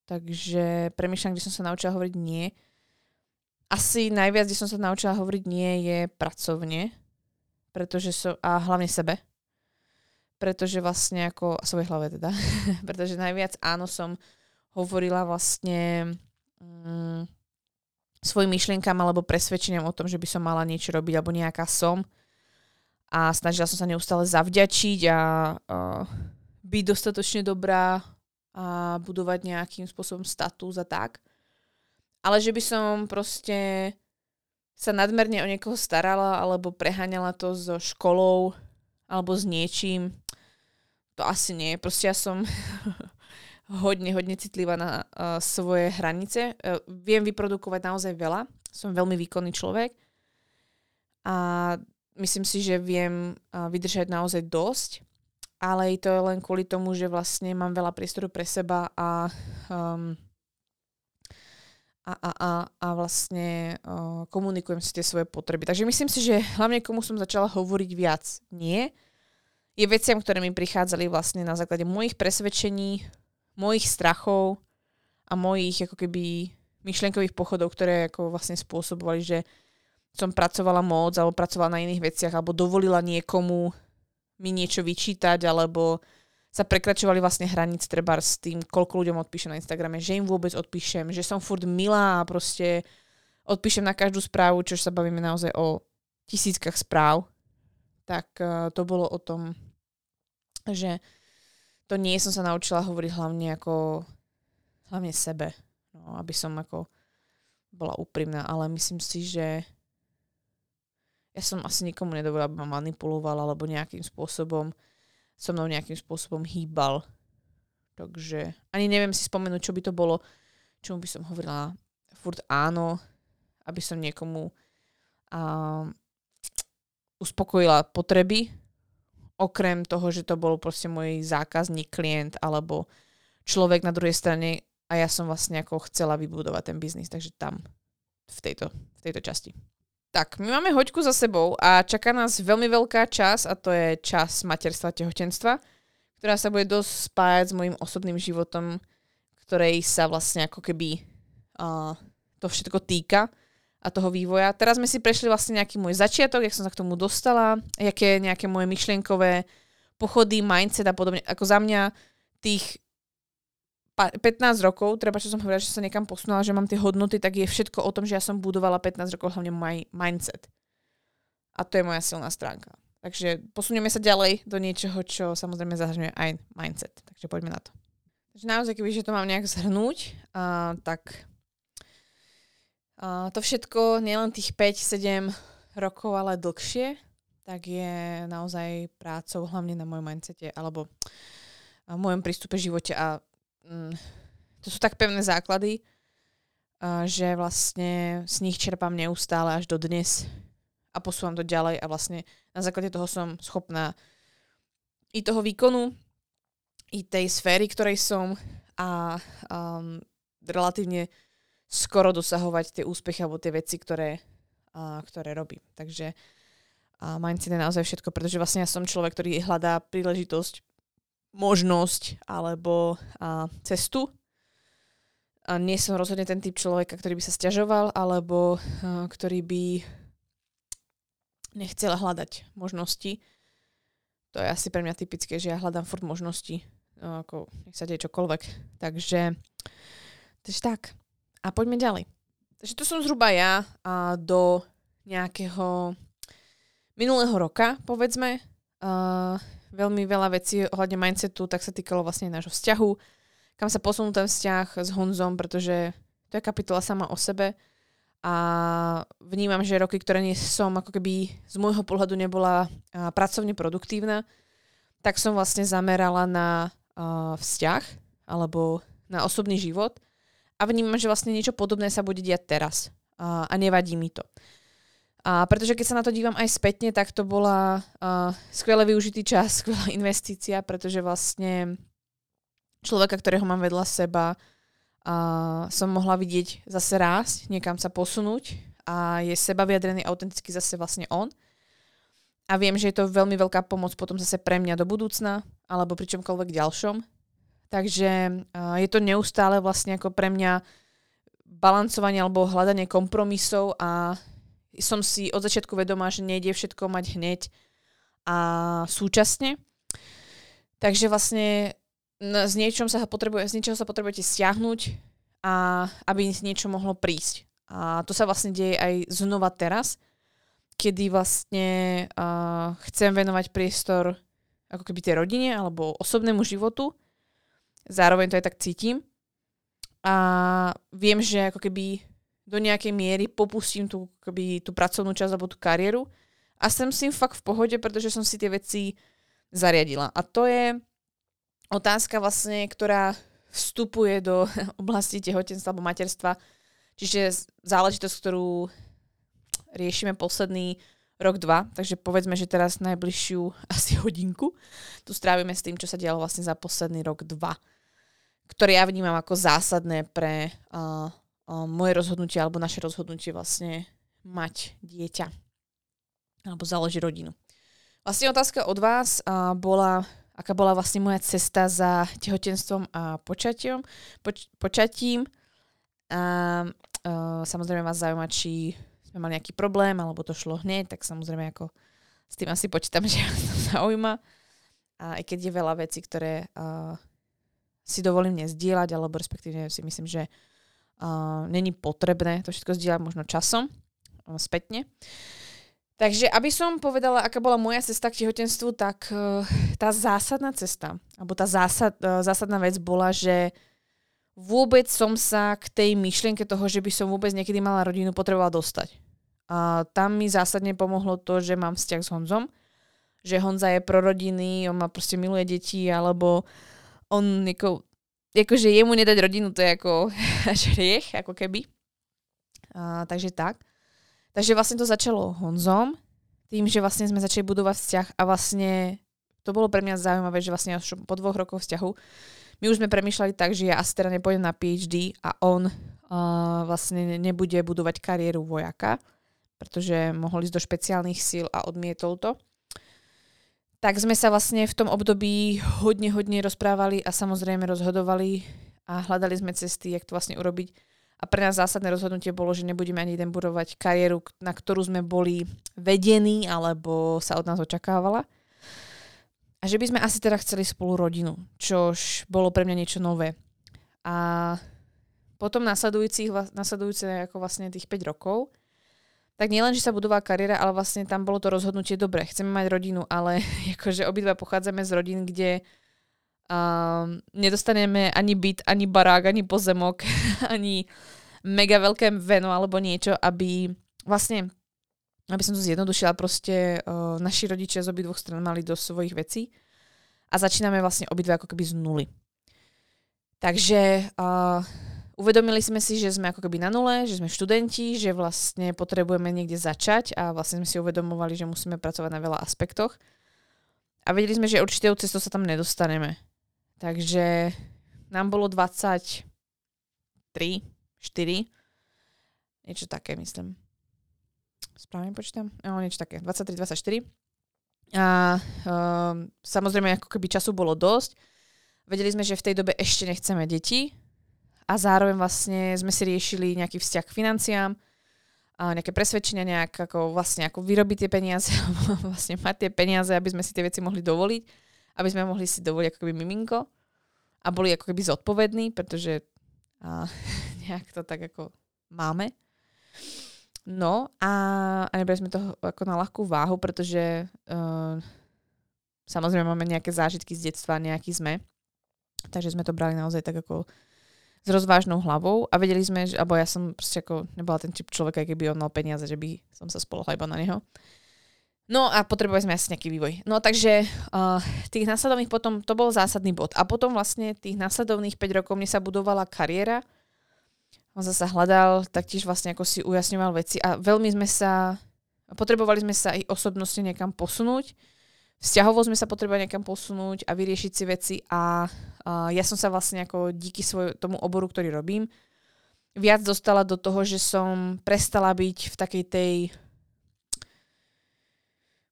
A: Takže premýšľam, kde som sa naučila hovoriť nie asi najviac, kde som sa naučila hovoriť nie, je pracovne. Pretože som, a hlavne sebe. Pretože vlastne ako, a svojej hlave teda, pretože najviac áno som hovorila vlastne mm, svojim myšlienkam alebo presvedčeniam o tom, že by som mala niečo robiť alebo nejaká som. A snažila som sa neustále zavďačiť a, a byť dostatočne dobrá a budovať nejakým spôsobom status a tak. Ale že by som proste sa nadmerne o niekoho starala alebo preháňala to so školou alebo s niečím, to asi nie. Proste ja som hodne, hodne citlivá na uh, svoje hranice. Uh, viem vyprodukovať naozaj veľa. Som veľmi výkonný človek. A myslím si, že viem uh, vydržať naozaj dosť. Ale to je len kvôli tomu, že vlastne mám veľa priestoru pre seba a um, a, a, a, a vlastne uh, komunikujem si tie svoje potreby. Takže myslím si, že hlavne komu som začala hovoriť viac nie, je veciam, ktoré mi prichádzali vlastne na základe mojich presvedčení, mojich strachov a mojich ako keby myšlienkových pochodov, ktoré ako vlastne spôsobovali, že som pracovala moc alebo pracovala na iných veciach alebo dovolila niekomu mi niečo vyčítať alebo sa prekračovali vlastne hranice treba s tým, koľko ľuďom odpíšem na Instagrame, že im vôbec odpíšem, že som furt milá a proste odpíšem na každú správu, čo sa bavíme naozaj o tisíckach správ, tak uh, to bolo o tom, že to nie som sa naučila hovoriť hlavne ako hlavne sebe, no, aby som ako bola úprimná, ale myslím si, že ja som asi nikomu nedovolila, aby ma manipuloval alebo nejakým spôsobom so mnou nejakým spôsobom hýbal. Takže ani neviem si spomenúť, čo by to bolo, čomu by som hovorila furt áno, aby som niekomu uh, uspokojila potreby, okrem toho, že to bol proste môj zákazník, klient alebo človek na druhej strane a ja som vlastne ako chcela vybudovať ten biznis, takže tam v tejto, v tejto časti. Tak, my máme hoďku za sebou a čaká nás veľmi veľká čas a to je čas materstva tehotenstva, ktorá sa bude dosť spájať s môjim osobným životom, ktorej sa vlastne ako keby uh, to všetko týka a toho vývoja. Teraz sme si prešli vlastne nejaký môj začiatok, jak som sa k tomu dostala, aké nejaké moje myšlienkové pochody, mindset a podobne. Ako za mňa tých 15 rokov, treba čo som hovorila, že sa niekam posunula, že mám tie hodnoty, tak je všetko o tom, že ja som budovala 15 rokov hlavne môj mindset. A to je moja silná stránka. Takže posunieme sa ďalej do niečoho, čo samozrejme zahrňuje aj mindset. Takže poďme na to. Takže naozaj, keby to mám nejak zhrnúť, uh, tak uh, to všetko, nielen tých 5-7 rokov, ale dlhšie, tak je naozaj prácou hlavne na mojom mindsete alebo v mojom prístupe živote a mm, to sú tak pevné základy, že vlastne z nich čerpám neustále až do dnes a posúvam to ďalej a vlastne na základe toho som schopná i toho výkonu, i tej sféry, ktorej som a um, relatívne skoro dosahovať tie úspechy alebo tie veci, ktoré, uh, ktoré robím. Takže uh, mindset je naozaj všetko, pretože vlastne ja som človek, ktorý hľadá príležitosť možnosť alebo a, cestu. A nie som rozhodne ten typ človeka, ktorý by sa stiažoval alebo a, ktorý by nechcel hľadať možnosti. To je asi pre mňa typické, že ja hľadám furt možnosti. No, ako nech sa deje čokoľvek. Takže, takže tak. A poďme ďalej. Takže to som zhruba ja a do nejakého minulého roka, povedzme. Uh, veľmi veľa vecí ohľadne mindsetu, tak sa týkalo vlastne nášho vzťahu, kam sa posunul ten vzťah s Honzom, pretože to je kapitola sama o sebe. A vnímam, že roky, ktoré nie som ako keby z môjho pohľadu nebola pracovne produktívna, tak som vlastne zamerala na vzťah alebo na osobný život. A vnímam, že vlastne niečo podobné sa bude diať teraz. A nevadí mi to. A pretože keď sa na to dívam aj spätne, tak to bola uh, skvelé využitý čas, skvelá investícia, pretože vlastne človeka, ktorého mám vedľa seba, uh, som mohla vidieť zase rásť, niekam sa posunúť a je seba vyjadrený autenticky zase vlastne on. A viem, že je to veľmi veľká pomoc potom zase pre mňa do budúcna alebo pri čomkoľvek ďalšom. Takže uh, je to neustále vlastne ako pre mňa balancovanie alebo hľadanie kompromisov a som si od začiatku vedomá, že nejde všetko mať hneď a súčasne. Takže vlastne z, niečom sa potrebuje, z niečoho sa potrebujete stiahnuť a aby niečo mohlo prísť. A to sa vlastne deje aj znova teraz, kedy vlastne uh, chcem venovať priestor ako keby tej rodine alebo osobnému životu. Zároveň to aj tak cítim. A viem, že ako keby do nejakej miery popustím tú, keby, tú pracovnú časť alebo tú kariéru a som si fakt v pohode, pretože som si tie veci zariadila. A to je otázka vlastne, ktorá vstupuje do oblasti tehotenstva alebo materstva. Čiže záležitosť, ktorú riešime posledný rok, dva. Takže povedzme, že teraz najbližšiu asi hodinku tu strávime s tým, čo sa dialo vlastne za posledný rok, dva. Ktoré ja vnímam ako zásadné pre uh, moje rozhodnutie alebo naše rozhodnutie vlastne mať dieťa alebo založiť rodinu. Vlastne otázka od vás uh, bola, aká bola vlastne moja cesta za tehotenstvom a počatím. Poč- počatím. A, uh, samozrejme vás zaujíma, či sme mali nejaký problém, alebo to šlo hneď, tak samozrejme ako s tým asi počítam, že vás to zaujíma. A aj keď je veľa vecí, ktoré uh, si dovolím nezdieľať, alebo respektíve si myslím, že uh, není potrebné to všetko zdieľať možno časom, uh, spätne. Takže aby som povedala, aká bola moja cesta k tehotenstvu, tak uh, tá zásadná cesta, alebo tá zásad, zásadná vec bola, že vôbec som sa k tej myšlienke toho, že by som vôbec niekedy mala rodinu, potrebovala dostať. A tam mi zásadne pomohlo to, že mám vzťah s Honzom, že Honza je prorodinný, on ma proste miluje deti, alebo on ako, akože jemu nedať rodinu, to je ako až hriech, ako keby. A, takže tak. Takže vlastne to začalo Honzom, tým, že vlastne sme začali budovať vzťah a vlastne to bolo pre mňa zaujímavé, že vlastne až po dvoch rokoch vzťahu my už sme premýšľali tak, že ja asi teda nepôjdem na PhD a on uh, vlastne nebude budovať kariéru vojaka, pretože mohol ísť do špeciálnych síl a odmietol to. Tak sme sa vlastne v tom období hodne, hodne rozprávali a samozrejme rozhodovali a hľadali sme cesty, jak to vlastne urobiť a pre nás zásadné rozhodnutie bolo, že nebudeme ani jeden budovať kariéru, na ktorú sme boli vedení alebo sa od nás očakávala. A že by sme asi teda chceli spolu rodinu, čož bolo pre mňa niečo nové. A potom nasledujúcich, nasledujúce ako vlastne tých 5 rokov, tak nielen, že sa budovala kariéra, ale vlastne tam bolo to rozhodnutie, dobre, chceme mať rodinu, ale akože obidva pochádzame z rodín, kde Um, nedostaneme ani byt, ani barák, ani pozemok, ani mega veľké veno alebo niečo, aby vlastne, aby som to zjednodušila, proste uh, naši rodičia z obidvoch stran mali do svojich vecí a začíname vlastne obidve ako keby z nuly. Takže uh, uvedomili sme si, že sme ako keby na nule, že sme študenti, že vlastne potrebujeme niekde začať a vlastne sme si uvedomovali, že musíme pracovať na veľa aspektoch. A vedeli sme, že určitou cestou sa tam nedostaneme. Takže nám bolo 23, 4, niečo také, myslím. Správne počítam? No, niečo také, 23, 24. A um, samozrejme, ako keby času bolo dosť. Vedeli sme, že v tej dobe ešte nechceme deti a zároveň vlastne sme si riešili nejaký vzťah k financiám, a nejaké presvedčenia, nejak ako vlastne ako vyrobiť tie peniaze, vlastne mať tie peniaze, aby sme si tie veci mohli dovoliť aby sme mohli si dovoliť ako keby miminko a boli ako keby zodpovední, pretože a, nejak to tak ako máme. No a, a nebrali sme to ako na ľahkú váhu, pretože uh, samozrejme máme nejaké zážitky z detstva, nejaký sme. Takže sme to brali naozaj tak ako s rozvážnou hlavou a vedeli sme, že, alebo ja som proste ako nebola ten typ človeka, keby on mal peniaze, že by som sa spolohla iba na neho. No a potrebovali sme asi nejaký vývoj. No takže uh, tých následovných potom, to bol zásadný bod. A potom vlastne tých následovných 5 rokov mne sa budovala kariéra. On zase hľadal, taktiež vlastne ako si ujasňoval veci a veľmi sme sa, potrebovali sme sa aj osobnostne niekam posunúť. Vzťahovo sme sa potrebovali niekam posunúť a vyriešiť si veci a uh, ja som sa vlastne ako díky svoj, tomu oboru, ktorý robím, viac dostala do toho, že som prestala byť v takej tej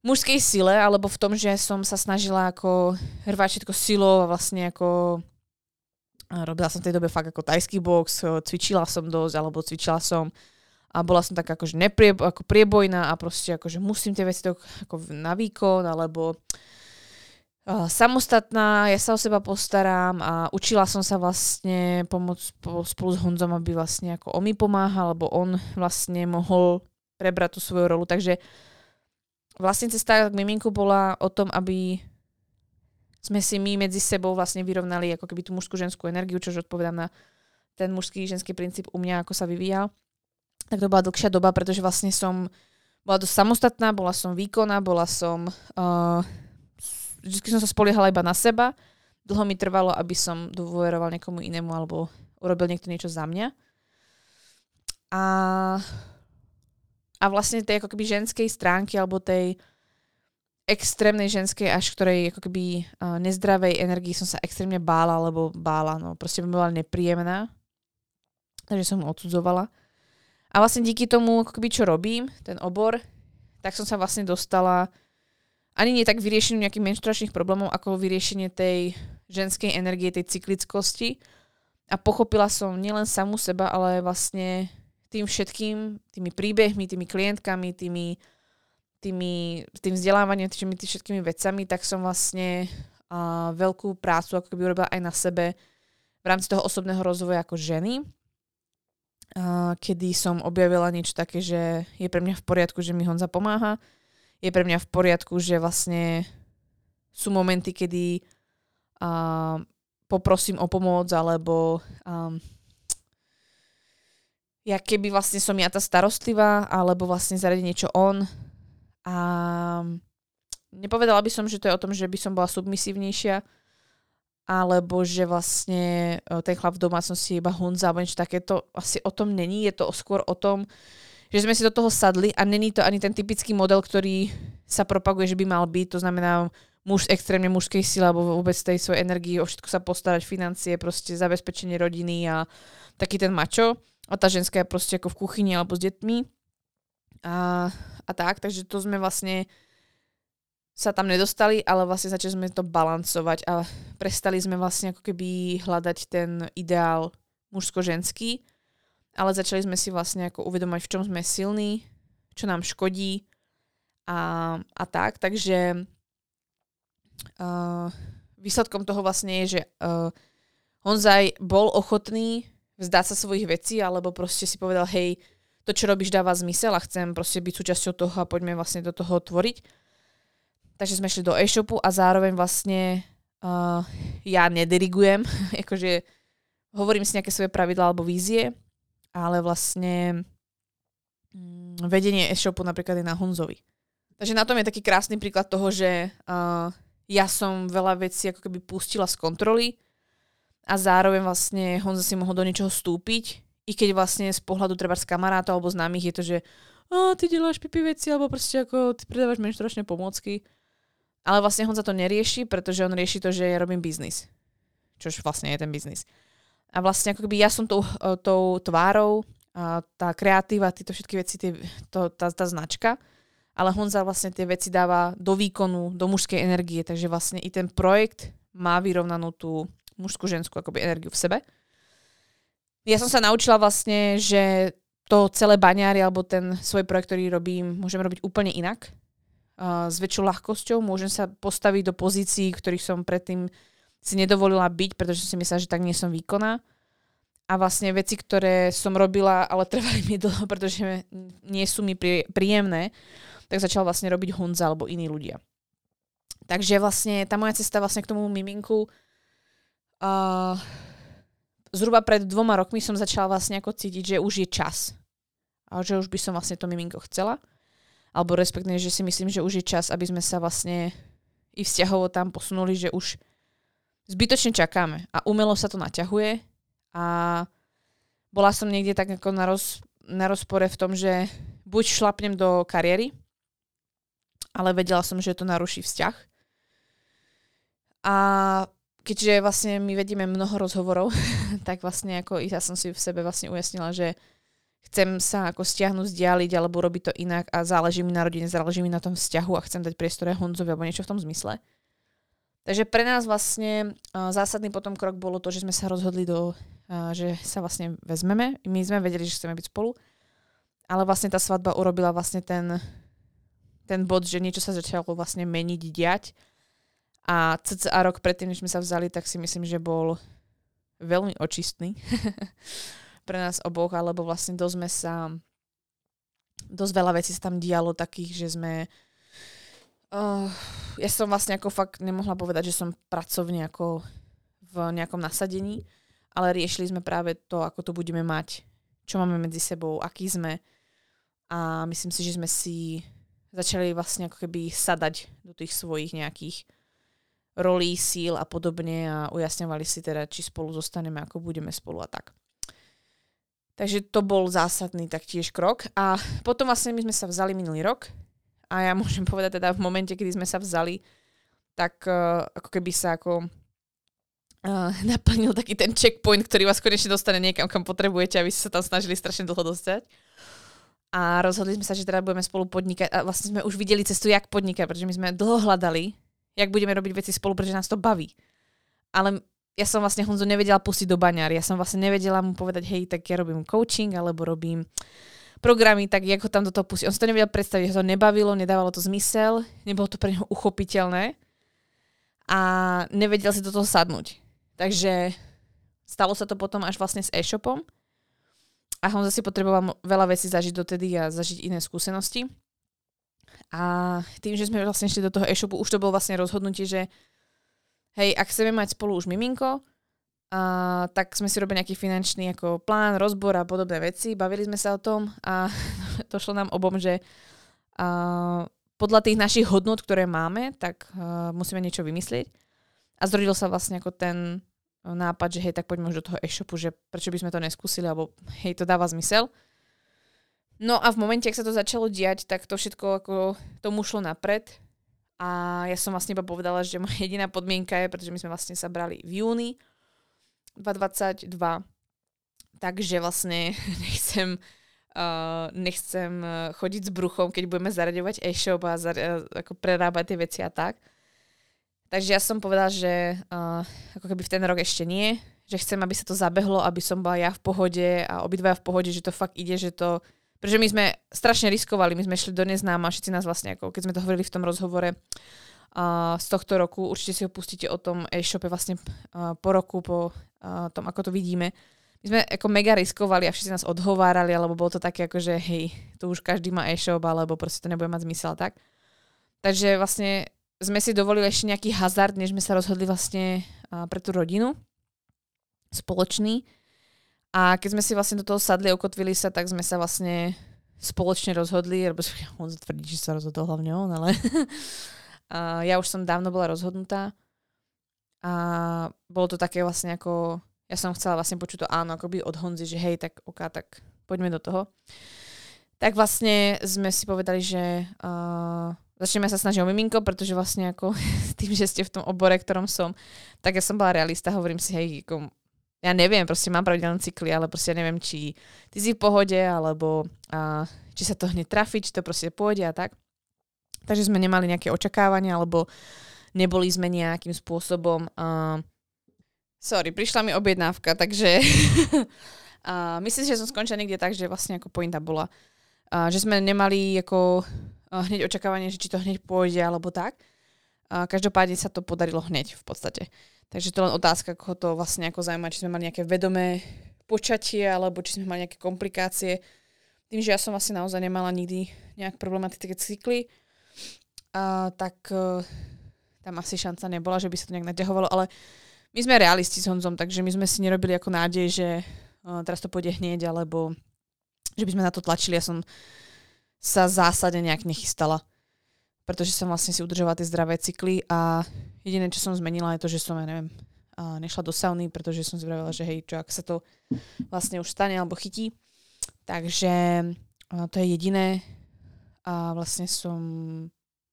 A: mužskej sile, alebo v tom, že som sa snažila ako hrvať všetko silou a vlastne ako robila som v tej dobe fakt ako tajský box, cvičila som dosť, alebo cvičila som a bola som tak akože neprie, ako priebojná a proste akože musím tie veci to ako na výkon, alebo uh, samostatná, ja sa o seba postaram a učila som sa vlastne pomôcť spolu s Honzom, aby vlastne ako on mi pomáhal, alebo on vlastne mohol prebrať tú svoju rolu, takže vlastne cesta k miminku bola o tom, aby sme si my medzi sebou vlastne vyrovnali ako keby tú mužskú ženskú energiu, čo odpovedám na ten mužský ženský princíp u mňa, ako sa vyvíjal. Tak to bola dlhšia doba, pretože vlastne som bola dosť samostatná, bola som výkonná, bola som... Uh, vždy som sa spoliehala iba na seba. Dlho mi trvalo, aby som dôveroval niekomu inému alebo urobil niekto niečo za mňa. A a vlastne tej ako keby ženskej stránky alebo tej extrémnej ženskej až ktorej ako keby uh, nezdravej energii som sa extrémne bála, alebo bála, no proste by bola nepríjemná. Takže som mu odsudzovala. A vlastne díky tomu, ako čo robím, ten obor, tak som sa vlastne dostala ani nie tak vyriešeniu nejakých menštruačných problémov, ako vyriešenie tej ženskej energie, tej cyklickosti. A pochopila som nielen samú seba, ale vlastne tým všetkým, tými príbehmi, tými klientkami, tými, tými, tým vzdelávaním, tými, tými všetkými vecami, tak som vlastne uh, veľkú prácu ako keby urobila aj na sebe v rámci toho osobného rozvoja ako ženy. Kedy som objavila niečo také, že je pre mňa v poriadku, že mi Honza pomáha. Je pre mňa v poriadku, že vlastne sú momenty, kedy uh, poprosím o pomoc, alebo um, ja keby vlastne som ja tá starostlivá, alebo vlastne zaradí niečo on. A nepovedala by som, že to je o tom, že by som bola submisívnejšia, alebo že vlastne e, ten chlap v domácnosti je iba Honza, alebo niečo takéto. Asi o tom není, je to skôr o tom, že sme si do toho sadli a není to ani ten typický model, ktorý sa propaguje, že by mal byť. To znamená, muž extrémne mužskej sily alebo vôbec tej svojej energii, o všetko sa postarať, financie, proste zabezpečenie rodiny a taký ten mačo. A tá ženská je proste ako v kuchyni alebo s deťmi. A, a tak, takže to sme vlastne sa tam nedostali, ale vlastne začali sme to balancovať a prestali sme vlastne ako keby hľadať ten ideál mužsko-ženský, ale začali sme si vlastne ako uvedomať, v čom sme silní, čo nám škodí a, a tak, takže uh, výsledkom toho vlastne je, že uh, Honzaj bol ochotný vzdať sa svojich vecí, alebo proste si povedal, hej, to, čo robíš, dáva zmysel a chcem proste byť súčasťou toho a poďme vlastne do toho tvoriť. Takže sme šli do e-shopu a zároveň vlastne uh, ja nedirigujem, akože hovorím si nejaké svoje pravidlá alebo vízie, ale vlastne um, vedenie e-shopu napríklad je na Honzovi. Takže na tom je taký krásny príklad toho, že uh, ja som veľa vecí ako keby pustila z kontroly a zároveň vlastne Honza si mohol do niečoho stúpiť, i keď vlastne z pohľadu treba z kamarátov alebo známych je to, že oh, ty deláš pipi veci alebo proste ako ty predávaš menštruačné pomôcky. Ale vlastne Honza to nerieši, pretože on rieši to, že ja robím biznis. Čož vlastne je ten biznis. A vlastne ako keby ja som tou, tou tvárou, tá kreatíva, tieto všetky veci, tie, to, tá, tá značka ale Honza vlastne tie veci dáva do výkonu, do mužskej energie, takže vlastne i ten projekt má vyrovnanú tú mužskú, ženskú akoby energiu v sebe. Ja som sa naučila vlastne, že to celé baňári alebo ten svoj projekt, ktorý robím, môžem robiť úplne inak. S väčšou ľahkosťou môžem sa postaviť do pozícií, ktorých som predtým si nedovolila byť, pretože si myslela, že tak nie som výkonná. A vlastne veci, ktoré som robila, ale trvali mi dlho, pretože nie sú mi príjemné, tak začal vlastne robiť Honza alebo iní ľudia. Takže vlastne tá moja cesta vlastne k tomu miminku uh, zhruba pred dvoma rokmi som začala vlastne ako cítiť, že už je čas. A že už by som vlastne to miminko chcela. Alebo respektíve, že si myslím, že už je čas, aby sme sa vlastne i vzťahovo tam posunuli, že už zbytočne čakáme. A umelo sa to naťahuje. A bola som niekde tak ako na, roz, na rozpore v tom, že buď šlapnem do kariéry, ale vedela som, že to naruší vzťah. A keďže vlastne my vedíme mnoho rozhovorov, tak vlastne ako ja som si v sebe vlastne ujasnila, že chcem sa ako stiahnuť, zdialiť alebo robiť to inak a záleží mi na rodine, záleží mi na tom vzťahu a chcem dať priestor Honzovi alebo niečo v tom zmysle. Takže pre nás vlastne uh, zásadný potom krok bolo to, že sme sa rozhodli do, uh, že sa vlastne vezmeme. My sme vedeli, že chceme byť spolu, ale vlastne tá svadba urobila vlastne ten ten bod, že niečo sa začalo vlastne meniť, diať. A cca rok predtým, než sme sa vzali, tak si myslím, že bol veľmi očistný pre nás oboch, alebo vlastne dosť sme sa dosť veľa vecí sa tam dialo takých, že sme uh, ja som vlastne ako fakt nemohla povedať, že som pracovne ako v nejakom nasadení, ale riešili sme práve to, ako to budeme mať, čo máme medzi sebou, aký sme a myslím si, že sme si začali vlastne ako keby sadať do tých svojich nejakých rolí, síl a podobne a ujasňovali si teda, či spolu zostaneme, ako budeme spolu a tak. Takže to bol zásadný taktiež krok. A potom vlastne my sme sa vzali minulý rok a ja môžem povedať teda v momente, kedy sme sa vzali, tak uh, ako keby sa ako uh, naplnil taký ten checkpoint, ktorý vás konečne dostane niekam, kam potrebujete, aby ste sa tam snažili strašne dlho dostať a rozhodli sme sa, že teda budeme spolu podnikať a vlastne sme už videli cestu, jak podnikať, pretože my sme dlho hľadali, jak budeme robiť veci spolu, pretože nás to baví. Ale ja som vlastne Honzo nevedela pustiť do baňári, ja som vlastne nevedela mu povedať, hej, tak ja robím coaching alebo robím programy, tak ako tam do toho pustiť. On si to nevedel predstaviť, že to nebavilo, nedávalo to zmysel, nebolo to pre neho uchopiteľné a nevedel si do toho sadnúť. Takže stalo sa to potom až vlastne s e-shopom, a on zase potreboval veľa vecí zažiť dotedy a zažiť iné skúsenosti. A tým, že sme vlastne šli do toho e-shopu, už to bolo vlastne rozhodnutie, že hej, ak chceme mať spolu už miminko, a, tak sme si robili nejaký finančný ako plán, rozbor a podobné veci. Bavili sme sa o tom a došlo nám obom, že a, podľa tých našich hodnot, ktoré máme, tak a, musíme niečo vymyslieť. A zrodil sa vlastne ako ten nápad, že hej, tak poďme už do toho e-shopu, že prečo by sme to neskúsili, alebo hej, to dáva zmysel. No a v momente, ak sa to začalo diať, tak to všetko ako tomu šlo napred a ja som vlastne iba povedala, že moja jediná podmienka je, pretože my sme vlastne sa brali v júni 2022, takže vlastne nechcem, uh, nechcem uh, chodiť s bruchom, keď budeme zaraďovať e-shop a zar- uh, ako prerábať tie veci a tak. Takže ja som povedala, že uh, ako keby v ten rok ešte nie, že chcem, aby sa to zabehlo, aby som bola ja v pohode a obidva v pohode, že to fakt ide, že to pretože my sme strašne riskovali, my sme šli do neznáma, všetci nás vlastne, ako keď sme to hovorili v tom rozhovore uh, z tohto roku, určite si ho pustíte o tom e-shope vlastne uh, po roku, po uh, tom, ako to vidíme. My sme ako mega riskovali a všetci nás odhovárali, alebo bolo to také ako, že hej, tu už každý má e-shop, alebo proste to nebude mať zmysel tak. Takže vlastne sme si dovolili ešte nejaký hazard, než sme sa rozhodli vlastne uh, pre tú rodinu spoločný. A keď sme si vlastne do toho sadli a ukotvili sa, tak sme sa vlastne spoločne rozhodli, lebo on tvrdí, že sa rozhodol hlavne on, ale a ja už som dávno bola rozhodnutá a bolo to také vlastne ako, ja som chcela vlastne počuť to áno, akoby od Honzy, že hej, tak ok, tak poďme do toho. Tak vlastne sme si povedali, že uh, začneme sa snažiť o miminko, pretože vlastne ako tým, že ste v tom obore, ktorom som, tak ja som bola realista, hovorím si, hej, ako ja neviem, proste mám pravidelné cykly, ale proste ja neviem, či ty si v pohode, alebo a, či sa to hneď trafi, či to proste pôjde a tak. Takže sme nemali nejaké očakávania, alebo neboli sme nejakým spôsobom... A, sorry, prišla mi objednávka, takže a, myslím, že som skončila niekde tak, že vlastne ako pointa bola, a, že sme nemali ako a, hneď očakávanie, že či to hneď pôjde, alebo tak. A, každopádne sa to podarilo hneď v podstate. Takže to je len otázka, ako to vlastne ako zaujíma, či sme mali nejaké vedomé počatie, alebo či sme mali nejaké komplikácie. Tým, že ja som vlastne naozaj nemala nikdy nejak problematické cykly, a, tak uh, tam asi šanca nebola, že by sa to nejak naťahovalo, ale my sme realisti s Honzom, takže my sme si nerobili ako nádej, že uh, teraz to pôjde hneď, alebo že by sme na to tlačili. Ja som sa zásadne nejak nechystala pretože som vlastne si udržovala tie zdravé cykly a jediné, čo som zmenila je to, že som, ja neviem, nešla do sauny, pretože som si vravila, že hej, čo ak sa to vlastne už stane alebo chytí. Takže to je jediné a vlastne som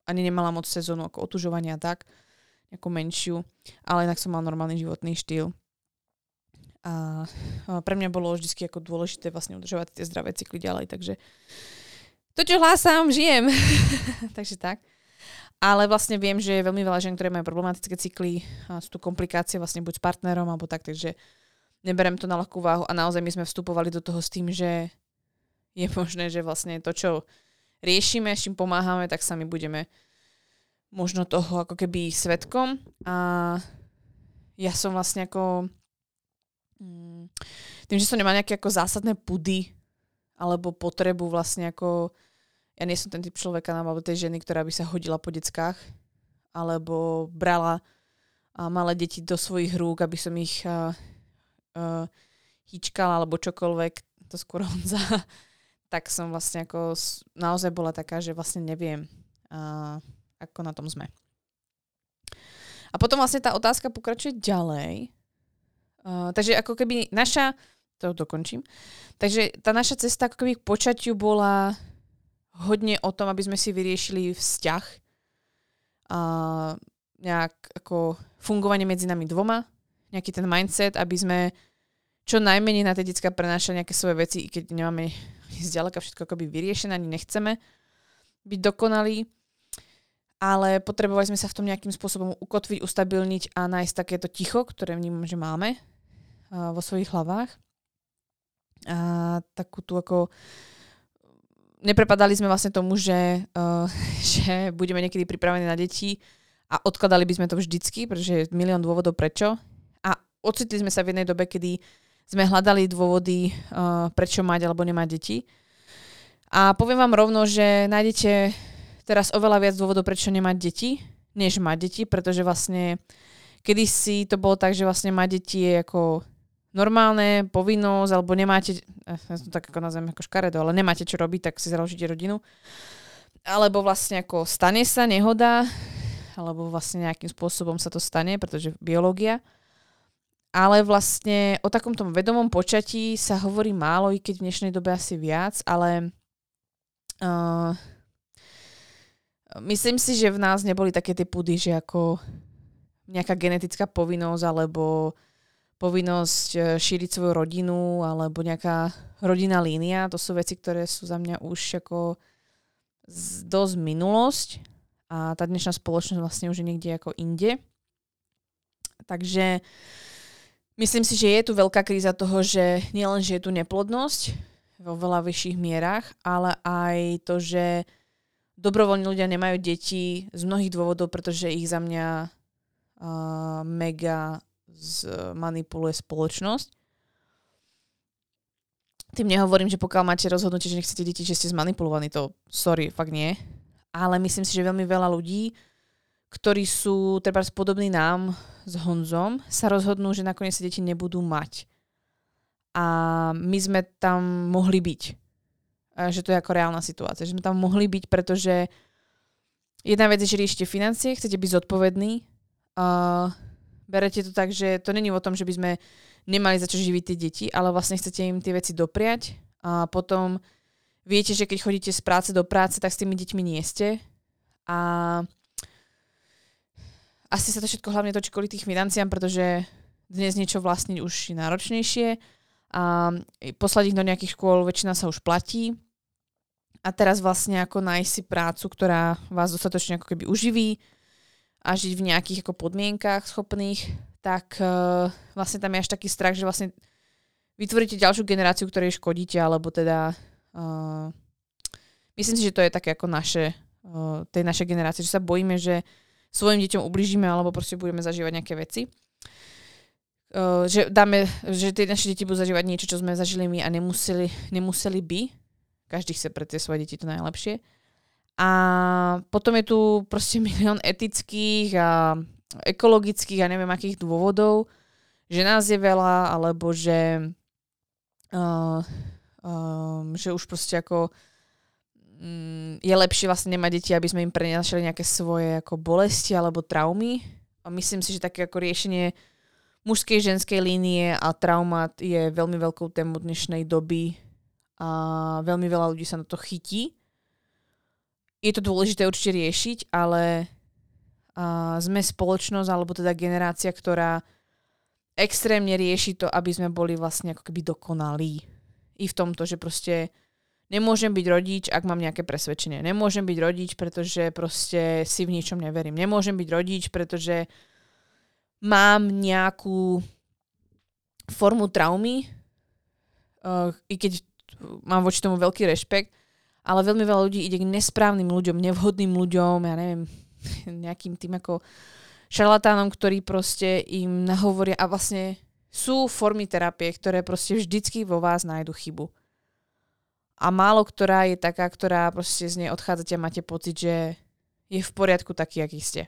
A: ani nemala moc sezónu ako otužovania tak, nejakú menšiu, ale inak som mal normálny životný štýl. A pre mňa bolo vždy ako dôležité vlastne udržovať tie zdravé cykly ďalej, takže to, čo hlásam, žijem. Takže tak. Ale vlastne viem, že je veľmi veľa žen, ktoré majú problematické cykly, a sú tu komplikácie vlastne buď s partnerom alebo tak, takže neberem to na ľahkú váhu a naozaj my sme vstupovali do toho s tým, že je možné, že vlastne to, čo riešime, s čím pomáhame, tak sami budeme možno toho ako keby svetkom a ja som vlastne ako mm, tým, že som nemala nejaké ako zásadné pudy alebo potrebu vlastne ako ja nie som ten typ človeka alebo tej ženy, ktorá by sa hodila po deckách alebo brala a malé deti do svojich rúk, aby som ich uh, uh, hýčkala alebo čokoľvek, to skôr Honza, tak som vlastne ako naozaj bola taká, že vlastne neviem, uh, ako na tom sme. A potom vlastne tá otázka pokračuje ďalej. Uh, takže ako keby naša, to dokončím, takže tá naša cesta ako keby k počatiu bola hodne o tom, aby sme si vyriešili vzťah a nejak ako fungovanie medzi nami dvoma, nejaký ten mindset, aby sme čo najmenej na tie detská prenášali nejaké svoje veci, i keď nemáme zďaleka všetko akoby vyriešené, ani nechceme byť dokonalí, ale potrebovali sme sa v tom nejakým spôsobom ukotviť, ustabilniť a nájsť takéto ticho, ktoré vnímam, že máme vo svojich hlavách. A takú tú ako neprepadali sme vlastne tomu, že, uh, že budeme niekedy pripravení na deti a odkladali by sme to vždycky, pretože je milión dôvodov prečo. A ocitli sme sa v jednej dobe, kedy sme hľadali dôvody, uh, prečo mať alebo nemať deti. A poviem vám rovno, že nájdete teraz oveľa viac dôvodov, prečo nemať deti, než mať deti, pretože vlastne kedysi to bolo tak, že vlastne mať deti je ako normálne, povinnosť, alebo nemáte, eh, ja to tak ako nazvem ako škaredo, ale nemáte čo robiť, tak si založíte rodinu. Alebo vlastne ako stane sa nehoda, alebo vlastne nejakým spôsobom sa to stane, pretože biológia. Ale vlastne o takomto vedomom počatí sa hovorí málo, i keď v dnešnej dobe asi viac, ale uh, myslím si, že v nás neboli také tie pudy, že ako nejaká genetická povinnosť alebo povinnosť e, šíriť svoju rodinu alebo nejaká rodinná línia. To sú veci, ktoré sú za mňa už ako dosť minulosť a tá dnešná spoločnosť vlastne už je niekde ako inde. Takže myslím si, že je tu veľká kríza toho, že nielen, že je tu neplodnosť vo veľa vyšších mierach, ale aj to, že dobrovoľní ľudia nemajú deti z mnohých dôvodov, pretože ich za mňa uh, mega zmanipuluje spoločnosť. Tým nehovorím, že pokiaľ máte rozhodnutie, že nechcete deti, že ste zmanipulovaní, to sorry, fakt nie. Ale myslím si, že veľmi veľa ľudí, ktorí sú treba podobní nám s Honzom, sa rozhodnú, že nakoniec sa deti nebudú mať. A my sme tam mohli byť. A že to je ako reálna situácia. Že sme tam mohli byť, pretože jedna vec je, že riešite financie, chcete byť zodpovední, uh, berete to tak, že to není o tom, že by sme nemali za čo živiť tie deti, ale vlastne chcete im tie veci dopriať a potom viete, že keď chodíte z práce do práce, tak s tými deťmi nie ste. A asi sa to všetko hlavne točí kvôli tých financiám, pretože dnes niečo vlastniť už je náročnejšie a poslať ich do nejakých škôl väčšina sa už platí. A teraz vlastne ako nájsť si prácu, ktorá vás dostatočne ako keby uživí, a žiť v nejakých ako podmienkách schopných, tak uh, vlastne tam je až taký strach, že vlastne vytvoríte ďalšiu generáciu, ktorej škodíte, alebo teda uh, myslím si, že to je také ako naše, uh, tej našej generácie, že sa bojíme, že svojim deťom ubližíme alebo proste budeme zažívať nejaké veci. Uh, že dáme, že tie naše deti budú zažívať niečo, čo sme zažili my a nemuseli, nemuseli by. Každý chce pre tie svoje deti to najlepšie. A potom je tu proste milión etických a ekologických a neviem akých dôvodov, že nás je veľa, alebo že, uh, um, že už proste ako um, je lepšie vlastne nemať deti, aby sme im prenašali nejaké svoje ako bolesti alebo traumy. A myslím si, že také ako riešenie mužskej, ženskej línie a traumat je veľmi veľkou tému dnešnej doby a veľmi veľa ľudí sa na to chytí je to dôležité určite riešiť, ale uh, sme spoločnosť, alebo teda generácia, ktorá extrémne rieši to, aby sme boli vlastne ako keby dokonalí. I v tomto, že proste nemôžem byť rodič, ak mám nejaké presvedčenie. Nemôžem byť rodič, pretože proste si v ničom neverím. Nemôžem byť rodič, pretože mám nejakú formu traumy, uh, i keď mám voči tomu veľký rešpekt, ale veľmi veľa ľudí ide k nesprávnym ľuďom, nevhodným ľuďom, ja neviem, nejakým tým ako šarlatánom, ktorí proste im nahovoria a vlastne sú formy terapie, ktoré proste vždycky vo vás nájdu chybu. A málo ktorá je taká, ktorá proste z nej odchádzate a máte pocit, že je v poriadku taký, aký ste.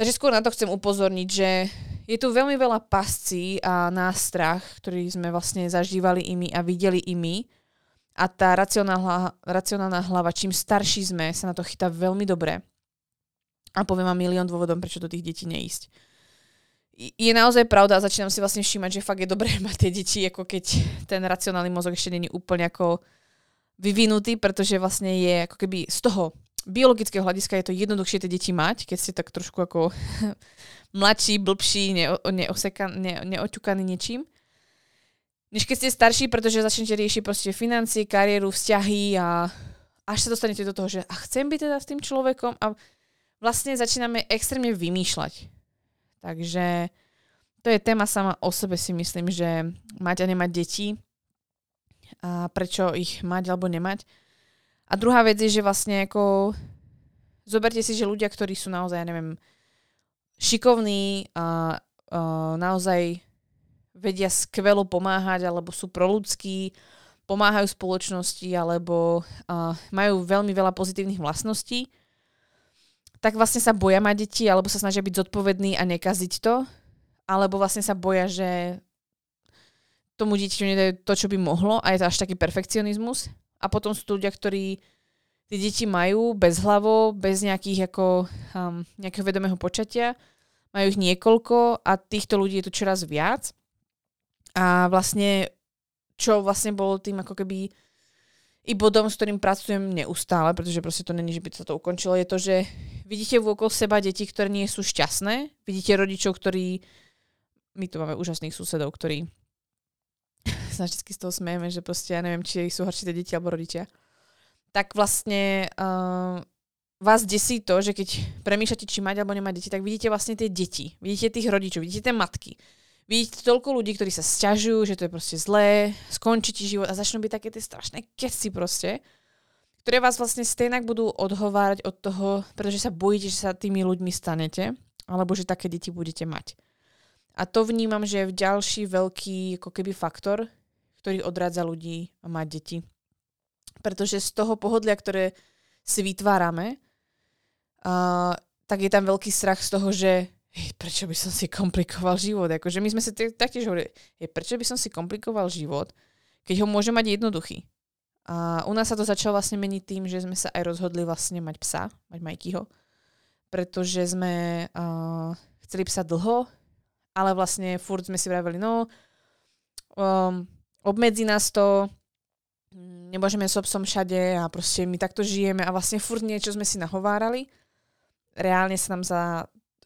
A: Takže skôr na to chcem upozorniť, že je tu veľmi veľa pascí a nástrach, ktorý sme vlastne zažívali imi a videli imi a tá racionálna, racionálna hlava, čím starší sme, sa na to chytá veľmi dobre. A poviem vám milión dôvodom, prečo do tých detí neísť. Je naozaj pravda a začínam si vlastne všímať, že fakt je dobré mať tie deti, ako keď ten racionálny mozog ešte není úplne ako vyvinutý, pretože vlastne je ako keby z toho biologického hľadiska je to jednoduchšie tie deti mať, keď ste tak trošku ako mladší, blbší, neo, neoseka, ne, neoťukaní niečím než keď ste starší, pretože začnete riešiť proste financie, kariéru, vzťahy a až sa dostanete do toho, že a chcem byť teda s tým človekom a vlastne začíname extrémne vymýšľať. Takže to je téma sama o sebe si myslím, že mať a nemať deti a prečo ich mať alebo nemať. A druhá vec je, že vlastne ako zoberte si, že ľudia, ktorí sú naozaj, ja neviem, šikovní a, a naozaj vedia skvelo pomáhať, alebo sú proludskí, pomáhajú spoločnosti, alebo uh, majú veľmi veľa pozitívnych vlastností, tak vlastne sa boja mať deti, alebo sa snažia byť zodpovední a nekaziť to, alebo vlastne sa boja, že tomu dieťaťu nedajú to, čo by mohlo a je to až taký perfekcionizmus. A potom sú ľudia, ktorí tie deti majú bez hlavo, bez nejakých ako, um, nejakého vedomého počatia, majú ich niekoľko a týchto ľudí je tu čoraz viac. A vlastne, čo vlastne bolo tým ako keby i bodom, s ktorým pracujem neustále, pretože proste to není, že by sa to ukončilo, je to, že vidíte vôkol seba deti, ktoré nie sú šťastné, vidíte rodičov, ktorí, my tu máme úžasných susedov, ktorí sa vždy z toho smejeme, že proste ja neviem, či sú horšie deti alebo rodičia. Tak vlastne uh, vás desí to, že keď premýšľate, či mať alebo nemať deti, tak vidíte vlastne tie deti, vidíte tých rodičov, vidíte tie matky, Vidíte toľko ľudí, ktorí sa sťažujú, že to je proste zlé, skončí ti život a začnú byť také tie strašné keci proste, ktoré vás vlastne stejnak budú odhovárať od toho, pretože sa bojíte, že sa tými ľuďmi stanete, alebo že také deti budete mať. A to vnímam, že je ďalší veľký ako keby faktor, ktorý odrádza ľudí mať deti. Pretože z toho pohodlia, ktoré si vytvárame, uh, tak je tam veľký strach z toho, že prečo by som si komplikoval život? Akože my sme sa taktiež hovorili, hej, prečo by som si komplikoval život, keď ho môže mať jednoduchý. A u nás sa to začalo vlastne meniť tým, že sme sa aj rozhodli vlastne mať psa, mať Majkyho, pretože sme uh, chceli psa dlho, ale vlastne furt sme si vraveli, no, um, obmedzi nás to, nemôžeme s psom všade a proste my takto žijeme a vlastne furt niečo sme si nahovárali. Reálne sa nám za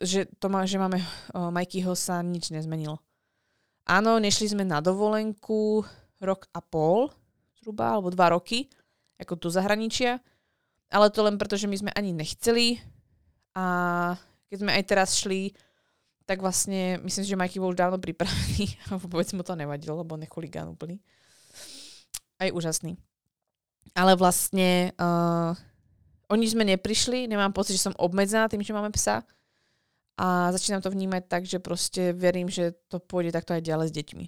A: že, to má, že máme o, Majkyho sa nič nezmenilo. Áno, nešli sme na dovolenku rok a pol, zhruba, alebo dva roky, ako tu zahraničia, ale to len preto, že my sme ani nechceli a keď sme aj teraz šli, tak vlastne myslím že Majky bol už dávno pripravený a vôbec mu to nevadilo, lebo nechuligán úplný. Aj úžasný. Ale vlastne uh, oni sme neprišli, nemám pocit, že som obmedzená tým, že máme psa a začínam to vnímať tak, že proste verím, že to pôjde takto aj ďalej s deťmi.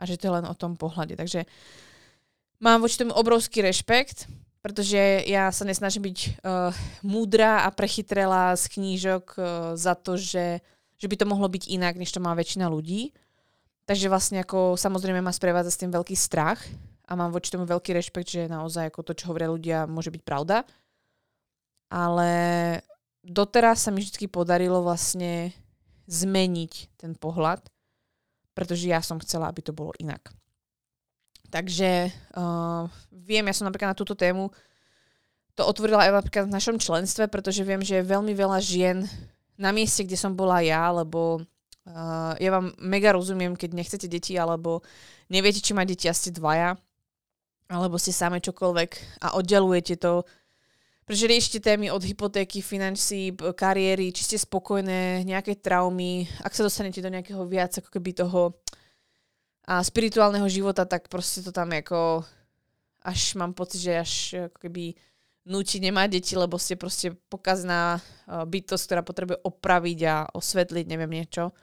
A: A že to je len o tom pohľade. Takže mám voči tomu obrovský rešpekt, pretože ja sa nesnažím byť uh, múdra a prechytrela z knížok uh, za to, že, že by to mohlo byť inak, než to má väčšina ľudí. Takže vlastne ako samozrejme ma sprevádza s tým veľký strach a mám voči tomu veľký rešpekt, že naozaj ako to, čo hovoria ľudia, môže byť pravda. Ale doteraz sa mi vždy podarilo vlastne zmeniť ten pohľad, pretože ja som chcela, aby to bolo inak. Takže uh, viem, ja som napríklad na túto tému to otvorila aj napríklad v našom členstve, pretože viem, že je veľmi veľa žien na mieste, kde som bola ja, lebo uh, ja vám mega rozumiem, keď nechcete deti, alebo neviete, či má deti a ste dvaja, alebo ste same čokoľvek a oddelujete to pretože riešite témy od hypotéky, financí, kariéry, či ste spokojné, nejaké traumy, ak sa dostanete do nejakého viac ako keby toho a spirituálneho života, tak proste to tam ako až mám pocit, že až ako keby núti nemať deti, lebo ste proste pokazná bytosť, ktorá potrebuje opraviť a osvetliť, neviem niečo.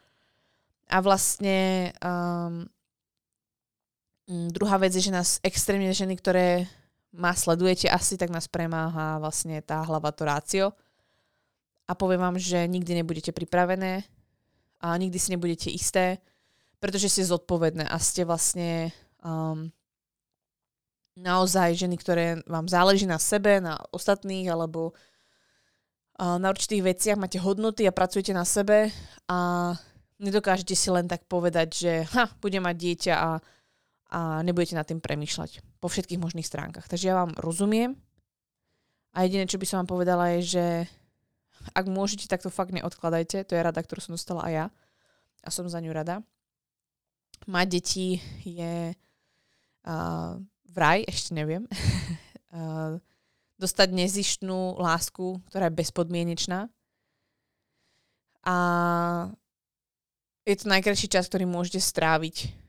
A: A vlastne um, druhá vec je, že nás extrémne ženy, ktoré ma sledujete asi, tak nás premáha vlastne tá hlava to rácio. A poviem vám, že nikdy nebudete pripravené a nikdy si nebudete isté, pretože ste zodpovedné a ste vlastne um, naozaj ženy, ktoré vám záleží na sebe, na ostatných alebo uh, na určitých veciach, máte hodnoty a pracujete na sebe a nedokážete si len tak povedať, že ha, budem mať dieťa a a nebudete nad tým premýšľať po všetkých možných stránkach. Takže ja vám rozumiem a jediné, čo by som vám povedala je, že ak môžete, tak to fakt neodkladajte. To je rada, ktorú som dostala aj ja a som za ňu rada. Mať deti je uh, vraj, ešte neviem, uh, dostať nezištnú lásku, ktorá je bezpodmienečná. A je to najkrajší čas, ktorý môžete stráviť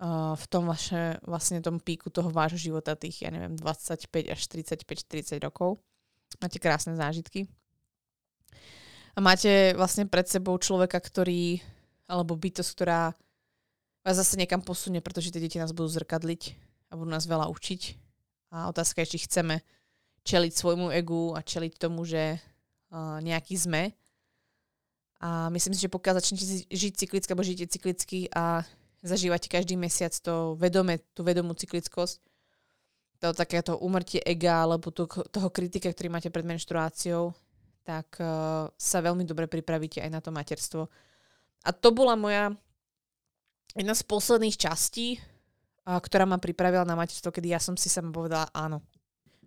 A: v tom vaše, vlastne tom píku toho vášho života, tých, ja neviem, 25 až 35-40 rokov. Máte krásne zážitky. A máte vlastne pred sebou človeka, ktorý, alebo bytosť, ktorá vás zase niekam posunie, pretože tie deti nás budú zrkadliť a budú nás veľa učiť. A otázka je, či chceme čeliť svojmu egu a čeliť tomu, že uh, nejaký sme. A myslím si, že pokiaľ začnete žiť cyklicky alebo žijete cyklicky a zažívate každý mesiac to vedome, tú vedomú cyklickosť, to takéto umrtie ega alebo to, toho kritika, ktorý máte pred menštruáciou, tak uh, sa veľmi dobre pripravíte aj na to materstvo. A to bola moja jedna z posledných častí, uh, ktorá ma pripravila na materstvo, kedy ja som si sama povedala áno.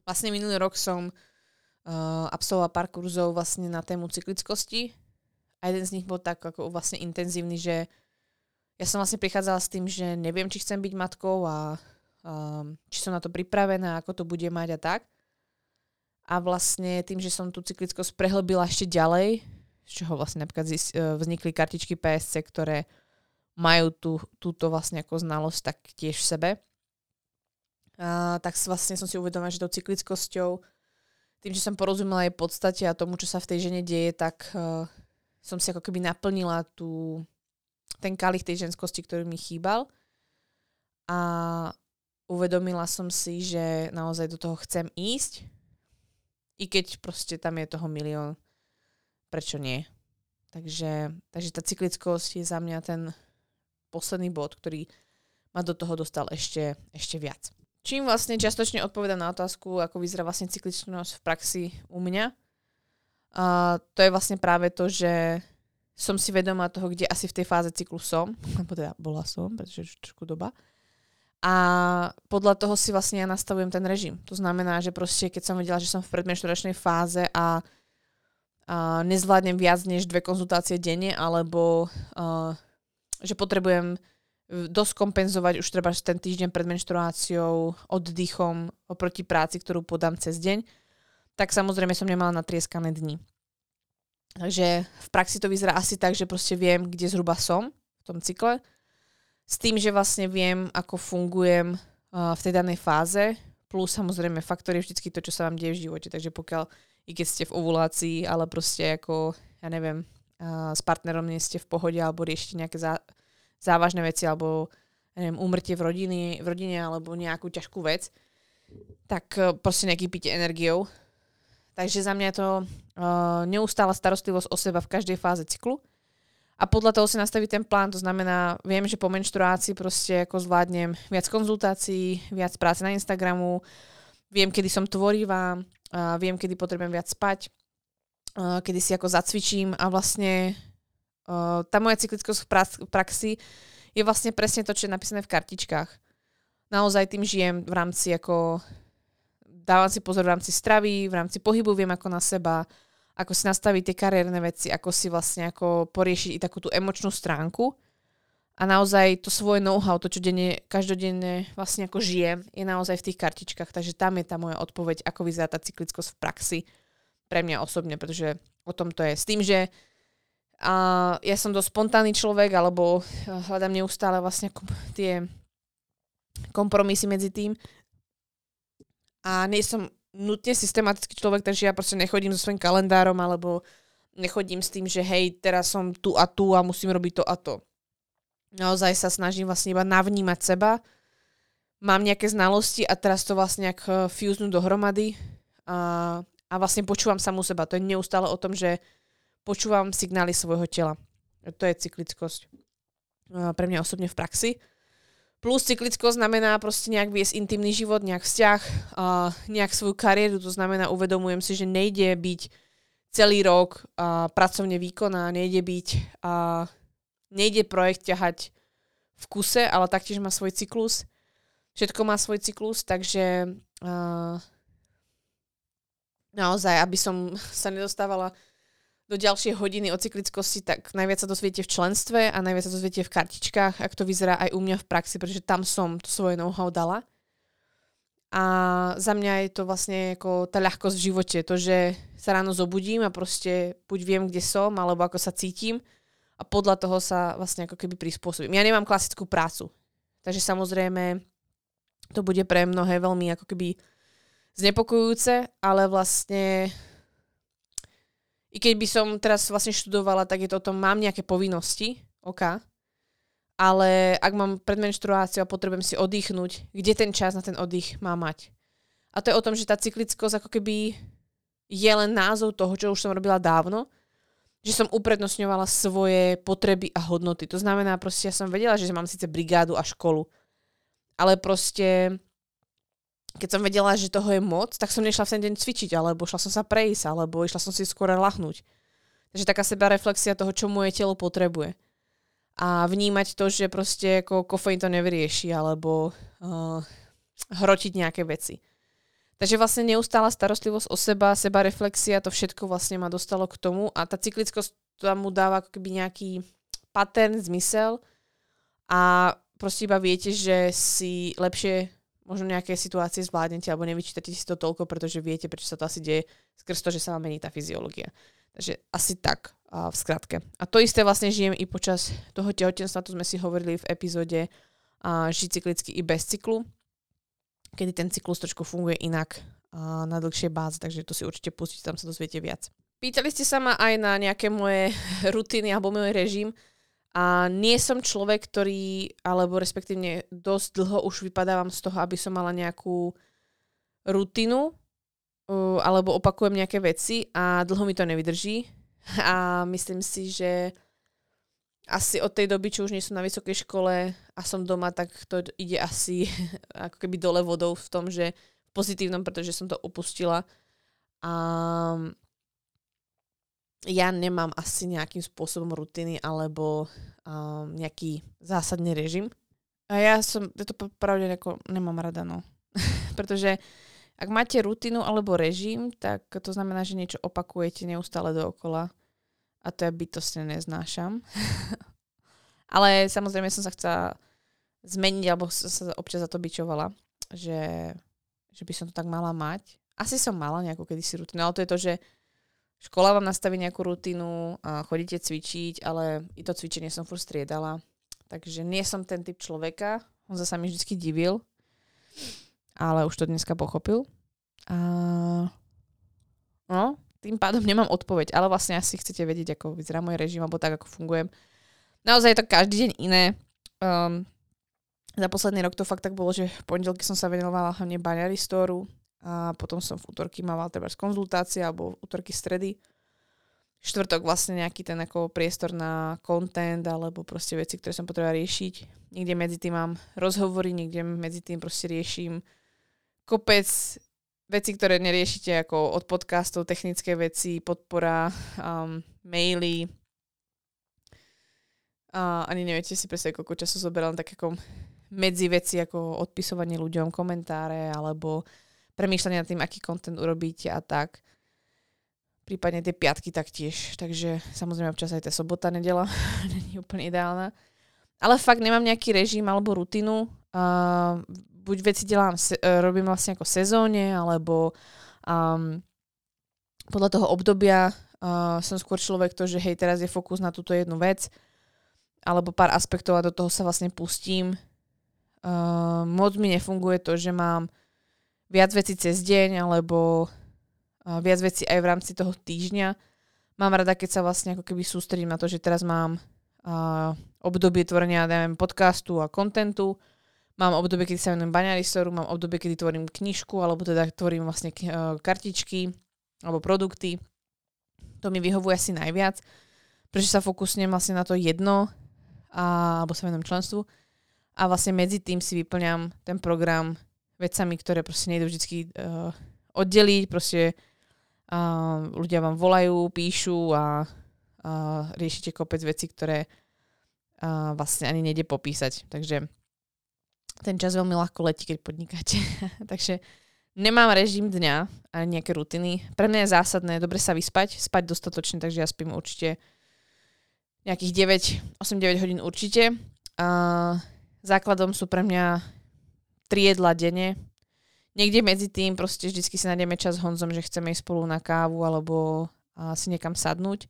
A: Vlastne minulý rok som uh, absolvovala pár kurzov vlastne na tému cyklickosti a jeden z nich bol tak ako vlastne intenzívny, že ja som vlastne prichádzala s tým, že neviem, či chcem byť matkou a um, či som na to pripravená, ako to bude mať a tak. A vlastne tým, že som tú cyklickosť prehlbila ešte ďalej, z čoho vlastne napríklad zis, uh, vznikli kartičky PSC, ktoré majú tú, túto vlastne ako znalosť tak tiež v sebe, uh, tak vlastne som si uvedomila, že tou cyklickosťou, tým, že som porozumela jej podstate a tomu, čo sa v tej žene deje, tak uh, som si ako keby naplnila tú, ten kalich tej ženskosti, ktorý mi chýbal. A uvedomila som si, že naozaj do toho chcem ísť, i keď proste tam je toho milión, prečo nie. Takže, takže tá cyklickosť je za mňa ten posledný bod, ktorý ma do toho dostal ešte, ešte viac. Čím vlastne čiastočne odpovedám na otázku, ako vyzerá vlastne cykličnosť v praxi u mňa, a to je vlastne práve to, že som si vedomá toho, kde asi v tej fáze cyklu som, alebo teda bola som, pretože už trošku doba. A podľa toho si vlastne ja nastavujem ten režim. To znamená, že proste keď som vedela, že som v predmenšturačnej fáze a, a nezvládnem viac než dve konzultácie denne, alebo a, že potrebujem dosť kompenzovať už treba ten týždeň pred menštruáciou oddychom oproti práci, ktorú podám cez deň, tak samozrejme som nemala natrieskané dni. Takže v praxi to vyzerá asi tak, že proste viem, kde zhruba som v tom cykle s tým, že vlastne viem, ako fungujem uh, v tej danej fáze, plus samozrejme faktor je vždy to, čo sa vám deje v živote, takže pokiaľ, i keď ste v ovulácii, ale proste ako, ja neviem, uh, s partnerom nie ste v pohode alebo riešite nejaké zá, závažné veci alebo ja neviem, umrtie v, rodine, v rodine alebo nejakú ťažkú vec, tak uh, proste nekýpite energiou. Takže za mňa je to uh, neustála starostlivosť o seba v každej fáze cyklu a podľa toho si nastaví ten plán, to znamená, viem, že po menštruácii proste ako zvládnem viac konzultácií, viac práce na Instagramu, viem, kedy som tvorivá, a viem, kedy potrebujem viac spať, a kedy si ako zacvičím a vlastne tá moja cyklickosť v praxi je vlastne presne to, čo je napísané v kartičkách. Naozaj tým žijem v rámci ako dávam si pozor v rámci stravy, v rámci pohybu viem ako na seba, ako si nastaviť tie kariérne veci, ako si vlastne ako poriešiť i takú tú emočnú stránku. A naozaj to svoje know-how, to, čo denne, každodenne vlastne ako žijem, je naozaj v tých kartičkách. Takže tam je tá moja odpoveď, ako vyzerá tá cyklickosť v praxi pre mňa osobne, pretože o tom to je. S tým, že a ja som dosť spontánny človek, alebo hľadám neustále vlastne tie kompromisy medzi tým. A nie som nutne systematický človek, takže ja proste nechodím so svojím kalendárom alebo nechodím s tým, že hej, teraz som tu a tu a musím robiť to a to. Naozaj sa snažím vlastne iba navnímať seba, mám nejaké znalosti a teraz to vlastne nejak eh, fuznú dohromady a, a vlastne počúvam samú seba. To je neustále o tom, že počúvam signály svojho tela. To je cyklickosť eh, pre mňa osobne v praxi. Plus cyklickosť znamená proste nejak viesť intimný život, nejak vzťah, uh, nejak svoju kariéru, to znamená uvedomujem si, že nejde byť celý rok uh, pracovne výkonná, nejde byť, uh, nejde projekt ťahať v kuse, ale taktiež má svoj cyklus. Všetko má svoj cyklus, takže uh, naozaj, aby som sa nedostávala do ďalšej hodiny o cyklickosti, tak najviac sa dozviete v členstve a najviac sa dozviete v kartičkách, ak to vyzerá aj u mňa v praxi, pretože tam som to svoje know-how dala. A za mňa je to vlastne ako tá ľahkosť v živote, to, že sa ráno zobudím a proste buď viem, kde som, alebo ako sa cítim a podľa toho sa vlastne ako keby prispôsobím. Ja nemám klasickú prácu, takže samozrejme to bude pre mnohé veľmi ako keby znepokojujúce, ale vlastne i keď by som teraz vlastne študovala, tak je to o tom, mám nejaké povinnosti, OK, ale ak mám predmenštruáciu a potrebujem si oddychnúť, kde ten čas na ten oddych má mať. A to je o tom, že tá cyklickosť ako keby je len názov toho, čo už som robila dávno, že som uprednostňovala svoje potreby a hodnoty. To znamená, proste ja som vedela, že mám síce brigádu a školu, ale proste keď som vedela, že toho je moc, tak som nešla v ten deň cvičiť, alebo šla som sa prejsť, alebo išla som si skôr lahnúť. Takže taká seba reflexia toho, čo moje telo potrebuje. A vnímať to, že proste ako kofeín to nevyrieši, alebo uh, hrotiť nejaké veci. Takže vlastne neustála starostlivosť o seba, seba reflexia, to všetko vlastne ma dostalo k tomu a tá cyklickosť tam mu dáva ako keby nejaký pattern, zmysel a proste iba viete, že si lepšie možno nejaké situácie zvládnete alebo nevyčítate si to toľko, pretože viete, prečo sa to asi deje skrz to, že sa vám mení tá fyziológia. Takže asi tak a v skratke. A to isté vlastne žijem i počas toho tehotenstva, to sme si hovorili v epizóde a žiť cyklicky i bez cyklu, kedy ten cyklus trošku funguje inak a na dlhšie báze, takže to si určite pustíte, tam sa dozviete viac. Pýtali ste sa ma aj na nejaké moje rutiny alebo môj režim. A nie som človek, ktorý, alebo respektívne dosť dlho už vypadávam z toho, aby som mala nejakú rutinu, uh, alebo opakujem nejaké veci a dlho mi to nevydrží. A myslím si, že asi od tej doby, čo už nie som na vysokej škole a som doma, tak to ide asi ako keby dole vodou v tom, že pozitívnom, pretože som to opustila. A ja nemám asi nejakým spôsobom rutiny alebo um, nejaký zásadný režim. A ja som, ja to pravde ako nemám rada, no. Pretože ak máte rutinu alebo režim, tak to znamená, že niečo opakujete neustále dookola. A to ja bytostne neznášam. Ale samozrejme som sa chcela zmeniť, alebo som sa občas za to byčovala, že, že by som to tak mala mať. Asi som mala nejakú kedysi rutinu, ale to je to, že škola vám nastaví nejakú rutinu, a chodíte cvičiť, ale i to cvičenie som furt striedala. Takže nie som ten typ človeka. On sa mi vždy divil, ale už to dneska pochopil. A... No, tým pádom nemám odpoveď, ale vlastne asi chcete vedieť, ako vyzerá môj režim, alebo tak, ako fungujem. Naozaj je to každý deň iné. Um, za posledný rok to fakt tak bolo, že v pondelky som sa venovala hlavne baňari storu, a potom som v útorky mával treba konzultácie alebo v útorky stredy. Štvrtok vlastne nejaký ten ako priestor na content alebo proste veci, ktoré som potrebovala riešiť. Niekde medzi tým mám rozhovory, niekde medzi tým proste riešim kopec veci, ktoré neriešite ako od podcastov, technické veci, podpora, um, maily. A ani neviete si presne, koľko času zoberám tak ako medzi veci ako odpisovanie ľuďom, komentáre alebo premýšľanie nad tým, aký kontent urobíte a tak. Prípadne tie piatky taktiež. Takže samozrejme občas aj tá sobota, nedela není úplne ideálna. Ale fakt nemám nejaký režim alebo rutinu. Uh, buď veci delám, se, uh, robím vlastne ako sezóne, alebo um, podľa toho obdobia uh, som skôr človek to, že hej, teraz je fokus na túto jednu vec, alebo pár aspektov a do toho sa vlastne pustím. Uh, moc mi nefunguje to, že mám viac vecí cez deň alebo viac vecí aj v rámci toho týždňa. Mám rada, keď sa vlastne ako keby sústredím na to, že teraz mám uh, obdobie tvorenia neviem, podcastu a kontentu, mám obdobie, kedy sa venujem baňaristoru, mám obdobie, kedy tvorím knižku, alebo teda tvorím vlastne uh, kartičky alebo produkty. To mi vyhovuje asi najviac, pretože sa fokusnem vlastne na to jedno, a, alebo sa venujem členstvu a vlastne medzi tým si vyplňam ten program vecami, ktoré proste nejdu vždy uh, oddeliť, proste uh, ľudia vám volajú, píšu a uh, riešite kopec veci, ktoré uh, vlastne ani nejde popísať. Takže ten čas veľmi ľahko letí, keď podnikáte. Takže nemám režim dňa ani nejaké rutiny. Pre mňa je zásadné dobre sa vyspať, spať dostatočne, takže ja spím určite nejakých 9, 8-9 hodín určite. A základom sú pre mňa tri jedla denne. Niekde medzi tým proste vždycky si nájdeme čas s Honzom, že chceme ísť spolu na kávu alebo si niekam sadnúť.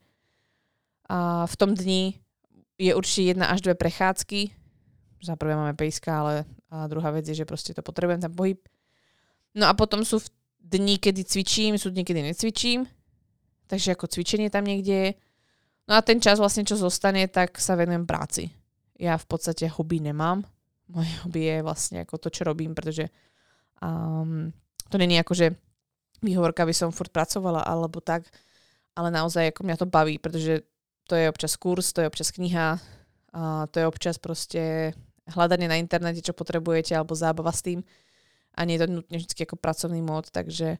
A: A v tom dni je určite jedna až dve prechádzky. Za prvé máme pejska, ale a druhá vec je, že proste to potrebujem, ten pohyb. No a potom sú dni, kedy cvičím, sú dni, kedy necvičím. Takže ako cvičenie tam niekde je. No a ten čas vlastne, čo zostane, tak sa venujem práci ja v podstate hobby nemám. Moje hobby je vlastne ako to, čo robím, pretože um, to není ako, že výhovorka by som furt pracovala alebo tak, ale naozaj ako mňa to baví, pretože to je občas kurz, to je občas kniha, a to je občas proste hľadanie na internete, čo potrebujete, alebo zábava s tým. A nie je to nutne vždy ako pracovný mód, takže,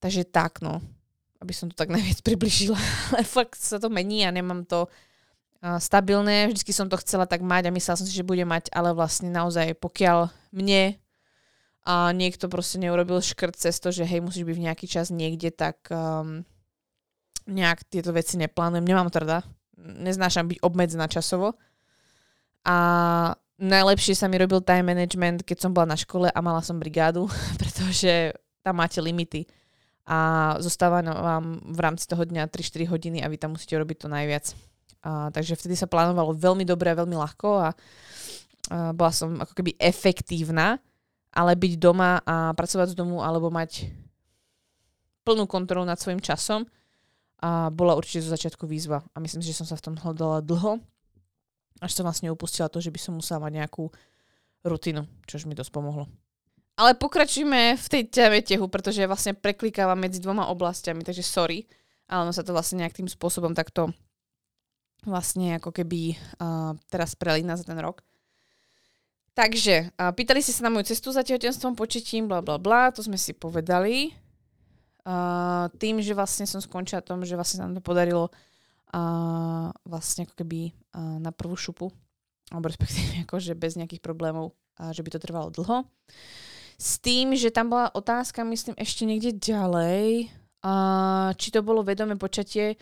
A: takže tak, no. Aby som to tak najviac približila. Ale fakt sa to mení a nemám to stabilné. Vždycky som to chcela tak mať a myslela som si, že bude mať, ale vlastne naozaj, pokiaľ mne a niekto proste neurobil škrt cez to, že hej, musíš byť v nejaký čas niekde, tak um, nejak tieto veci neplánujem. Nemám to rada. Neznášam byť obmedzená časovo. A najlepšie sa mi robil time management, keď som bola na škole a mala som brigádu, pretože tam máte limity. A zostáva vám v rámci toho dňa 3-4 hodiny a vy tam musíte robiť to najviac. A, takže vtedy sa plánovalo veľmi dobre a veľmi ľahko a, a bola som ako keby efektívna ale byť doma a pracovať z domu alebo mať plnú kontrolu nad svojim časom a bola určite zo začiatku výzva. A myslím si, že som sa v tom hľadala dlho, až som vlastne upustila to, že by som musela mať nejakú rutinu, čož mi dosť pomohlo. Ale pokračujeme v tej téme tehu, pretože vlastne preklikávam medzi dvoma oblastiami, takže sorry, ale ono sa to vlastne nejakým spôsobom takto vlastne ako keby uh, teraz prelína za ten rok. Takže, a pýtali ste sa na moju cestu za tehotenstvom, početím, bla bla bla, to sme si povedali. Uh, tým, že vlastne som skončila tom, že vlastne sa nám to podarilo uh, vlastne ako keby uh, na prvú šupu, alebo respektíve akože bez nejakých problémov, uh, že by to trvalo dlho. S tým, že tam bola otázka, myslím, ešte niekde ďalej, uh, či to bolo vedomé počatie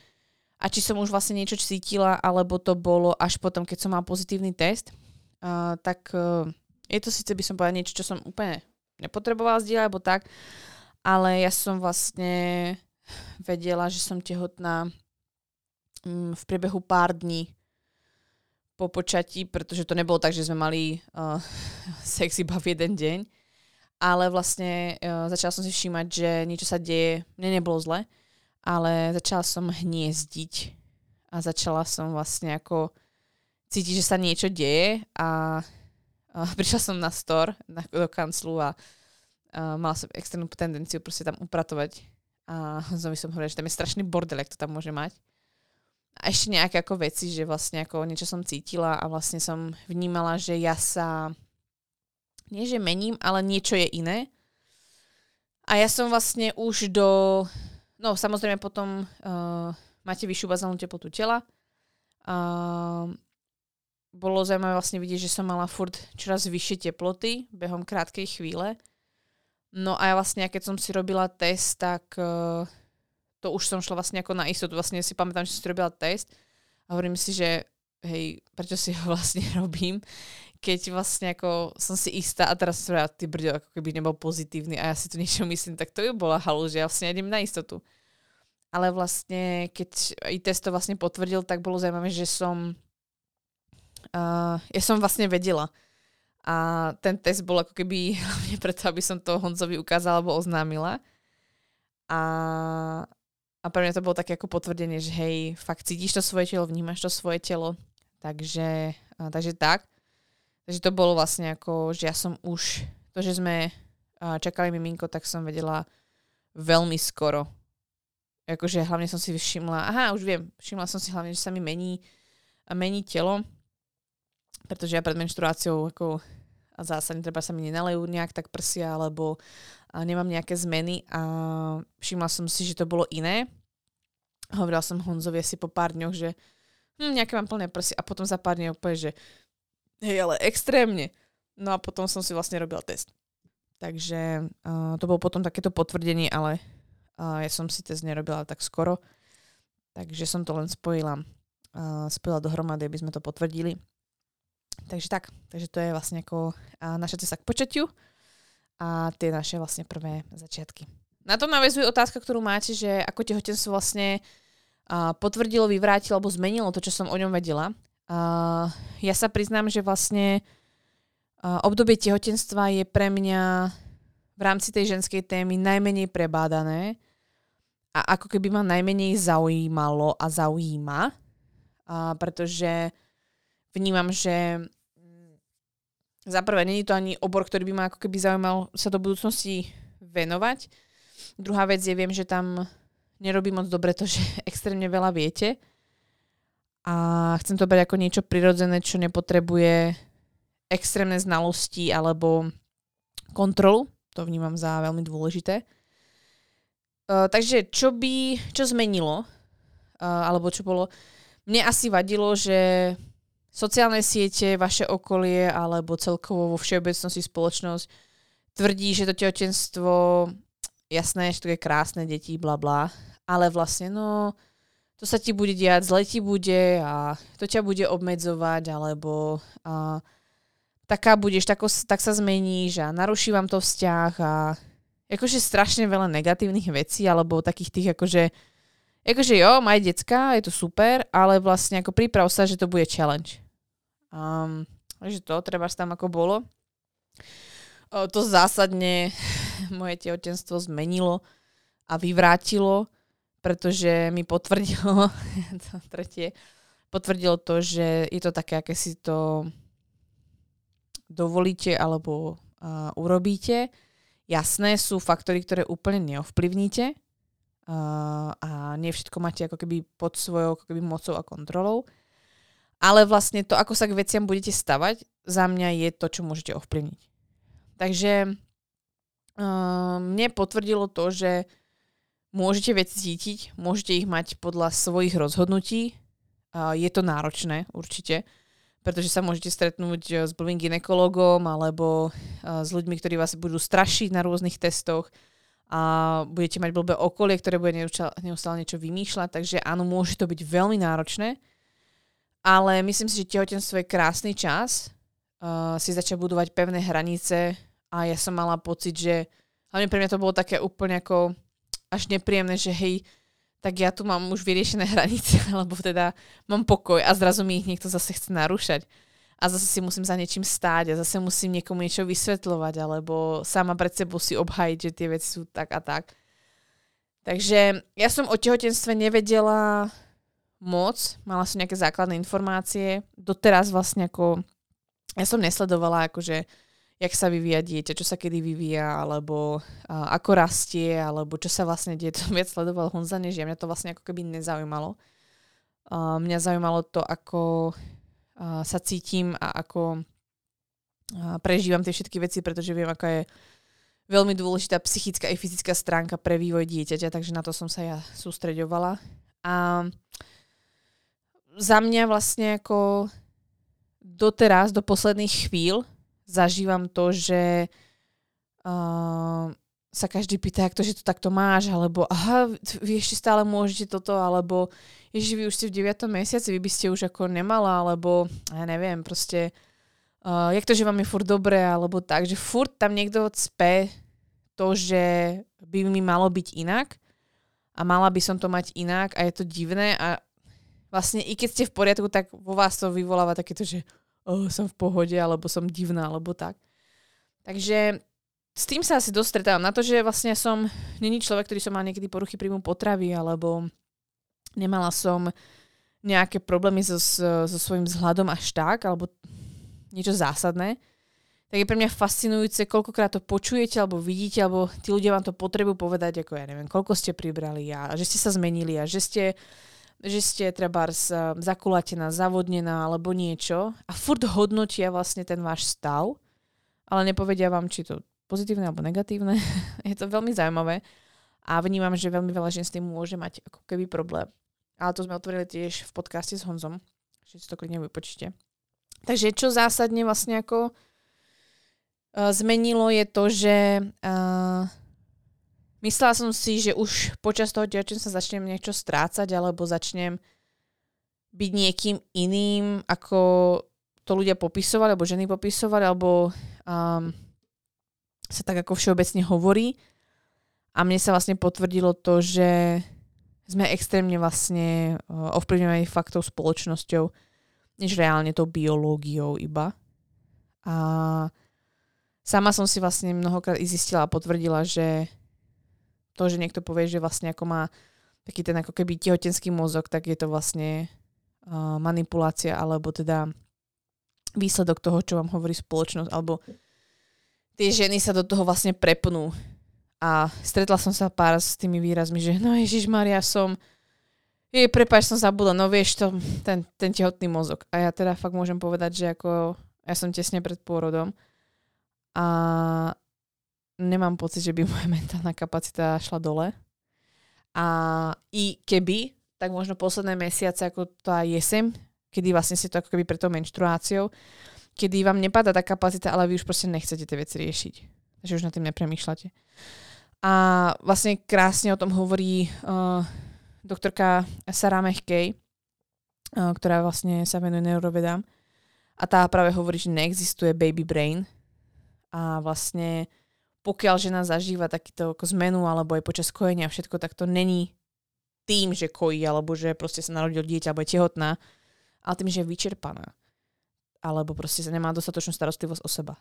A: a či som už vlastne niečo cítila, alebo to bolo až potom, keď som mal pozitívny test uh, tak uh, je to síce by som povedala niečo, čo som úplne nepotrebovala zdieľať, alebo tak, ale ja som vlastne vedela, že som tehotná um, v priebehu pár dní po počatí, pretože to nebolo tak, že sme mali uh, sex iba v jeden deň, ale vlastne uh, začala som si všímať, že niečo sa deje, mne nebolo zle, ale začala som hniezdiť a začala som vlastne ako cíti, že sa niečo deje a, a prišla som na store, na, do kanclu a, a mala som extrémnu tendenciu proste tam upratovať a znovu som hovorila, že tam je strašný bordel, ak to tam môže mať. A ešte nejaké ako veci, že vlastne ako niečo som cítila a vlastne som vnímala, že ja sa nie že mením, ale niečo je iné. A ja som vlastne už do... No samozrejme potom uh, máte vyššiu bazálnu teplotu tela. Uh, bolo zaujímavé vlastne vidieť, že som mala furt čoraz vyššie teploty behom krátkej chvíle. No a ja vlastne, keď som si robila test, tak uh, to už som šla vlastne ako na istotu. Vlastne si pamätám, že som si robila test a hovorím si, že hej, prečo si ho vlastne robím, keď vlastne ako som si istá a teraz som ty brďo, ako keby nebol pozitívny a ja si tu niečo myslím, tak to by bola halu, že ja vlastne idem na istotu. Ale vlastne, keď i test to vlastne potvrdil, tak bolo zaujímavé, že som Uh, ja som vlastne vedela. A ten test bol ako keby hlavne preto, aby som to Honzovi ukázala alebo oznámila. A, a pre mňa to bolo také ako potvrdenie, že hej, fakt cítiš to svoje telo, vnímaš to svoje telo. Takže, a, takže tak. Takže to bolo vlastne ako, že ja som už, to, že sme čakali miminko, tak som vedela veľmi skoro. Akože hlavne som si všimla, aha, už viem, všimla som si hlavne, že sa mi mení, mení telo pretože ja pred menštruáciou ako a zásadne treba sa mi nenalejú nejak tak prsia, alebo a nemám nejaké zmeny a všimla som si, že to bolo iné. Hovorila som Honzovi asi po pár dňoch, že hm, nejaké mám plné prsia a potom za pár dní úplne, že hej, ale extrémne. No a potom som si vlastne robila test. Takže uh, to bolo potom takéto potvrdenie, ale uh, ja som si test nerobila tak skoro. Takže som to len spojila, uh, spojila dohromady, aby sme to potvrdili. Takže tak, takže to je vlastne ako naša cesta k početiu a tie naše vlastne prvé začiatky. Na to navezuje otázka, ktorú máte, že ako tehotenstvo vlastne uh, potvrdilo, vyvrátilo alebo zmenilo to, čo som o ňom vedela. Uh, ja sa priznám, že vlastne uh, obdobie tehotenstva je pre mňa v rámci tej ženskej témy najmenej prebádané a ako keby ma najmenej zaujímalo a zaujíma, uh, pretože vnímam, že mm, za prvé, není to ani obor, ktorý by ma ako keby zaujímal sa do budúcnosti venovať. Druhá vec je, viem, že tam nerobí moc dobre to, že extrémne veľa viete a chcem to brať ako niečo prirodzené, čo nepotrebuje extrémne znalosti alebo kontrolu. To vnímam za veľmi dôležité. Uh, takže čo by, čo zmenilo, uh, alebo čo bolo, mne asi vadilo, že sociálne siete, vaše okolie alebo celkovo vo všeobecnosti spoločnosť tvrdí, že to tehotenstvo, jasné, že to je krásne, deti, bla bla, ale vlastne no, to sa ti bude diať, zle ti bude a to ťa bude obmedzovať, alebo a, taká budeš, tako, tak sa zmeníš a naruší vám to vzťah a akože strašne veľa negatívnych vecí, alebo takých tých akože, akože jo, maj decka, je to super, ale vlastne ako priprav sa, že to bude challenge. Um, takže to treba tam ako bolo. O, to zásadne moje tehotenstvo zmenilo a vyvrátilo, pretože mi potvrdilo, to tretie, potvrdilo to, že je to také, aké si to dovolíte alebo uh, urobíte Jasné, sú faktory, ktoré úplne neovplyvníte uh, a nie všetko máte ako keby pod svojou ako keby mocou a kontrolou. Ale vlastne to, ako sa k veciam budete stavať, za mňa je to, čo môžete ovplyvniť. Takže uh, mne potvrdilo to, že môžete veci cítiť, môžete ich mať podľa svojich rozhodnutí. Je to náročné, určite pretože sa môžete stretnúť eh, s blbým ginekologom alebo eh, s ľuďmi, ktorí vás budú strašiť na rôznych testoch a budete mať blbé okolie, ktoré bude neustále niečo vymýšľať, takže áno, môže to byť veľmi náročné, ale myslím si, že tehotenstvo je krásny čas uh, si začať budovať pevné hranice a ja som mala pocit, že hlavne pre mňa to bolo také úplne ako až nepríjemné, že hej, tak ja tu mám už vyriešené hranice, alebo teda mám pokoj a zrazu mi ich niekto zase chce narúšať. A zase si musím za niečím stáť a zase musím niekomu niečo vysvetľovať, alebo sama pred sebou si obhajiť, že tie veci sú tak a tak. Takže ja som o tehotenstve nevedela moc, mala som nejaké základné informácie. Doteraz vlastne ako, ja som nesledovala akože jak sa vyvíja dieťa, čo sa kedy vyvíja, alebo uh, ako rastie, alebo čo sa vlastne deje. To viac sledoval Honza než ja. Mňa to vlastne ako keby nezaujímalo. Uh, mňa zaujímalo to, ako uh, sa cítim a ako uh, prežívam tie všetky veci, pretože viem, aká je veľmi dôležitá psychická i fyzická stránka pre vývoj dieťaťa, takže na to som sa ja sústreďovala. A za mňa vlastne ako doteraz, do posledných chvíľ, zažívam to, že uh, sa každý pýta, jak to, že to takto máš, alebo aha, vy ešte stále môžete toto, alebo ježi, vy už ste v 9. mesiaci, vy by ste už ako nemala, alebo ja neviem, proste uh, jak to, že vám je furt dobré, alebo tak, že furt tam niekto cpe to, že by mi malo byť inak a mala by som to mať inak a je to divné a vlastne i keď ste v poriadku, tak vo vás to vyvoláva takéto, že oh, som v pohode, alebo som divná, alebo tak. Takže s tým sa asi dosť. Na to, že vlastne som, není človek, ktorý som mal niekedy poruchy príjmu potravy, alebo nemala som nejaké problémy so, so svojím vzhľadom až tak, alebo niečo zásadné, tak je pre mňa fascinujúce, koľkokrát to počujete alebo vidíte, alebo tí ľudia vám to potrebujú povedať, ako ja neviem, koľko ste pribrali a že ste sa zmenili a že ste že ste treba zakulatená, zavodnená alebo niečo a furt hodnotia vlastne ten váš stav, ale nepovedia vám, či to pozitívne alebo negatívne. je to veľmi zaujímavé a vnímam, že veľmi veľa žien s tým môže mať ako keby problém. Ale to sme otvorili tiež v podcaste s Honzom, že si to kľudne vypočíte. Takže čo zásadne vlastne ako uh, zmenilo je to, že uh, Myslela som si, že už počas toho sa začnem niečo strácať alebo začnem byť niekým iným, ako to ľudia popisovali, alebo ženy popisovali, alebo um, sa tak ako všeobecne hovorí. A mne sa vlastne potvrdilo to, že sme extrémne vlastne uh, ovplyvňovaní faktou spoločnosťou, než reálne tou biológiou iba. A sama som si vlastne mnohokrát i zistila a potvrdila, že to, že niekto povie, že vlastne ako má taký ten ako keby tehotenský mozog, tak je to vlastne uh, manipulácia alebo teda výsledok toho, čo vám hovorí spoločnosť, alebo tie ženy sa do toho vlastne prepnú. A stretla som sa pár s tými výrazmi, že no Ježiš Maria, som jej, prepáč, som zabudla, no vieš to, ten, ten tehotný mozog. A ja teda fakt môžem povedať, že ako ja som tesne pred pôrodom a nemám pocit, že by moja mentálna kapacita šla dole. A i keby, tak možno posledné mesiace, ako tá jesem, kedy vlastne si to ako keby pred tou menštruáciou, kedy vám nepadá tá kapacita, ale vy už proste nechcete tie veci riešiť. Takže už na tým nepremýšľate. A vlastne krásne o tom hovorí uh, doktorka Sarah McKay, eh, ktorá vlastne sa venuje neurovedám. A tá práve hovorí, že neexistuje baby brain. A vlastne pokiaľ žena zažíva takýto ako zmenu alebo aj počas kojenia všetko, tak to není tým, že kojí, alebo že proste sa narodil dieťa, alebo je tehotná, ale tým, že je vyčerpaná. Alebo proste sa nemá dostatočnú starostlivosť o seba.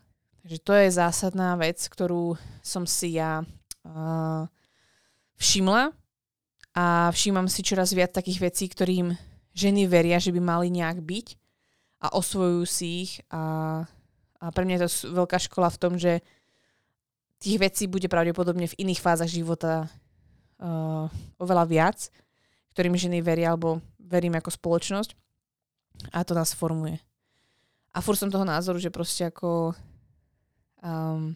A: Takže to je zásadná vec, ktorú som si ja uh, všimla a všímam si čoraz viac takých vecí, ktorým ženy veria, že by mali nejak byť a osvojujú si ich a, a pre mňa je to veľká škola v tom, že tých vecí bude pravdepodobne v iných fázach života uh, oveľa viac, ktorým ženy veria alebo verím ako spoločnosť a to nás formuje. A fur som toho názoru, že proste ako um,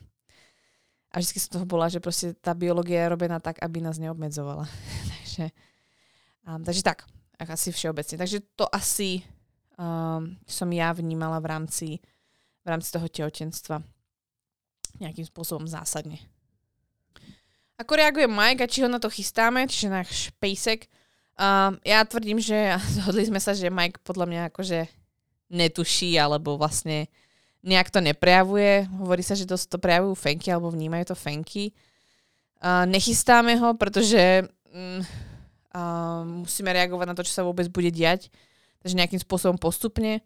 A: a vždy som toho bola, že proste tá biológia je robená tak, aby nás neobmedzovala. takže, um, takže tak, asi všeobecne. Takže to asi um, som ja vnímala v rámci, v rámci toho tehotenstva nejakým spôsobom zásadne. Ako reaguje Mike a či ho na to chystáme, čiže náš pejsek. Um, ja tvrdím, že zhodli sme sa, že Mike podľa mňa akože netuší, alebo vlastne nejak to neprejavuje. Hovorí sa, že to, to prejavujú fenky alebo vnímajú to fenky. Uh, nechystáme ho, pretože um, uh, musíme reagovať na to, čo sa vôbec bude diať. Takže nejakým spôsobom postupne.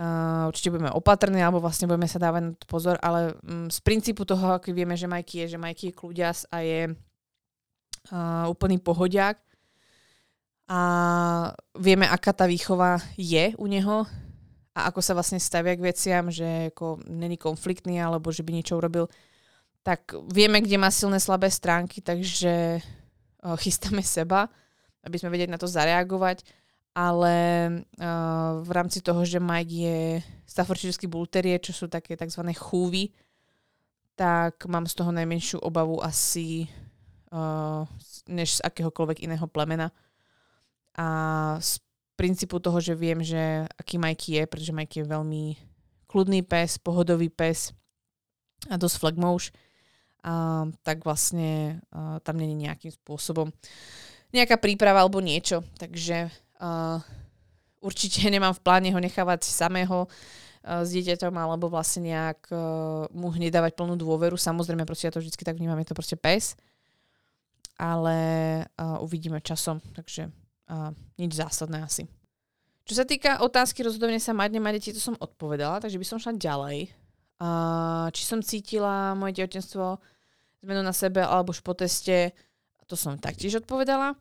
A: Uh, určite budeme opatrní, alebo vlastne budeme sa dávať na to pozor, ale um, z princípu toho, ako vieme, že Majky je, že Majky je kľúďas a je uh, úplný pohodiak. A vieme, aká tá výchova je u neho, a ako sa vlastne stavia k veciam, že ako není konfliktný alebo že by niečo urobil, tak vieme, kde má silné slabé stránky, takže uh, chystáme seba, aby sme vedeli na to zareagovať, ale uh, v rámci toho, že Mike je Staffordshire Bull Terrier, čo sú také tzv. chúvy, tak mám z toho najmenšiu obavu asi uh, než z akéhokoľvek iného plemena. A z princípu toho, že viem, že aký Mikey je, pretože Mikey je veľmi kľudný pes, pohodový pes a dosť flagmouš, a, tak vlastne a, tam není nejakým spôsobom nejaká príprava alebo niečo. Takže a, určite nemám v pláne ho nechávať samého a, s dieťaťom alebo vlastne nejak a, mu hneď dávať plnú dôveru. Samozrejme, proste ja to vždy tak vnímam, je to proste pes. Ale a, uvidíme časom, takže a nič zásadné asi. Čo sa týka otázky rozhodovania sa mať, nemať deti, to som odpovedala, takže by som šla ďalej. A či som cítila moje tehotenstvo zmenu na sebe alebo už po teste, to som taktiež odpovedala.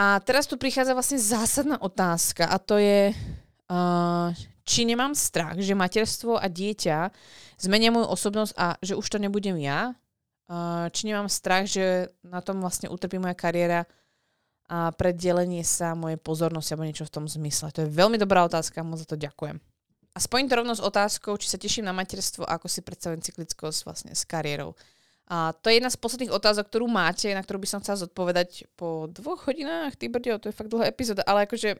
A: A teraz tu prichádza vlastne zásadná otázka a to je, uh, či nemám strach, že materstvo a dieťa zmenia moju osobnosť a že už to nebudem ja, uh, či nemám strach, že na tom vlastne utrpí moja kariéra a preddelenie sa mojej pozornosti alebo niečo v tom zmysle? To je veľmi dobrá otázka, moc za to ďakujem. A spojím to rovno s otázkou, či sa teším na materstvo a ako si predstavujem cyklickosť vlastne s kariérou. A to je jedna z posledných otázok, ktorú máte, na ktorú by som chcela zodpovedať po dvoch hodinách. Ty brdio, to je fakt dlhá epizóda, ale akože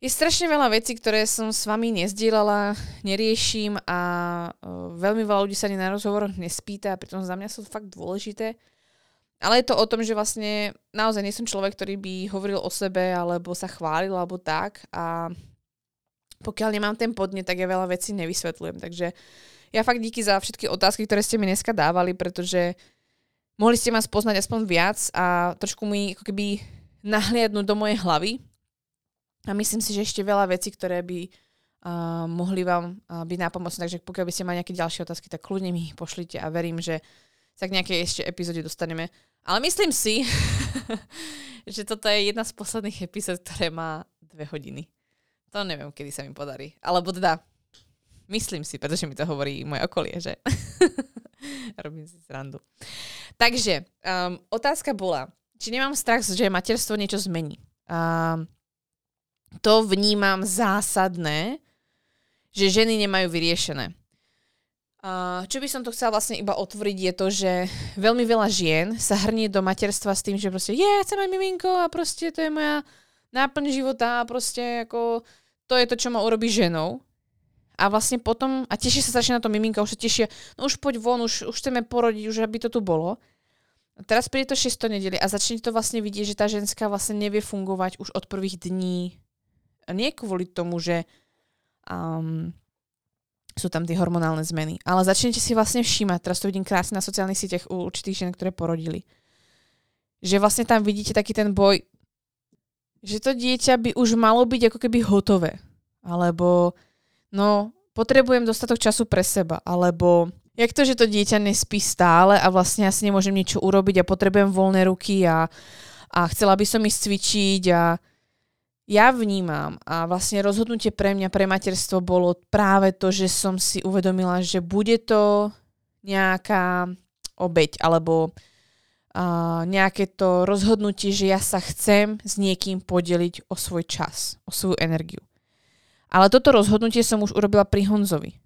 A: je strašne veľa vecí, ktoré som s vami nezdielala, neriešim a uh, veľmi veľa ľudí sa ani na rozhovoroch nespýta, pritom za mňa sú fakt dôležité. Ale je to o tom, že vlastne naozaj nie som človek, ktorý by hovoril o sebe alebo sa chválil alebo tak a pokiaľ nemám ten podne, tak ja veľa vecí nevysvetľujem. Takže ja fakt díky za všetky otázky, ktoré ste mi dneska dávali, pretože mohli ste ma spoznať aspoň viac a trošku mi ako keby nahliadnúť do mojej hlavy. A myslím si, že ešte veľa vecí, ktoré by uh, mohli vám uh, byť nápomocné. Takže pokiaľ by ste mali nejaké ďalšie otázky, tak kľudne mi ich pošlite a verím, že sa k nejakej ešte epizóde dostaneme. Ale myslím si, že toto je jedna z posledných epizód, ktoré má dve hodiny. To neviem, kedy sa mi podarí. Alebo teda, Myslím si, pretože mi to hovorí moje okolie, že? Robím si srandu. Takže, um, otázka bola, či nemám strach, že materstvo niečo zmení. Um, to vnímam zásadné, že ženy nemajú vyriešené. Uh, čo by som to chcela vlastne iba otvoriť je to, že veľmi veľa žien sa hrnie do materstva s tým, že proste je, yeah, chcem mať miminko a proste to je moja náplň života a proste ako to je to, čo ma urobí ženou. A vlastne potom, a teší sa strašne na to miminka, už sa tešia, no už poď von, už, už chceme porodiť, už aby to tu bolo. A teraz príde to 6 nedeli a začne to vlastne vidieť, že tá ženská vlastne nevie fungovať už od prvých dní. A nie kvôli tomu, že um, sú tam tie hormonálne zmeny. Ale začnete si vlastne všímať, teraz to vidím krásne na sociálnych sieťach u určitých žien, ktoré porodili. Že vlastne tam vidíte taký ten boj, že to dieťa by už malo byť ako keby hotové. Alebo no, potrebujem dostatok času pre seba. Alebo Jak to, že to dieťa nespí stále a vlastne asi nemôžem niečo urobiť a potrebujem voľné ruky a, a chcela by som ísť cvičiť a ja vnímam a vlastne rozhodnutie pre mňa, pre materstvo bolo práve to, že som si uvedomila, že bude to nejaká obeď alebo uh, nejaké to rozhodnutie, že ja sa chcem s niekým podeliť o svoj čas, o svoju energiu. Ale toto rozhodnutie som už urobila pri Honzovi.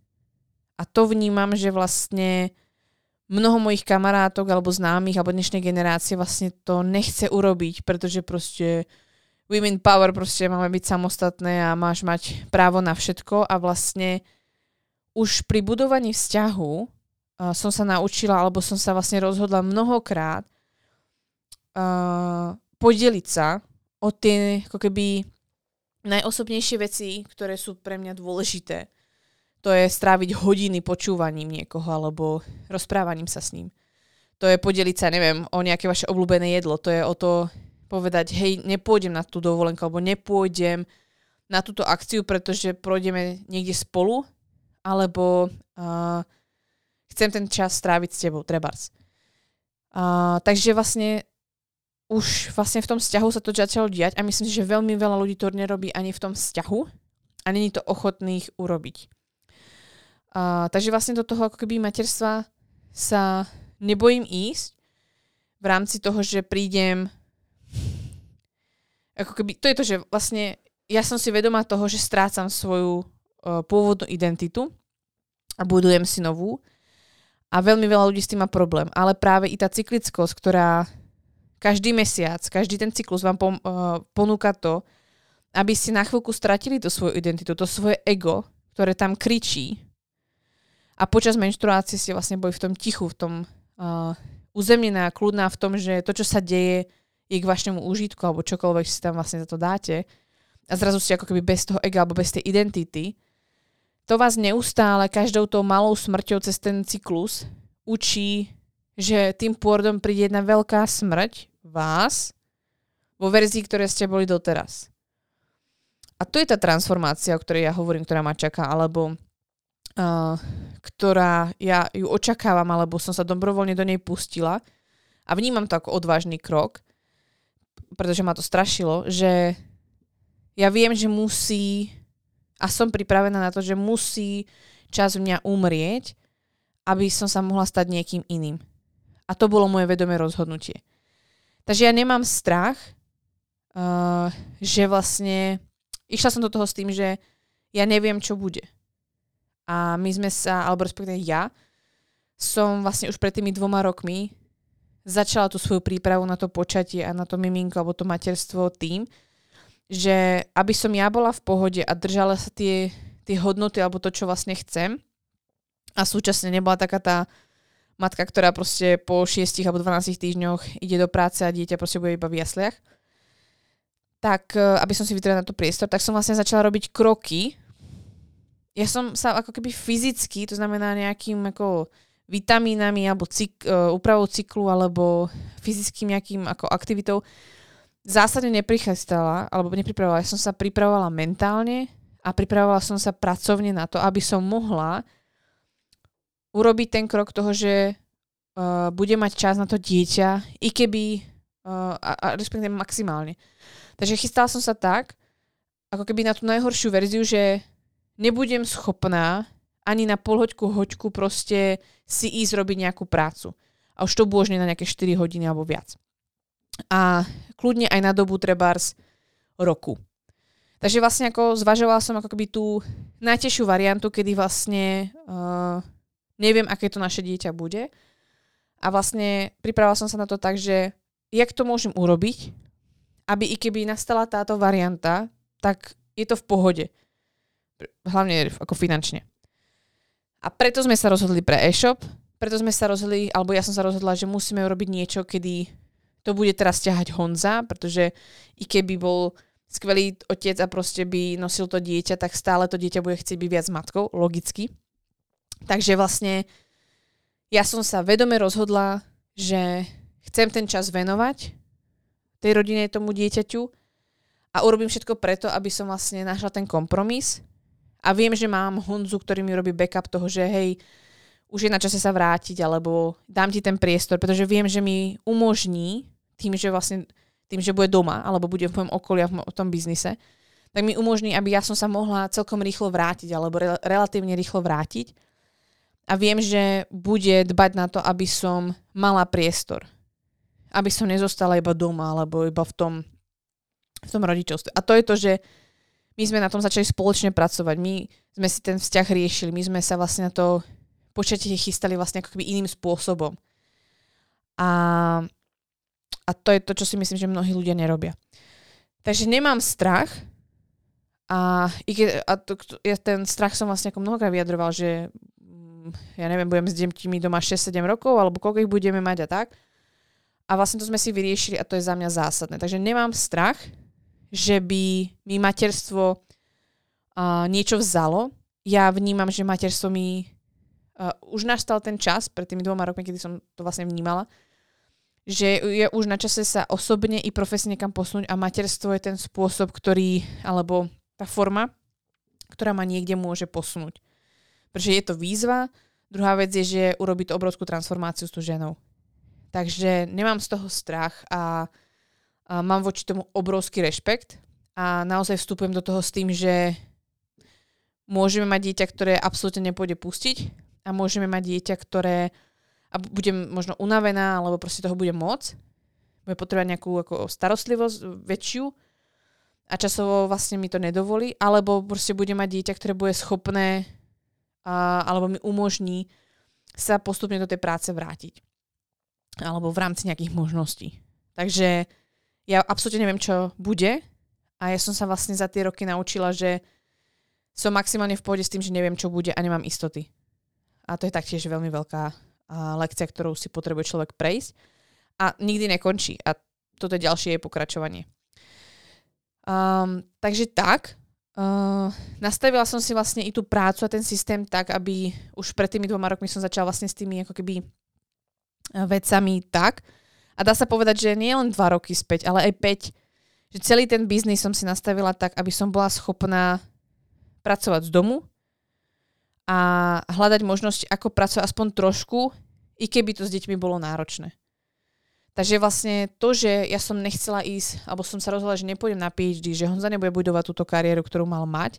A: A to vnímam, že vlastne mnoho mojich kamarátok alebo známych alebo dnešnej generácie vlastne to nechce urobiť, pretože proste women power, proste máme byť samostatné a máš mať právo na všetko a vlastne už pri budovaní vzťahu uh, som sa naučila, alebo som sa vlastne rozhodla mnohokrát uh, podeliť sa o tie ako keby najosobnejšie veci, ktoré sú pre mňa dôležité to je stráviť hodiny počúvaním niekoho alebo rozprávaním sa s ním. To je podeliť sa, neviem, o nejaké vaše obľúbené jedlo. To je o to povedať, hej, nepôjdem na tú dovolenku alebo nepôjdem na túto akciu, pretože pôjdeme niekde spolu alebo uh, chcem ten čas stráviť s tebou, trebars. Uh, takže vlastne už vlastne v tom vzťahu sa to začalo diať a myslím si, že veľmi veľa ľudí to nerobí ani v tom vzťahu a není to ochotných urobiť. A, takže vlastne do toho ako keby materstva sa nebojím ísť v rámci toho, že prídem ako keby, to je to, že vlastne ja som si vedomá toho, že strácam svoju uh, pôvodnú identitu a budujem si novú a veľmi veľa ľudí s tým má problém. Ale práve i tá cyklickosť, ktorá každý mesiac, každý ten cyklus vám pom- uh, ponúka to, aby ste na chvíľku stratili tú svoju identitu, to svoje ego, ktoré tam kričí. A počas menštruácie ste vlastne boli v tom tichu, v tom uh, uzemnená, kľudná v tom, že to, čo sa deje, je k vašemu úžitku alebo čokoľvek si tam vlastne za to dáte. A zrazu ste ako keby bez toho ega alebo bez tej identity, to vás neustále každou tou malou smrťou cez ten cyklus učí, že tým pôrodom príde jedna veľká smrť vás vo verzii, ktoré ste boli doteraz. A to je tá transformácia, o ktorej ja hovorím, ktorá ma čaká, alebo uh, ktorá ja ju očakávam, alebo som sa dobrovoľne do nej pustila a vnímam to ako odvážny krok, pretože ma to strašilo, že ja viem, že musí a som pripravená na to, že musí čas mňa umrieť, aby som sa mohla stať niekým iným. A to bolo moje vedomé rozhodnutie. Takže ja nemám strach, uh, že vlastne išla som do toho s tým, že ja neviem, čo bude. A my sme sa, alebo respektíve ja, som vlastne už pred tými dvoma rokmi začala tú svoju prípravu na to počatie a na to miminko alebo to materstvo tým, že aby som ja bola v pohode a držala sa tie, tie hodnoty alebo to, čo vlastne chcem a súčasne nebola taká tá matka, ktorá proste po 6 alebo 12 týždňoch ide do práce a dieťa proste bude iba v jasliach, tak eh, aby som si vytvorila na to priestor, tak som vlastne začala robiť kroky, ja som sa ako keby fyzicky, to znamená nejakým ako vitamínami alebo cyk, uh, úpravou cyklu alebo fyzickým nejakým ako aktivitou zásadne neprichystala alebo nepripravovala. Ja som sa pripravovala mentálne a pripravovala som sa pracovne na to, aby som mohla urobiť ten krok toho, že uh, bude mať čas na to dieťa, i keby, uh, a, a respektíve maximálne. Takže chystala som sa tak, ako keby na tú najhoršiu verziu, že nebudem schopná ani na polhoďku, hoďku proste si ísť robiť nejakú prácu. A už to bôžne na nejaké 4 hodiny alebo viac. A kľudne aj na dobu trebárs roku. Takže vlastne ako zvažovala som ako keby tú najtežšiu variantu, kedy vlastne uh, neviem, aké to naše dieťa bude. A vlastne pripravila som sa na to tak, že jak to môžem urobiť, aby i keby nastala táto varianta, tak je to v pohode. Hlavne ako finančne. A preto sme sa rozhodli pre e-shop, preto sme sa rozhodli, alebo ja som sa rozhodla, že musíme urobiť niečo, kedy to bude teraz ťahať Honza, pretože i keby bol skvelý otec a proste by nosil to dieťa, tak stále to dieťa bude chcieť byť viac matkou, logicky. Takže vlastne ja som sa vedome rozhodla, že chcem ten čas venovať tej rodine, tomu dieťaťu a urobím všetko preto, aby som vlastne našla ten kompromis a viem, že mám Honzu, ktorý mi robí backup toho, že hej, už je na čase sa vrátiť, alebo dám ti ten priestor, pretože viem, že mi umožní tým, že vlastne tým, že bude doma, alebo bude v mojom okolí a v, v tom biznise, tak mi umožní, aby ja som sa mohla celkom rýchlo vrátiť, alebo re, relatívne rýchlo vrátiť. A viem, že bude dbať na to, aby som mala priestor. Aby som nezostala iba doma, alebo iba v tom, v tom rodičovstve. A to je to, že my sme na tom začali spoločne pracovať. My sme si ten vzťah riešili, my sme sa vlastne na to počatie chystali vlastne ako keby iným spôsobom. A, a to je to, čo si myslím, že mnohí ľudia nerobia. Takže nemám strach a, a to, ja ten strach som vlastne ako mnohokrát vyjadroval, že ja neviem, budem s deťmi doma 6-7 rokov, alebo koľko ich budeme mať a tak. A vlastne to sme si vyriešili a to je za mňa zásadné. Takže nemám strach, že by mi materstvo uh, niečo vzalo. Ja vnímam, že materstvo mi uh, už nastal ten čas, pred tými dvoma rokmi, kedy som to vlastne vnímala, že je už na čase sa osobne i profesne niekam posunúť a materstvo je ten spôsob, ktorý, alebo tá forma, ktorá ma niekde môže posunúť. Pretože je to výzva, druhá vec je, že urobí to obrovskú transformáciu s tou ženou. Takže nemám z toho strach a, a mám voči tomu obrovský rešpekt a naozaj vstupujem do toho s tým, že môžeme mať dieťa, ktoré absolútne nepôjde pustiť a môžeme mať dieťa, ktoré a budem možno unavená, alebo proste toho bude moc, bude potrebovať nejakú ako starostlivosť väčšiu a časovo vlastne mi to nedovolí, alebo proste bude mať dieťa, ktoré bude schopné a, alebo mi umožní sa postupne do tej práce vrátiť. Alebo v rámci nejakých možností. Takže ja absolútne neviem, čo bude a ja som sa vlastne za tie roky naučila, že som maximálne v pohode s tým, že neviem, čo bude a nemám istoty. A to je taktiež veľmi veľká uh, lekcia, ktorou si potrebuje človek prejsť. A nikdy nekončí. A toto je ďalšie jej pokračovanie. Um, takže tak, uh, nastavila som si vlastne i tú prácu a ten systém tak, aby už pred tými dvoma rokmi som začala vlastne s tými ako keby vecami tak. A dá sa povedať, že nie len dva roky späť, ale aj 5. Že celý ten biznis som si nastavila tak, aby som bola schopná pracovať z domu, a hľadať možnosť, ako pracovať aspoň trošku, i keby to s deťmi bolo náročné. Takže vlastne to, že ja som nechcela ísť, alebo som sa rozhodla, že nepôjdem na PhD, že Honza nebude budovať túto kariéru, ktorú mal mať,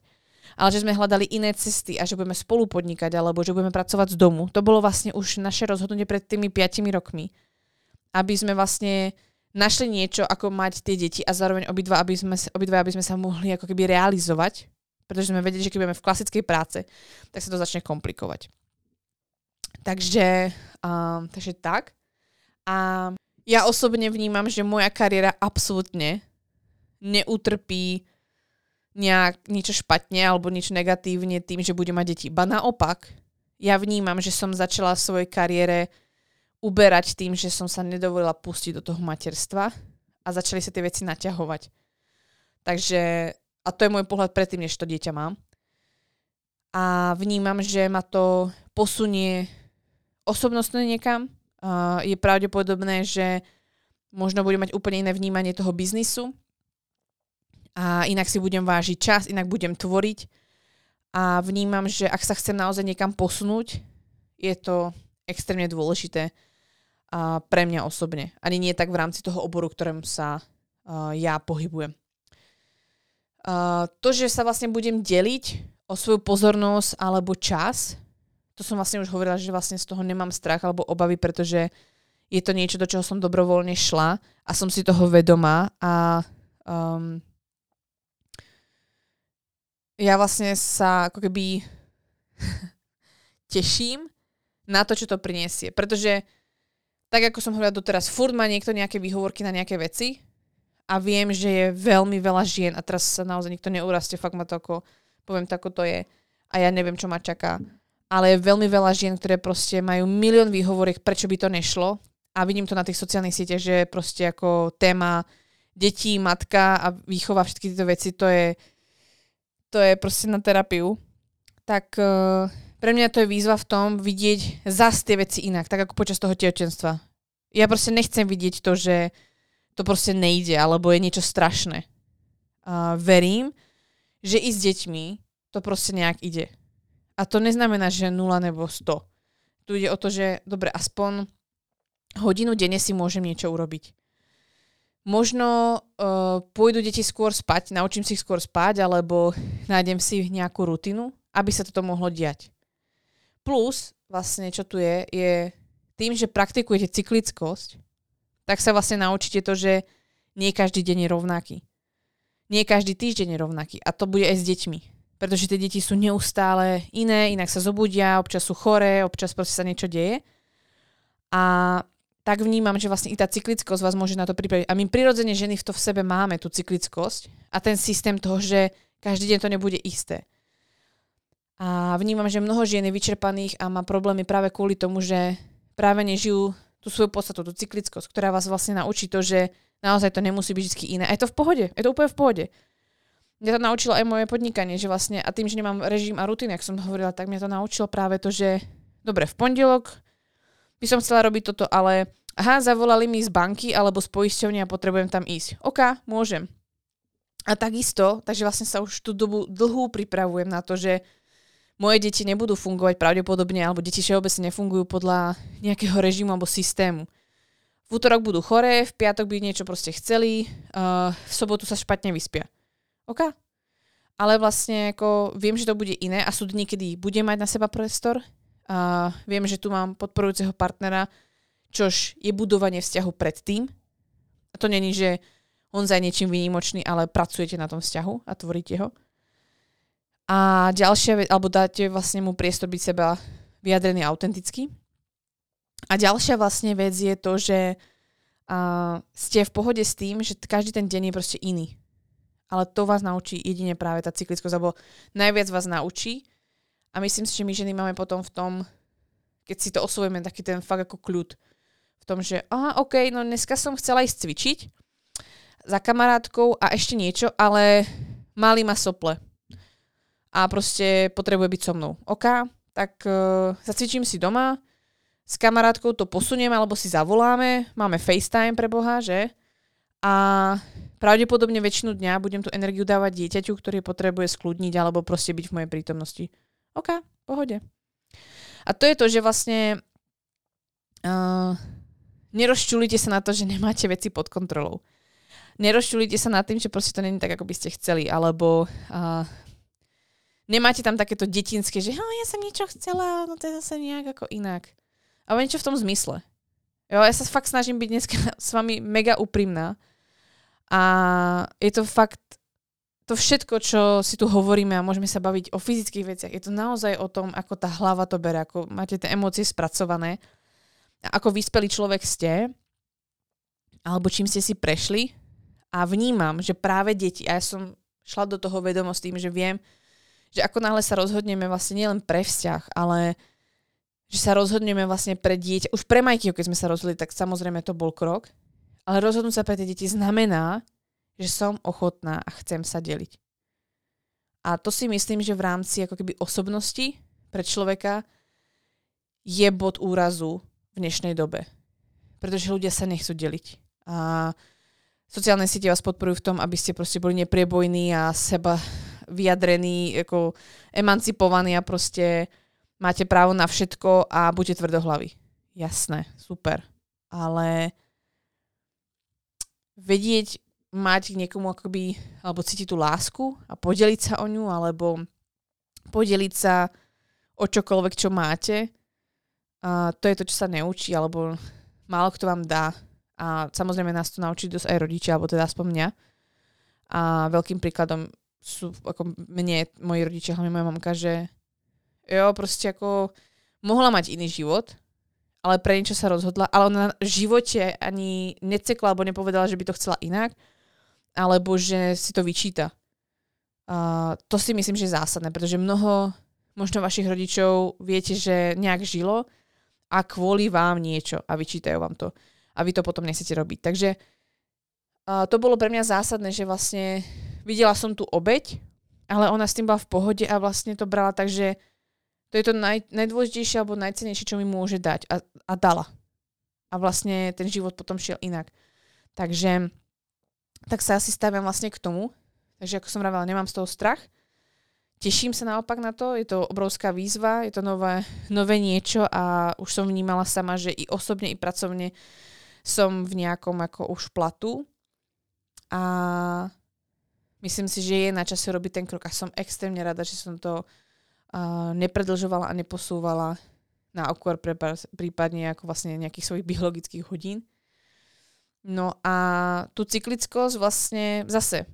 A: ale že sme hľadali iné cesty a že budeme spolu podnikať, alebo že budeme pracovať z domu. To bolo vlastne už naše rozhodnutie pred tými 5 rokmi. Aby sme vlastne našli niečo, ako mať tie deti a zároveň obidva, aby sme, obidva, aby sme sa mohli ako keby realizovať pretože sme vedeli, že keď budeme v klasickej práce, tak sa to začne komplikovať. Takže, um, takže tak. A ja osobne vnímam, že moja kariéra absolútne neutrpí nejak niečo špatne alebo niečo negatívne tým, že budem mať deti. Ba naopak, ja vnímam, že som začala svojej kariére uberať tým, že som sa nedovolila pustiť do toho materstva a začali sa tie veci naťahovať. Takže a to je môj pohľad predtým, než to dieťa mám. A vnímam, že ma to posunie osobnostne niekam. Uh, je pravdepodobné, že možno budem mať úplne iné vnímanie toho biznisu a inak si budem vážiť čas, inak budem tvoriť a vnímam, že ak sa chcem naozaj niekam posunúť, je to extrémne dôležité uh, pre mňa osobne. Ani nie tak v rámci toho oboru, ktorým sa uh, ja pohybujem. Uh, to, že sa vlastne budem deliť o svoju pozornosť alebo čas, to som vlastne už hovorila, že vlastne z toho nemám strach alebo obavy, pretože je to niečo, do čoho som dobrovoľne šla a som si toho vedomá a um, ja vlastne sa ako keby teším na to, čo to priniesie. Pretože tak ako som hovorila doteraz, furt má niekto nejaké výhovorky na nejaké veci a viem, že je veľmi veľa žien a teraz sa naozaj nikto neurastie, fakt ma to ako, poviem to ako to je a ja neviem, čo ma čaká. Ale je veľmi veľa žien, ktoré proste majú milión výhovoriek, prečo by to nešlo a vidím to na tých sociálnych sieťach, že proste ako téma detí, matka a výchova, všetky tieto veci, to je, to je proste na terapiu. Tak uh, pre mňa to je výzva v tom vidieť zase tie veci inak, tak ako počas toho tehotenstva. Ja proste nechcem vidieť to, že to proste nejde, alebo je niečo strašné. Uh, verím, že i s deťmi to proste nejak ide. A to neznamená, že 0 nebo 100. Tu ide o to, že dobre, aspoň hodinu denne si môžem niečo urobiť. Možno uh, pôjdu deti skôr spať, naučím si ich skôr spať, alebo nájdem si nejakú rutinu, aby sa toto mohlo diať. Plus, vlastne, čo tu je, je tým, že praktikujete cyklickosť, tak sa vlastne naučíte to, že nie každý deň je rovnaký. Nie každý týždeň je rovnaký. A to bude aj s deťmi. Pretože tie deti sú neustále iné, inak sa zobudia, občas sú choré, občas proste sa niečo deje. A tak vnímam, že vlastne i tá cyklickosť vás môže na to pripraviť. A my prirodzene ženy v to v sebe máme, tú cyklickosť a ten systém toho, že každý deň to nebude isté. A vnímam, že mnoho žien je vyčerpaných a má problémy práve kvôli tomu, že práve nežijú tú svoju podstatu, tú cyklickosť, ktorá vás vlastne naučí to, že naozaj to nemusí byť vždy iné. A je to v pohode, je to úplne v pohode. Mňa to naučilo aj moje podnikanie, že vlastne, a tým, že nemám režim a rutinu, ako som hovorila, tak mňa to naučilo práve to, že dobre, v pondelok by som chcela robiť toto, ale aha, zavolali mi z banky alebo z poisťovne a potrebujem tam ísť. OK, môžem. A takisto, takže vlastne sa už tú dobu dlhú pripravujem na to, že moje deti nebudú fungovať pravdepodobne, alebo deti všeobecne nefungujú podľa nejakého režimu alebo systému. V útorok budú choré, v piatok by niečo proste chceli, uh, v sobotu sa špatne vyspia. OK? Ale vlastne ako viem, že to bude iné a sú dní, kedy budem mať na seba priestor. Uh, viem, že tu mám podporujúceho partnera, čož je budovanie vzťahu predtým. A to není, že on za niečím výnimočný, ale pracujete na tom vzťahu a tvoríte ho. A ďalšia vec, alebo dáte vlastne mu priestor byť seba vyjadrený autenticky. A ďalšia vlastne vec je to, že uh, ste v pohode s tým, že každý ten deň je proste iný. Ale to vás naučí jedine práve tá cyklickosť, alebo najviac vás naučí. A myslím si, že my ženy máme potom v tom, keď si to osvojíme, taký ten fakt ako kľud. V tom, že aha, OK, no dneska som chcela ísť cvičiť za kamarátkou a ešte niečo, ale mali ma sople a proste potrebuje byť so mnou. OK, tak uh, zacvičím si doma, s kamarátkou to posunieme alebo si zavoláme, máme FaceTime pre Boha, že? A pravdepodobne väčšinu dňa budem tú energiu dávať dieťaťu, ktorý potrebuje skľudniť alebo proste byť v mojej prítomnosti. OK, pohode. A to je to, že vlastne uh, nerozčulite sa na to, že nemáte veci pod kontrolou. Nerozčulite sa nad tým, že proste to není tak, ako by ste chceli, alebo uh, nemáte tam takéto detinské, že ja som niečo chcela, no to je zase nejak ako inak. Ale niečo v tom zmysle. Jo, ja sa fakt snažím byť dneska s vami mega úprimná. A je to fakt to všetko, čo si tu hovoríme a môžeme sa baviť o fyzických veciach, je to naozaj o tom, ako tá hlava to bere, ako máte tie emócie spracované, ako vyspelý človek ste, alebo čím ste si prešli. A vnímam, že práve deti, a ja som šla do toho vedomo s tým, že viem, že ako náhle sa rozhodneme vlastne nielen pre vzťah, ale že sa rozhodneme vlastne pre dieťa. Už pre majky, keď sme sa rozhodli, tak samozrejme to bol krok. Ale rozhodnúť sa pre tie deti znamená, že som ochotná a chcem sa deliť. A to si myslím, že v rámci ako keby osobnosti pre človeka je bod úrazu v dnešnej dobe. Pretože ľudia sa nechcú deliť. A sociálne siete vás podporujú v tom, aby ste proste boli nepriebojní a seba vyjadrený, ako emancipovaný a proste máte právo na všetko a buďte tvrdohlaví. Jasné, super. Ale vedieť mať k niekomu akoby, alebo cítiť tú lásku a podeliť sa o ňu, alebo podeliť sa o čokoľvek, čo máte. A to je to, čo sa neučí, alebo málo kto vám dá. A samozrejme nás to naučí dosť aj rodičia, alebo teda aspoň mňa. A veľkým príkladom sú ako mne, moji rodičia, hlavne moja mamka, že jo, proste ako mohla mať iný život, ale pre niečo sa rozhodla, ale ona v živote ani necekla, alebo nepovedala, že by to chcela inak, alebo že si to vyčíta. Uh, to si myslím, že je zásadné, pretože mnoho možno vašich rodičov viete, že nejak žilo a kvôli vám niečo a vyčítajú vám to a vy to potom nechcete robiť. Takže uh, to bolo pre mňa zásadné, že vlastne videla som tú obeď, ale ona s tým bola v pohode a vlastne to brala tak, že to je to naj, najdôležitejšie alebo najcenejšie, čo mi môže dať a, a dala. A vlastne ten život potom šiel inak. Takže tak sa asi staviam vlastne k tomu. Takže ako som vravela, nemám z toho strach. Teším sa naopak na to, je to obrovská výzva, je to nové, nové niečo a už som vnímala sama, že i osobne, i pracovne som v nejakom ako už platu a myslím si, že je na čase robiť ten krok a som extrémne rada, že som to uh, nepredlžovala a neposúvala na okor prípadne ako vlastne nejakých svojich biologických hodín. No a tú cyklickosť vlastne zase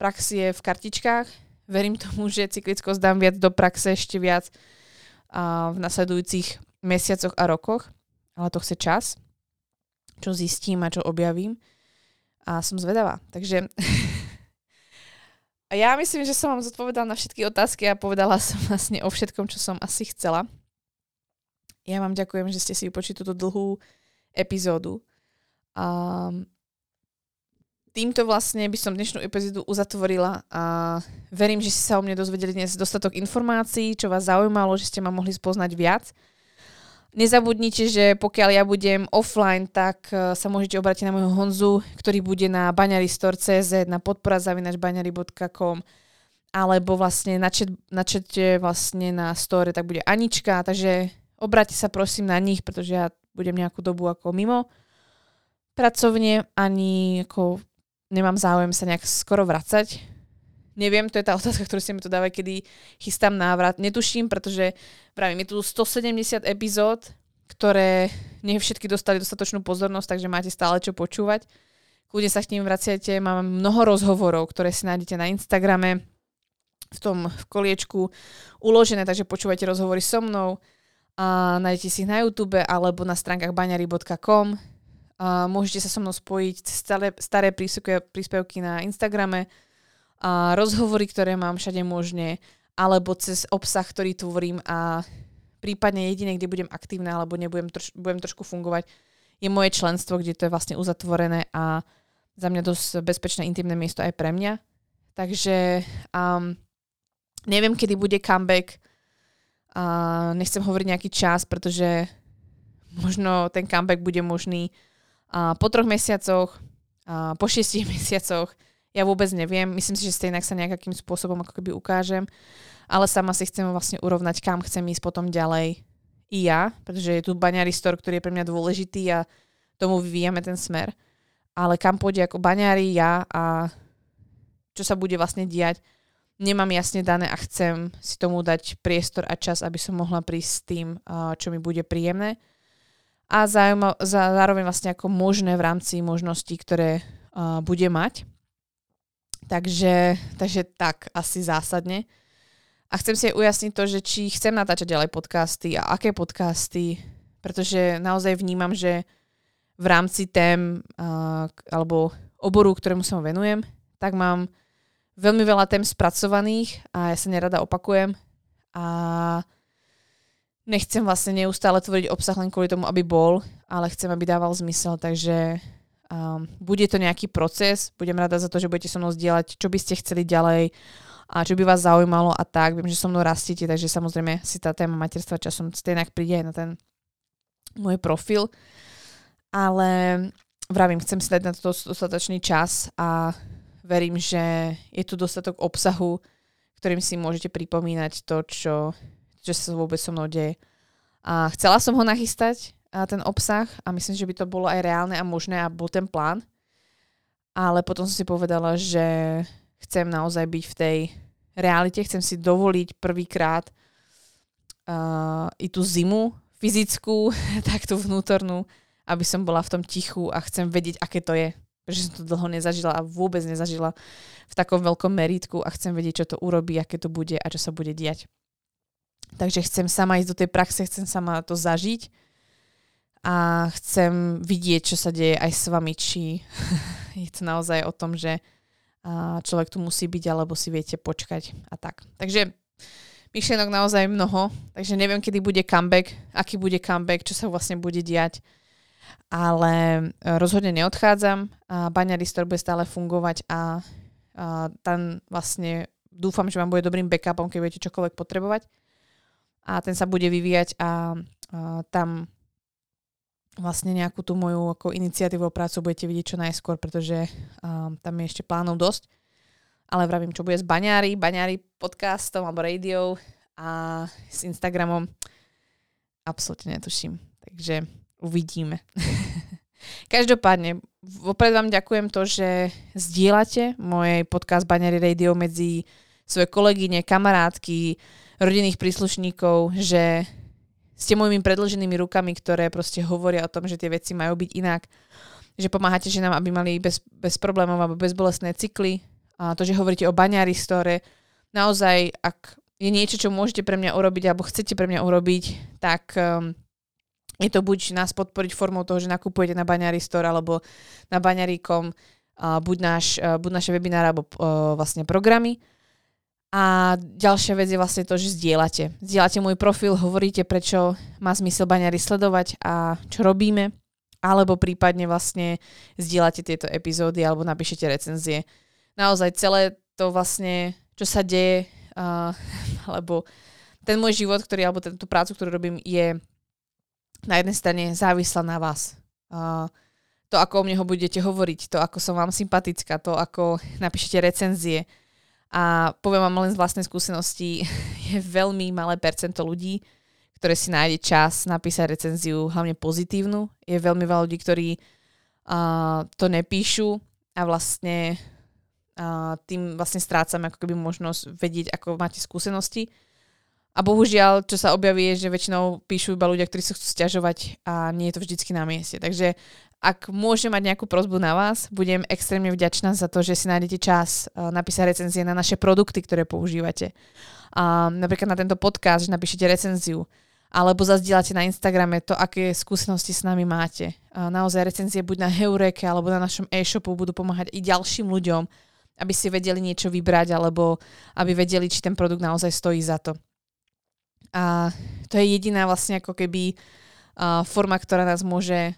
A: prax je v kartičkách. Verím tomu, že cyklickosť dám viac do praxe ešte viac uh, v nasledujúcich mesiacoch a rokoch, ale to chce čas čo zistím a čo objavím. A som zvedavá. Takže a ja myslím, že som vám zodpovedala na všetky otázky a povedala som vlastne o všetkom, čo som asi chcela. Ja vám ďakujem, že ste si vypočuli túto dlhú epizódu. A týmto vlastne by som dnešnú epizódu uzatvorila a verím, že si sa o mne dozvedeli dnes dostatok informácií, čo vás zaujímalo, že ste ma mohli spoznať viac. Nezabudnite, že pokiaľ ja budem offline, tak e, sa môžete obrátiť na môjho Honzu, ktorý bude na baňaristor.cz, na podporazavinačbaňari.com alebo vlastne na, chat, na vlastne na store, tak bude Anička, takže obráťte sa prosím na nich, pretože ja budem nejakú dobu ako mimo pracovne, ani ako nemám záujem sa nejak skoro vracať, Neviem, to je tá otázka, ktorú ste mi tu dávali, kedy chystám návrat. Netuším, pretože pravím, je tu 170 epizód, ktoré nie všetky dostali dostatočnú pozornosť, takže máte stále čo počúvať. Kľudne sa k ním vraciate, mám mnoho rozhovorov, ktoré si nájdete na Instagrame, v tom v koliečku uložené, takže počúvajte rozhovory so mnou. A nájdete si ich na YouTube alebo na stránkach baňary.com. A môžete sa so mnou spojiť staré, staré príspevky na Instagrame, a rozhovory, ktoré mám všade možne, alebo cez obsah, ktorý tvorím a prípadne jediné, kde budem aktívna alebo nebudem troš- budem trošku fungovať, je moje členstvo, kde to je vlastne uzatvorené a za mňa dosť bezpečné, intimné miesto aj pre mňa. Takže um, neviem, kedy bude comeback. A nechcem hovoriť nejaký čas, pretože možno ten comeback bude možný uh, po troch mesiacoch, uh, po šiestich mesiacoch, ja vôbec neviem. Myslím si, že stejnak sa nejakým spôsobom ako keby ukážem. Ale sama si chcem vlastne urovnať, kam chcem ísť potom ďalej i ja, pretože je tu baňári store, ktorý je pre mňa dôležitý a tomu vyvíjame ten smer. Ale kam pôjde ako baňári ja a čo sa bude vlastne diať, nemám jasne dané a chcem si tomu dať priestor a čas, aby som mohla prísť s tým, čo mi bude príjemné. A zároveň vlastne ako možné v rámci možností, ktoré bude mať. Takže, takže tak, asi zásadne. A chcem si aj ujasniť to, že či chcem natáčať ďalej podcasty a aké podcasty, pretože naozaj vnímam, že v rámci tém uh, alebo oboru, ktorému sa venujem, tak mám veľmi veľa tém spracovaných a ja sa nerada opakujem a nechcem vlastne neustále tvoriť obsah len kvôli tomu, aby bol, ale chcem, aby dával zmysel, takže Um, bude to nejaký proces, budem rada za to, že budete so mnou zdieľať, čo by ste chceli ďalej a čo by vás zaujímalo a tak. Viem, že so mnou rastíte, takže samozrejme si tá téma materstva časom stejnak príde aj na ten môj profil. Ale vravím, chcem si dať na to dostatočný čas a verím, že je tu dostatok obsahu, ktorým si môžete pripomínať to, čo, čo sa vôbec so mnou deje. A chcela som ho nachystať, ten obsah a myslím, že by to bolo aj reálne a možné a bol ten plán. ale potom som si povedala, že chcem naozaj byť v tej realite, chcem si dovoliť prvýkrát uh, i tú zimu fyzickú, tak tú vnútornú, aby som bola v tom tichu a chcem vedieť, aké to je. Pretože som to dlho nezažila a vôbec nezažila v takom veľkom meritku a chcem vedieť, čo to urobí, aké to bude a čo sa bude diať. Takže chcem sama ísť do tej praxe, chcem sama to zažiť a chcem vidieť, čo sa deje aj s vami, či je to naozaj o tom, že človek tu musí byť, alebo si viete počkať a tak. Takže myšlienok naozaj mnoho, takže neviem, kedy bude comeback, aký bude comeback, čo sa vlastne bude diať, ale e, rozhodne neodchádzam Baňa Ristor bude stále fungovať a, tam vlastne dúfam, že vám bude dobrým backupom, keď budete čokoľvek potrebovať a ten sa bude vyvíjať a tam vlastne nejakú tú moju ako iniciatívu prácu budete vidieť čo najskôr, pretože um, tam je ešte plánov dosť. Ale vravím, čo bude s Baňári, Baňári podcastom alebo rádiou a s Instagramom. Absolutne netuším. Takže uvidíme. Každopádne, vopred vám ďakujem to, že zdieľate môj podcast Baňári Radio medzi svoje kolegyne, kamarátky, rodinných príslušníkov, že ste mojimi predlženými rukami, ktoré proste hovoria o tom, že tie veci majú byť inak. Že pomáhate ženám, aby mali bez, bez problémov alebo bezbolestné cykly. A to, že hovoríte o baňári store, naozaj, ak je niečo, čo môžete pre mňa urobiť alebo chcete pre mňa urobiť, tak um, je to buď nás podporiť formou toho, že nakupujete na baňári store alebo na baňaríkom uh, buď, náš, uh, buď naše webináre alebo uh, vlastne programy, a ďalšia vec je vlastne to, že zdieľate. Zdieľate môj profil, hovoríte, prečo má zmysel baňary sledovať a čo robíme, alebo prípadne vlastne zdieľate tieto epizódy alebo napíšete recenzie. Naozaj celé to vlastne, čo sa deje, uh, alebo ten môj život, ktorý, alebo tú prácu, ktorú robím, je na jednej strane závislá na vás. Uh, to, ako o mne ho budete hovoriť, to, ako som vám sympatická, to, ako napíšete recenzie, a poviem vám len z vlastnej skúsenosti, je veľmi malé percento ľudí, ktoré si nájde čas napísať recenziu, hlavne pozitívnu. Je veľmi veľa ľudí, ktorí uh, to nepíšu a vlastne uh, tým vlastne strácame ako keby možnosť vedieť, ako máte skúsenosti. A bohužiaľ, čo sa objaví, je, že väčšinou píšu iba ľudia, ktorí sa chcú stiažovať a nie je to vždycky na mieste. Takže ak môžem mať nejakú prozbu na vás, budem extrémne vďačná za to, že si nájdete čas uh, napísať recenzie na naše produkty, ktoré používate. Uh, napríklad na tento podcast, že napíšete recenziu alebo zazdielate na Instagrame to, aké skúsenosti s nami máte. Naozaj recenzie buď na Heureke alebo na našom e-shopu budú pomáhať i ďalším ľuďom, aby si vedeli niečo vybrať alebo aby vedeli, či ten produkt naozaj stojí za to. A to je jediná vlastne ako keby uh, forma, ktorá nás môže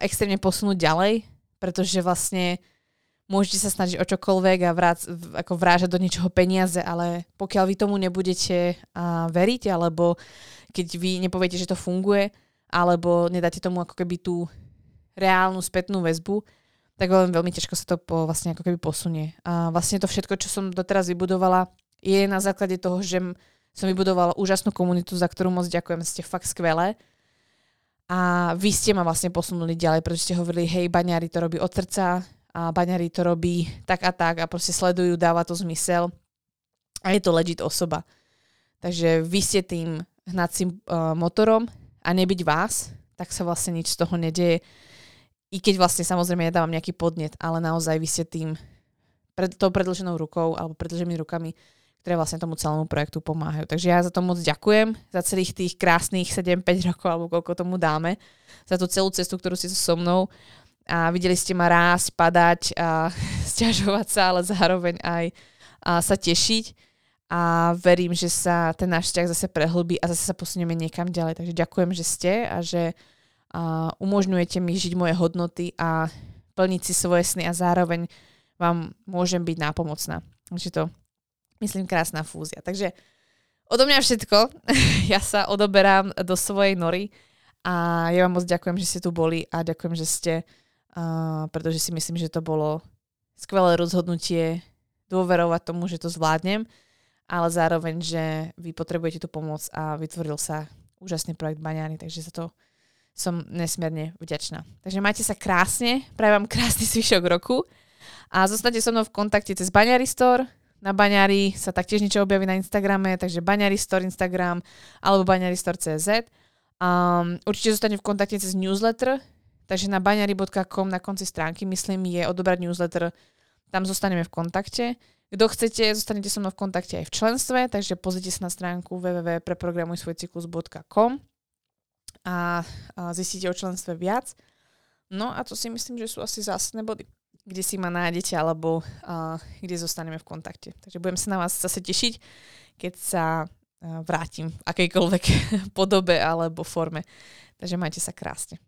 A: extrémne posunúť ďalej, pretože vlastne môžete sa snažiť o čokoľvek a vrác, ako vrážať do niečoho peniaze, ale pokiaľ vy tomu nebudete uh, veriť, alebo keď vy nepoviete, že to funguje, alebo nedáte tomu ako keby tú reálnu spätnú väzbu, tak veľmi, veľmi ťažko sa to po, vlastne ako keby posunie. A vlastne to všetko, čo som doteraz vybudovala, je na základe toho, že som vybudovala úžasnú komunitu, za ktorú moc ďakujem, ste fakt skvelé a vy ste ma vlastne posunuli ďalej, pretože ste hovorili, hej, baňári to robí od srdca a baňári to robí tak a tak a proste sledujú, dáva to zmysel a je to legit osoba. Takže vy ste tým hnacím uh, motorom a nebyť vás, tak sa vlastne nič z toho nedeje. I keď vlastne samozrejme ja dávam nejaký podnet, ale naozaj vy ste tým pred tou predlženou rukou alebo predlženými rukami ktoré vlastne tomu celému projektu pomáhajú. Takže ja za to moc ďakujem, za celých tých krásnych 7-5 rokov, alebo koľko tomu dáme, za tú celú cestu, ktorú si so mnou a videli ste ma rásť, padať a stiažovať sa, ale zároveň aj a sa tešiť a verím, že sa ten náš vzťah zase prehlbí a zase sa posunieme niekam ďalej. Takže ďakujem, že ste a že a umožňujete mi žiť moje hodnoty a plniť si svoje sny a zároveň vám môžem byť nápomocná. Takže to myslím, krásna fúzia. Takže odo mňa všetko. ja sa odoberám do svojej nory a ja vám moc ďakujem, že ste tu boli a ďakujem, že ste, uh, pretože si myslím, že to bolo skvelé rozhodnutie dôverovať tomu, že to zvládnem, ale zároveň, že vy potrebujete tú pomoc a vytvoril sa úžasný projekt Baňány, takže za to som nesmierne vďačná. Takže majte sa krásne, prajem vám krásny zvyšok roku A zostanete so mnou v kontakte cez Baňary Store. Na Baňari sa taktiež niečo objaví na Instagrame, takže Baňary Store Instagram alebo Baňary Store. Um, určite zostane v kontakte cez newsletter, takže na baňary.com na konci stránky, myslím, je odobrať newsletter. Tam zostaneme v kontakte. Kto chcete, zostanete so mnou v kontakte aj v členstve, takže pozrite sa na stránku www.preprogramujsvojcyklus.com a, a zistíte o členstve viac. No a to si myslím, že sú asi zásadné body kde si ma nájdete alebo uh, kde zostaneme v kontakte. Takže budem sa na vás zase tešiť, keď sa uh, vrátim v akejkoľvek podobe alebo forme. Takže majte sa krásne.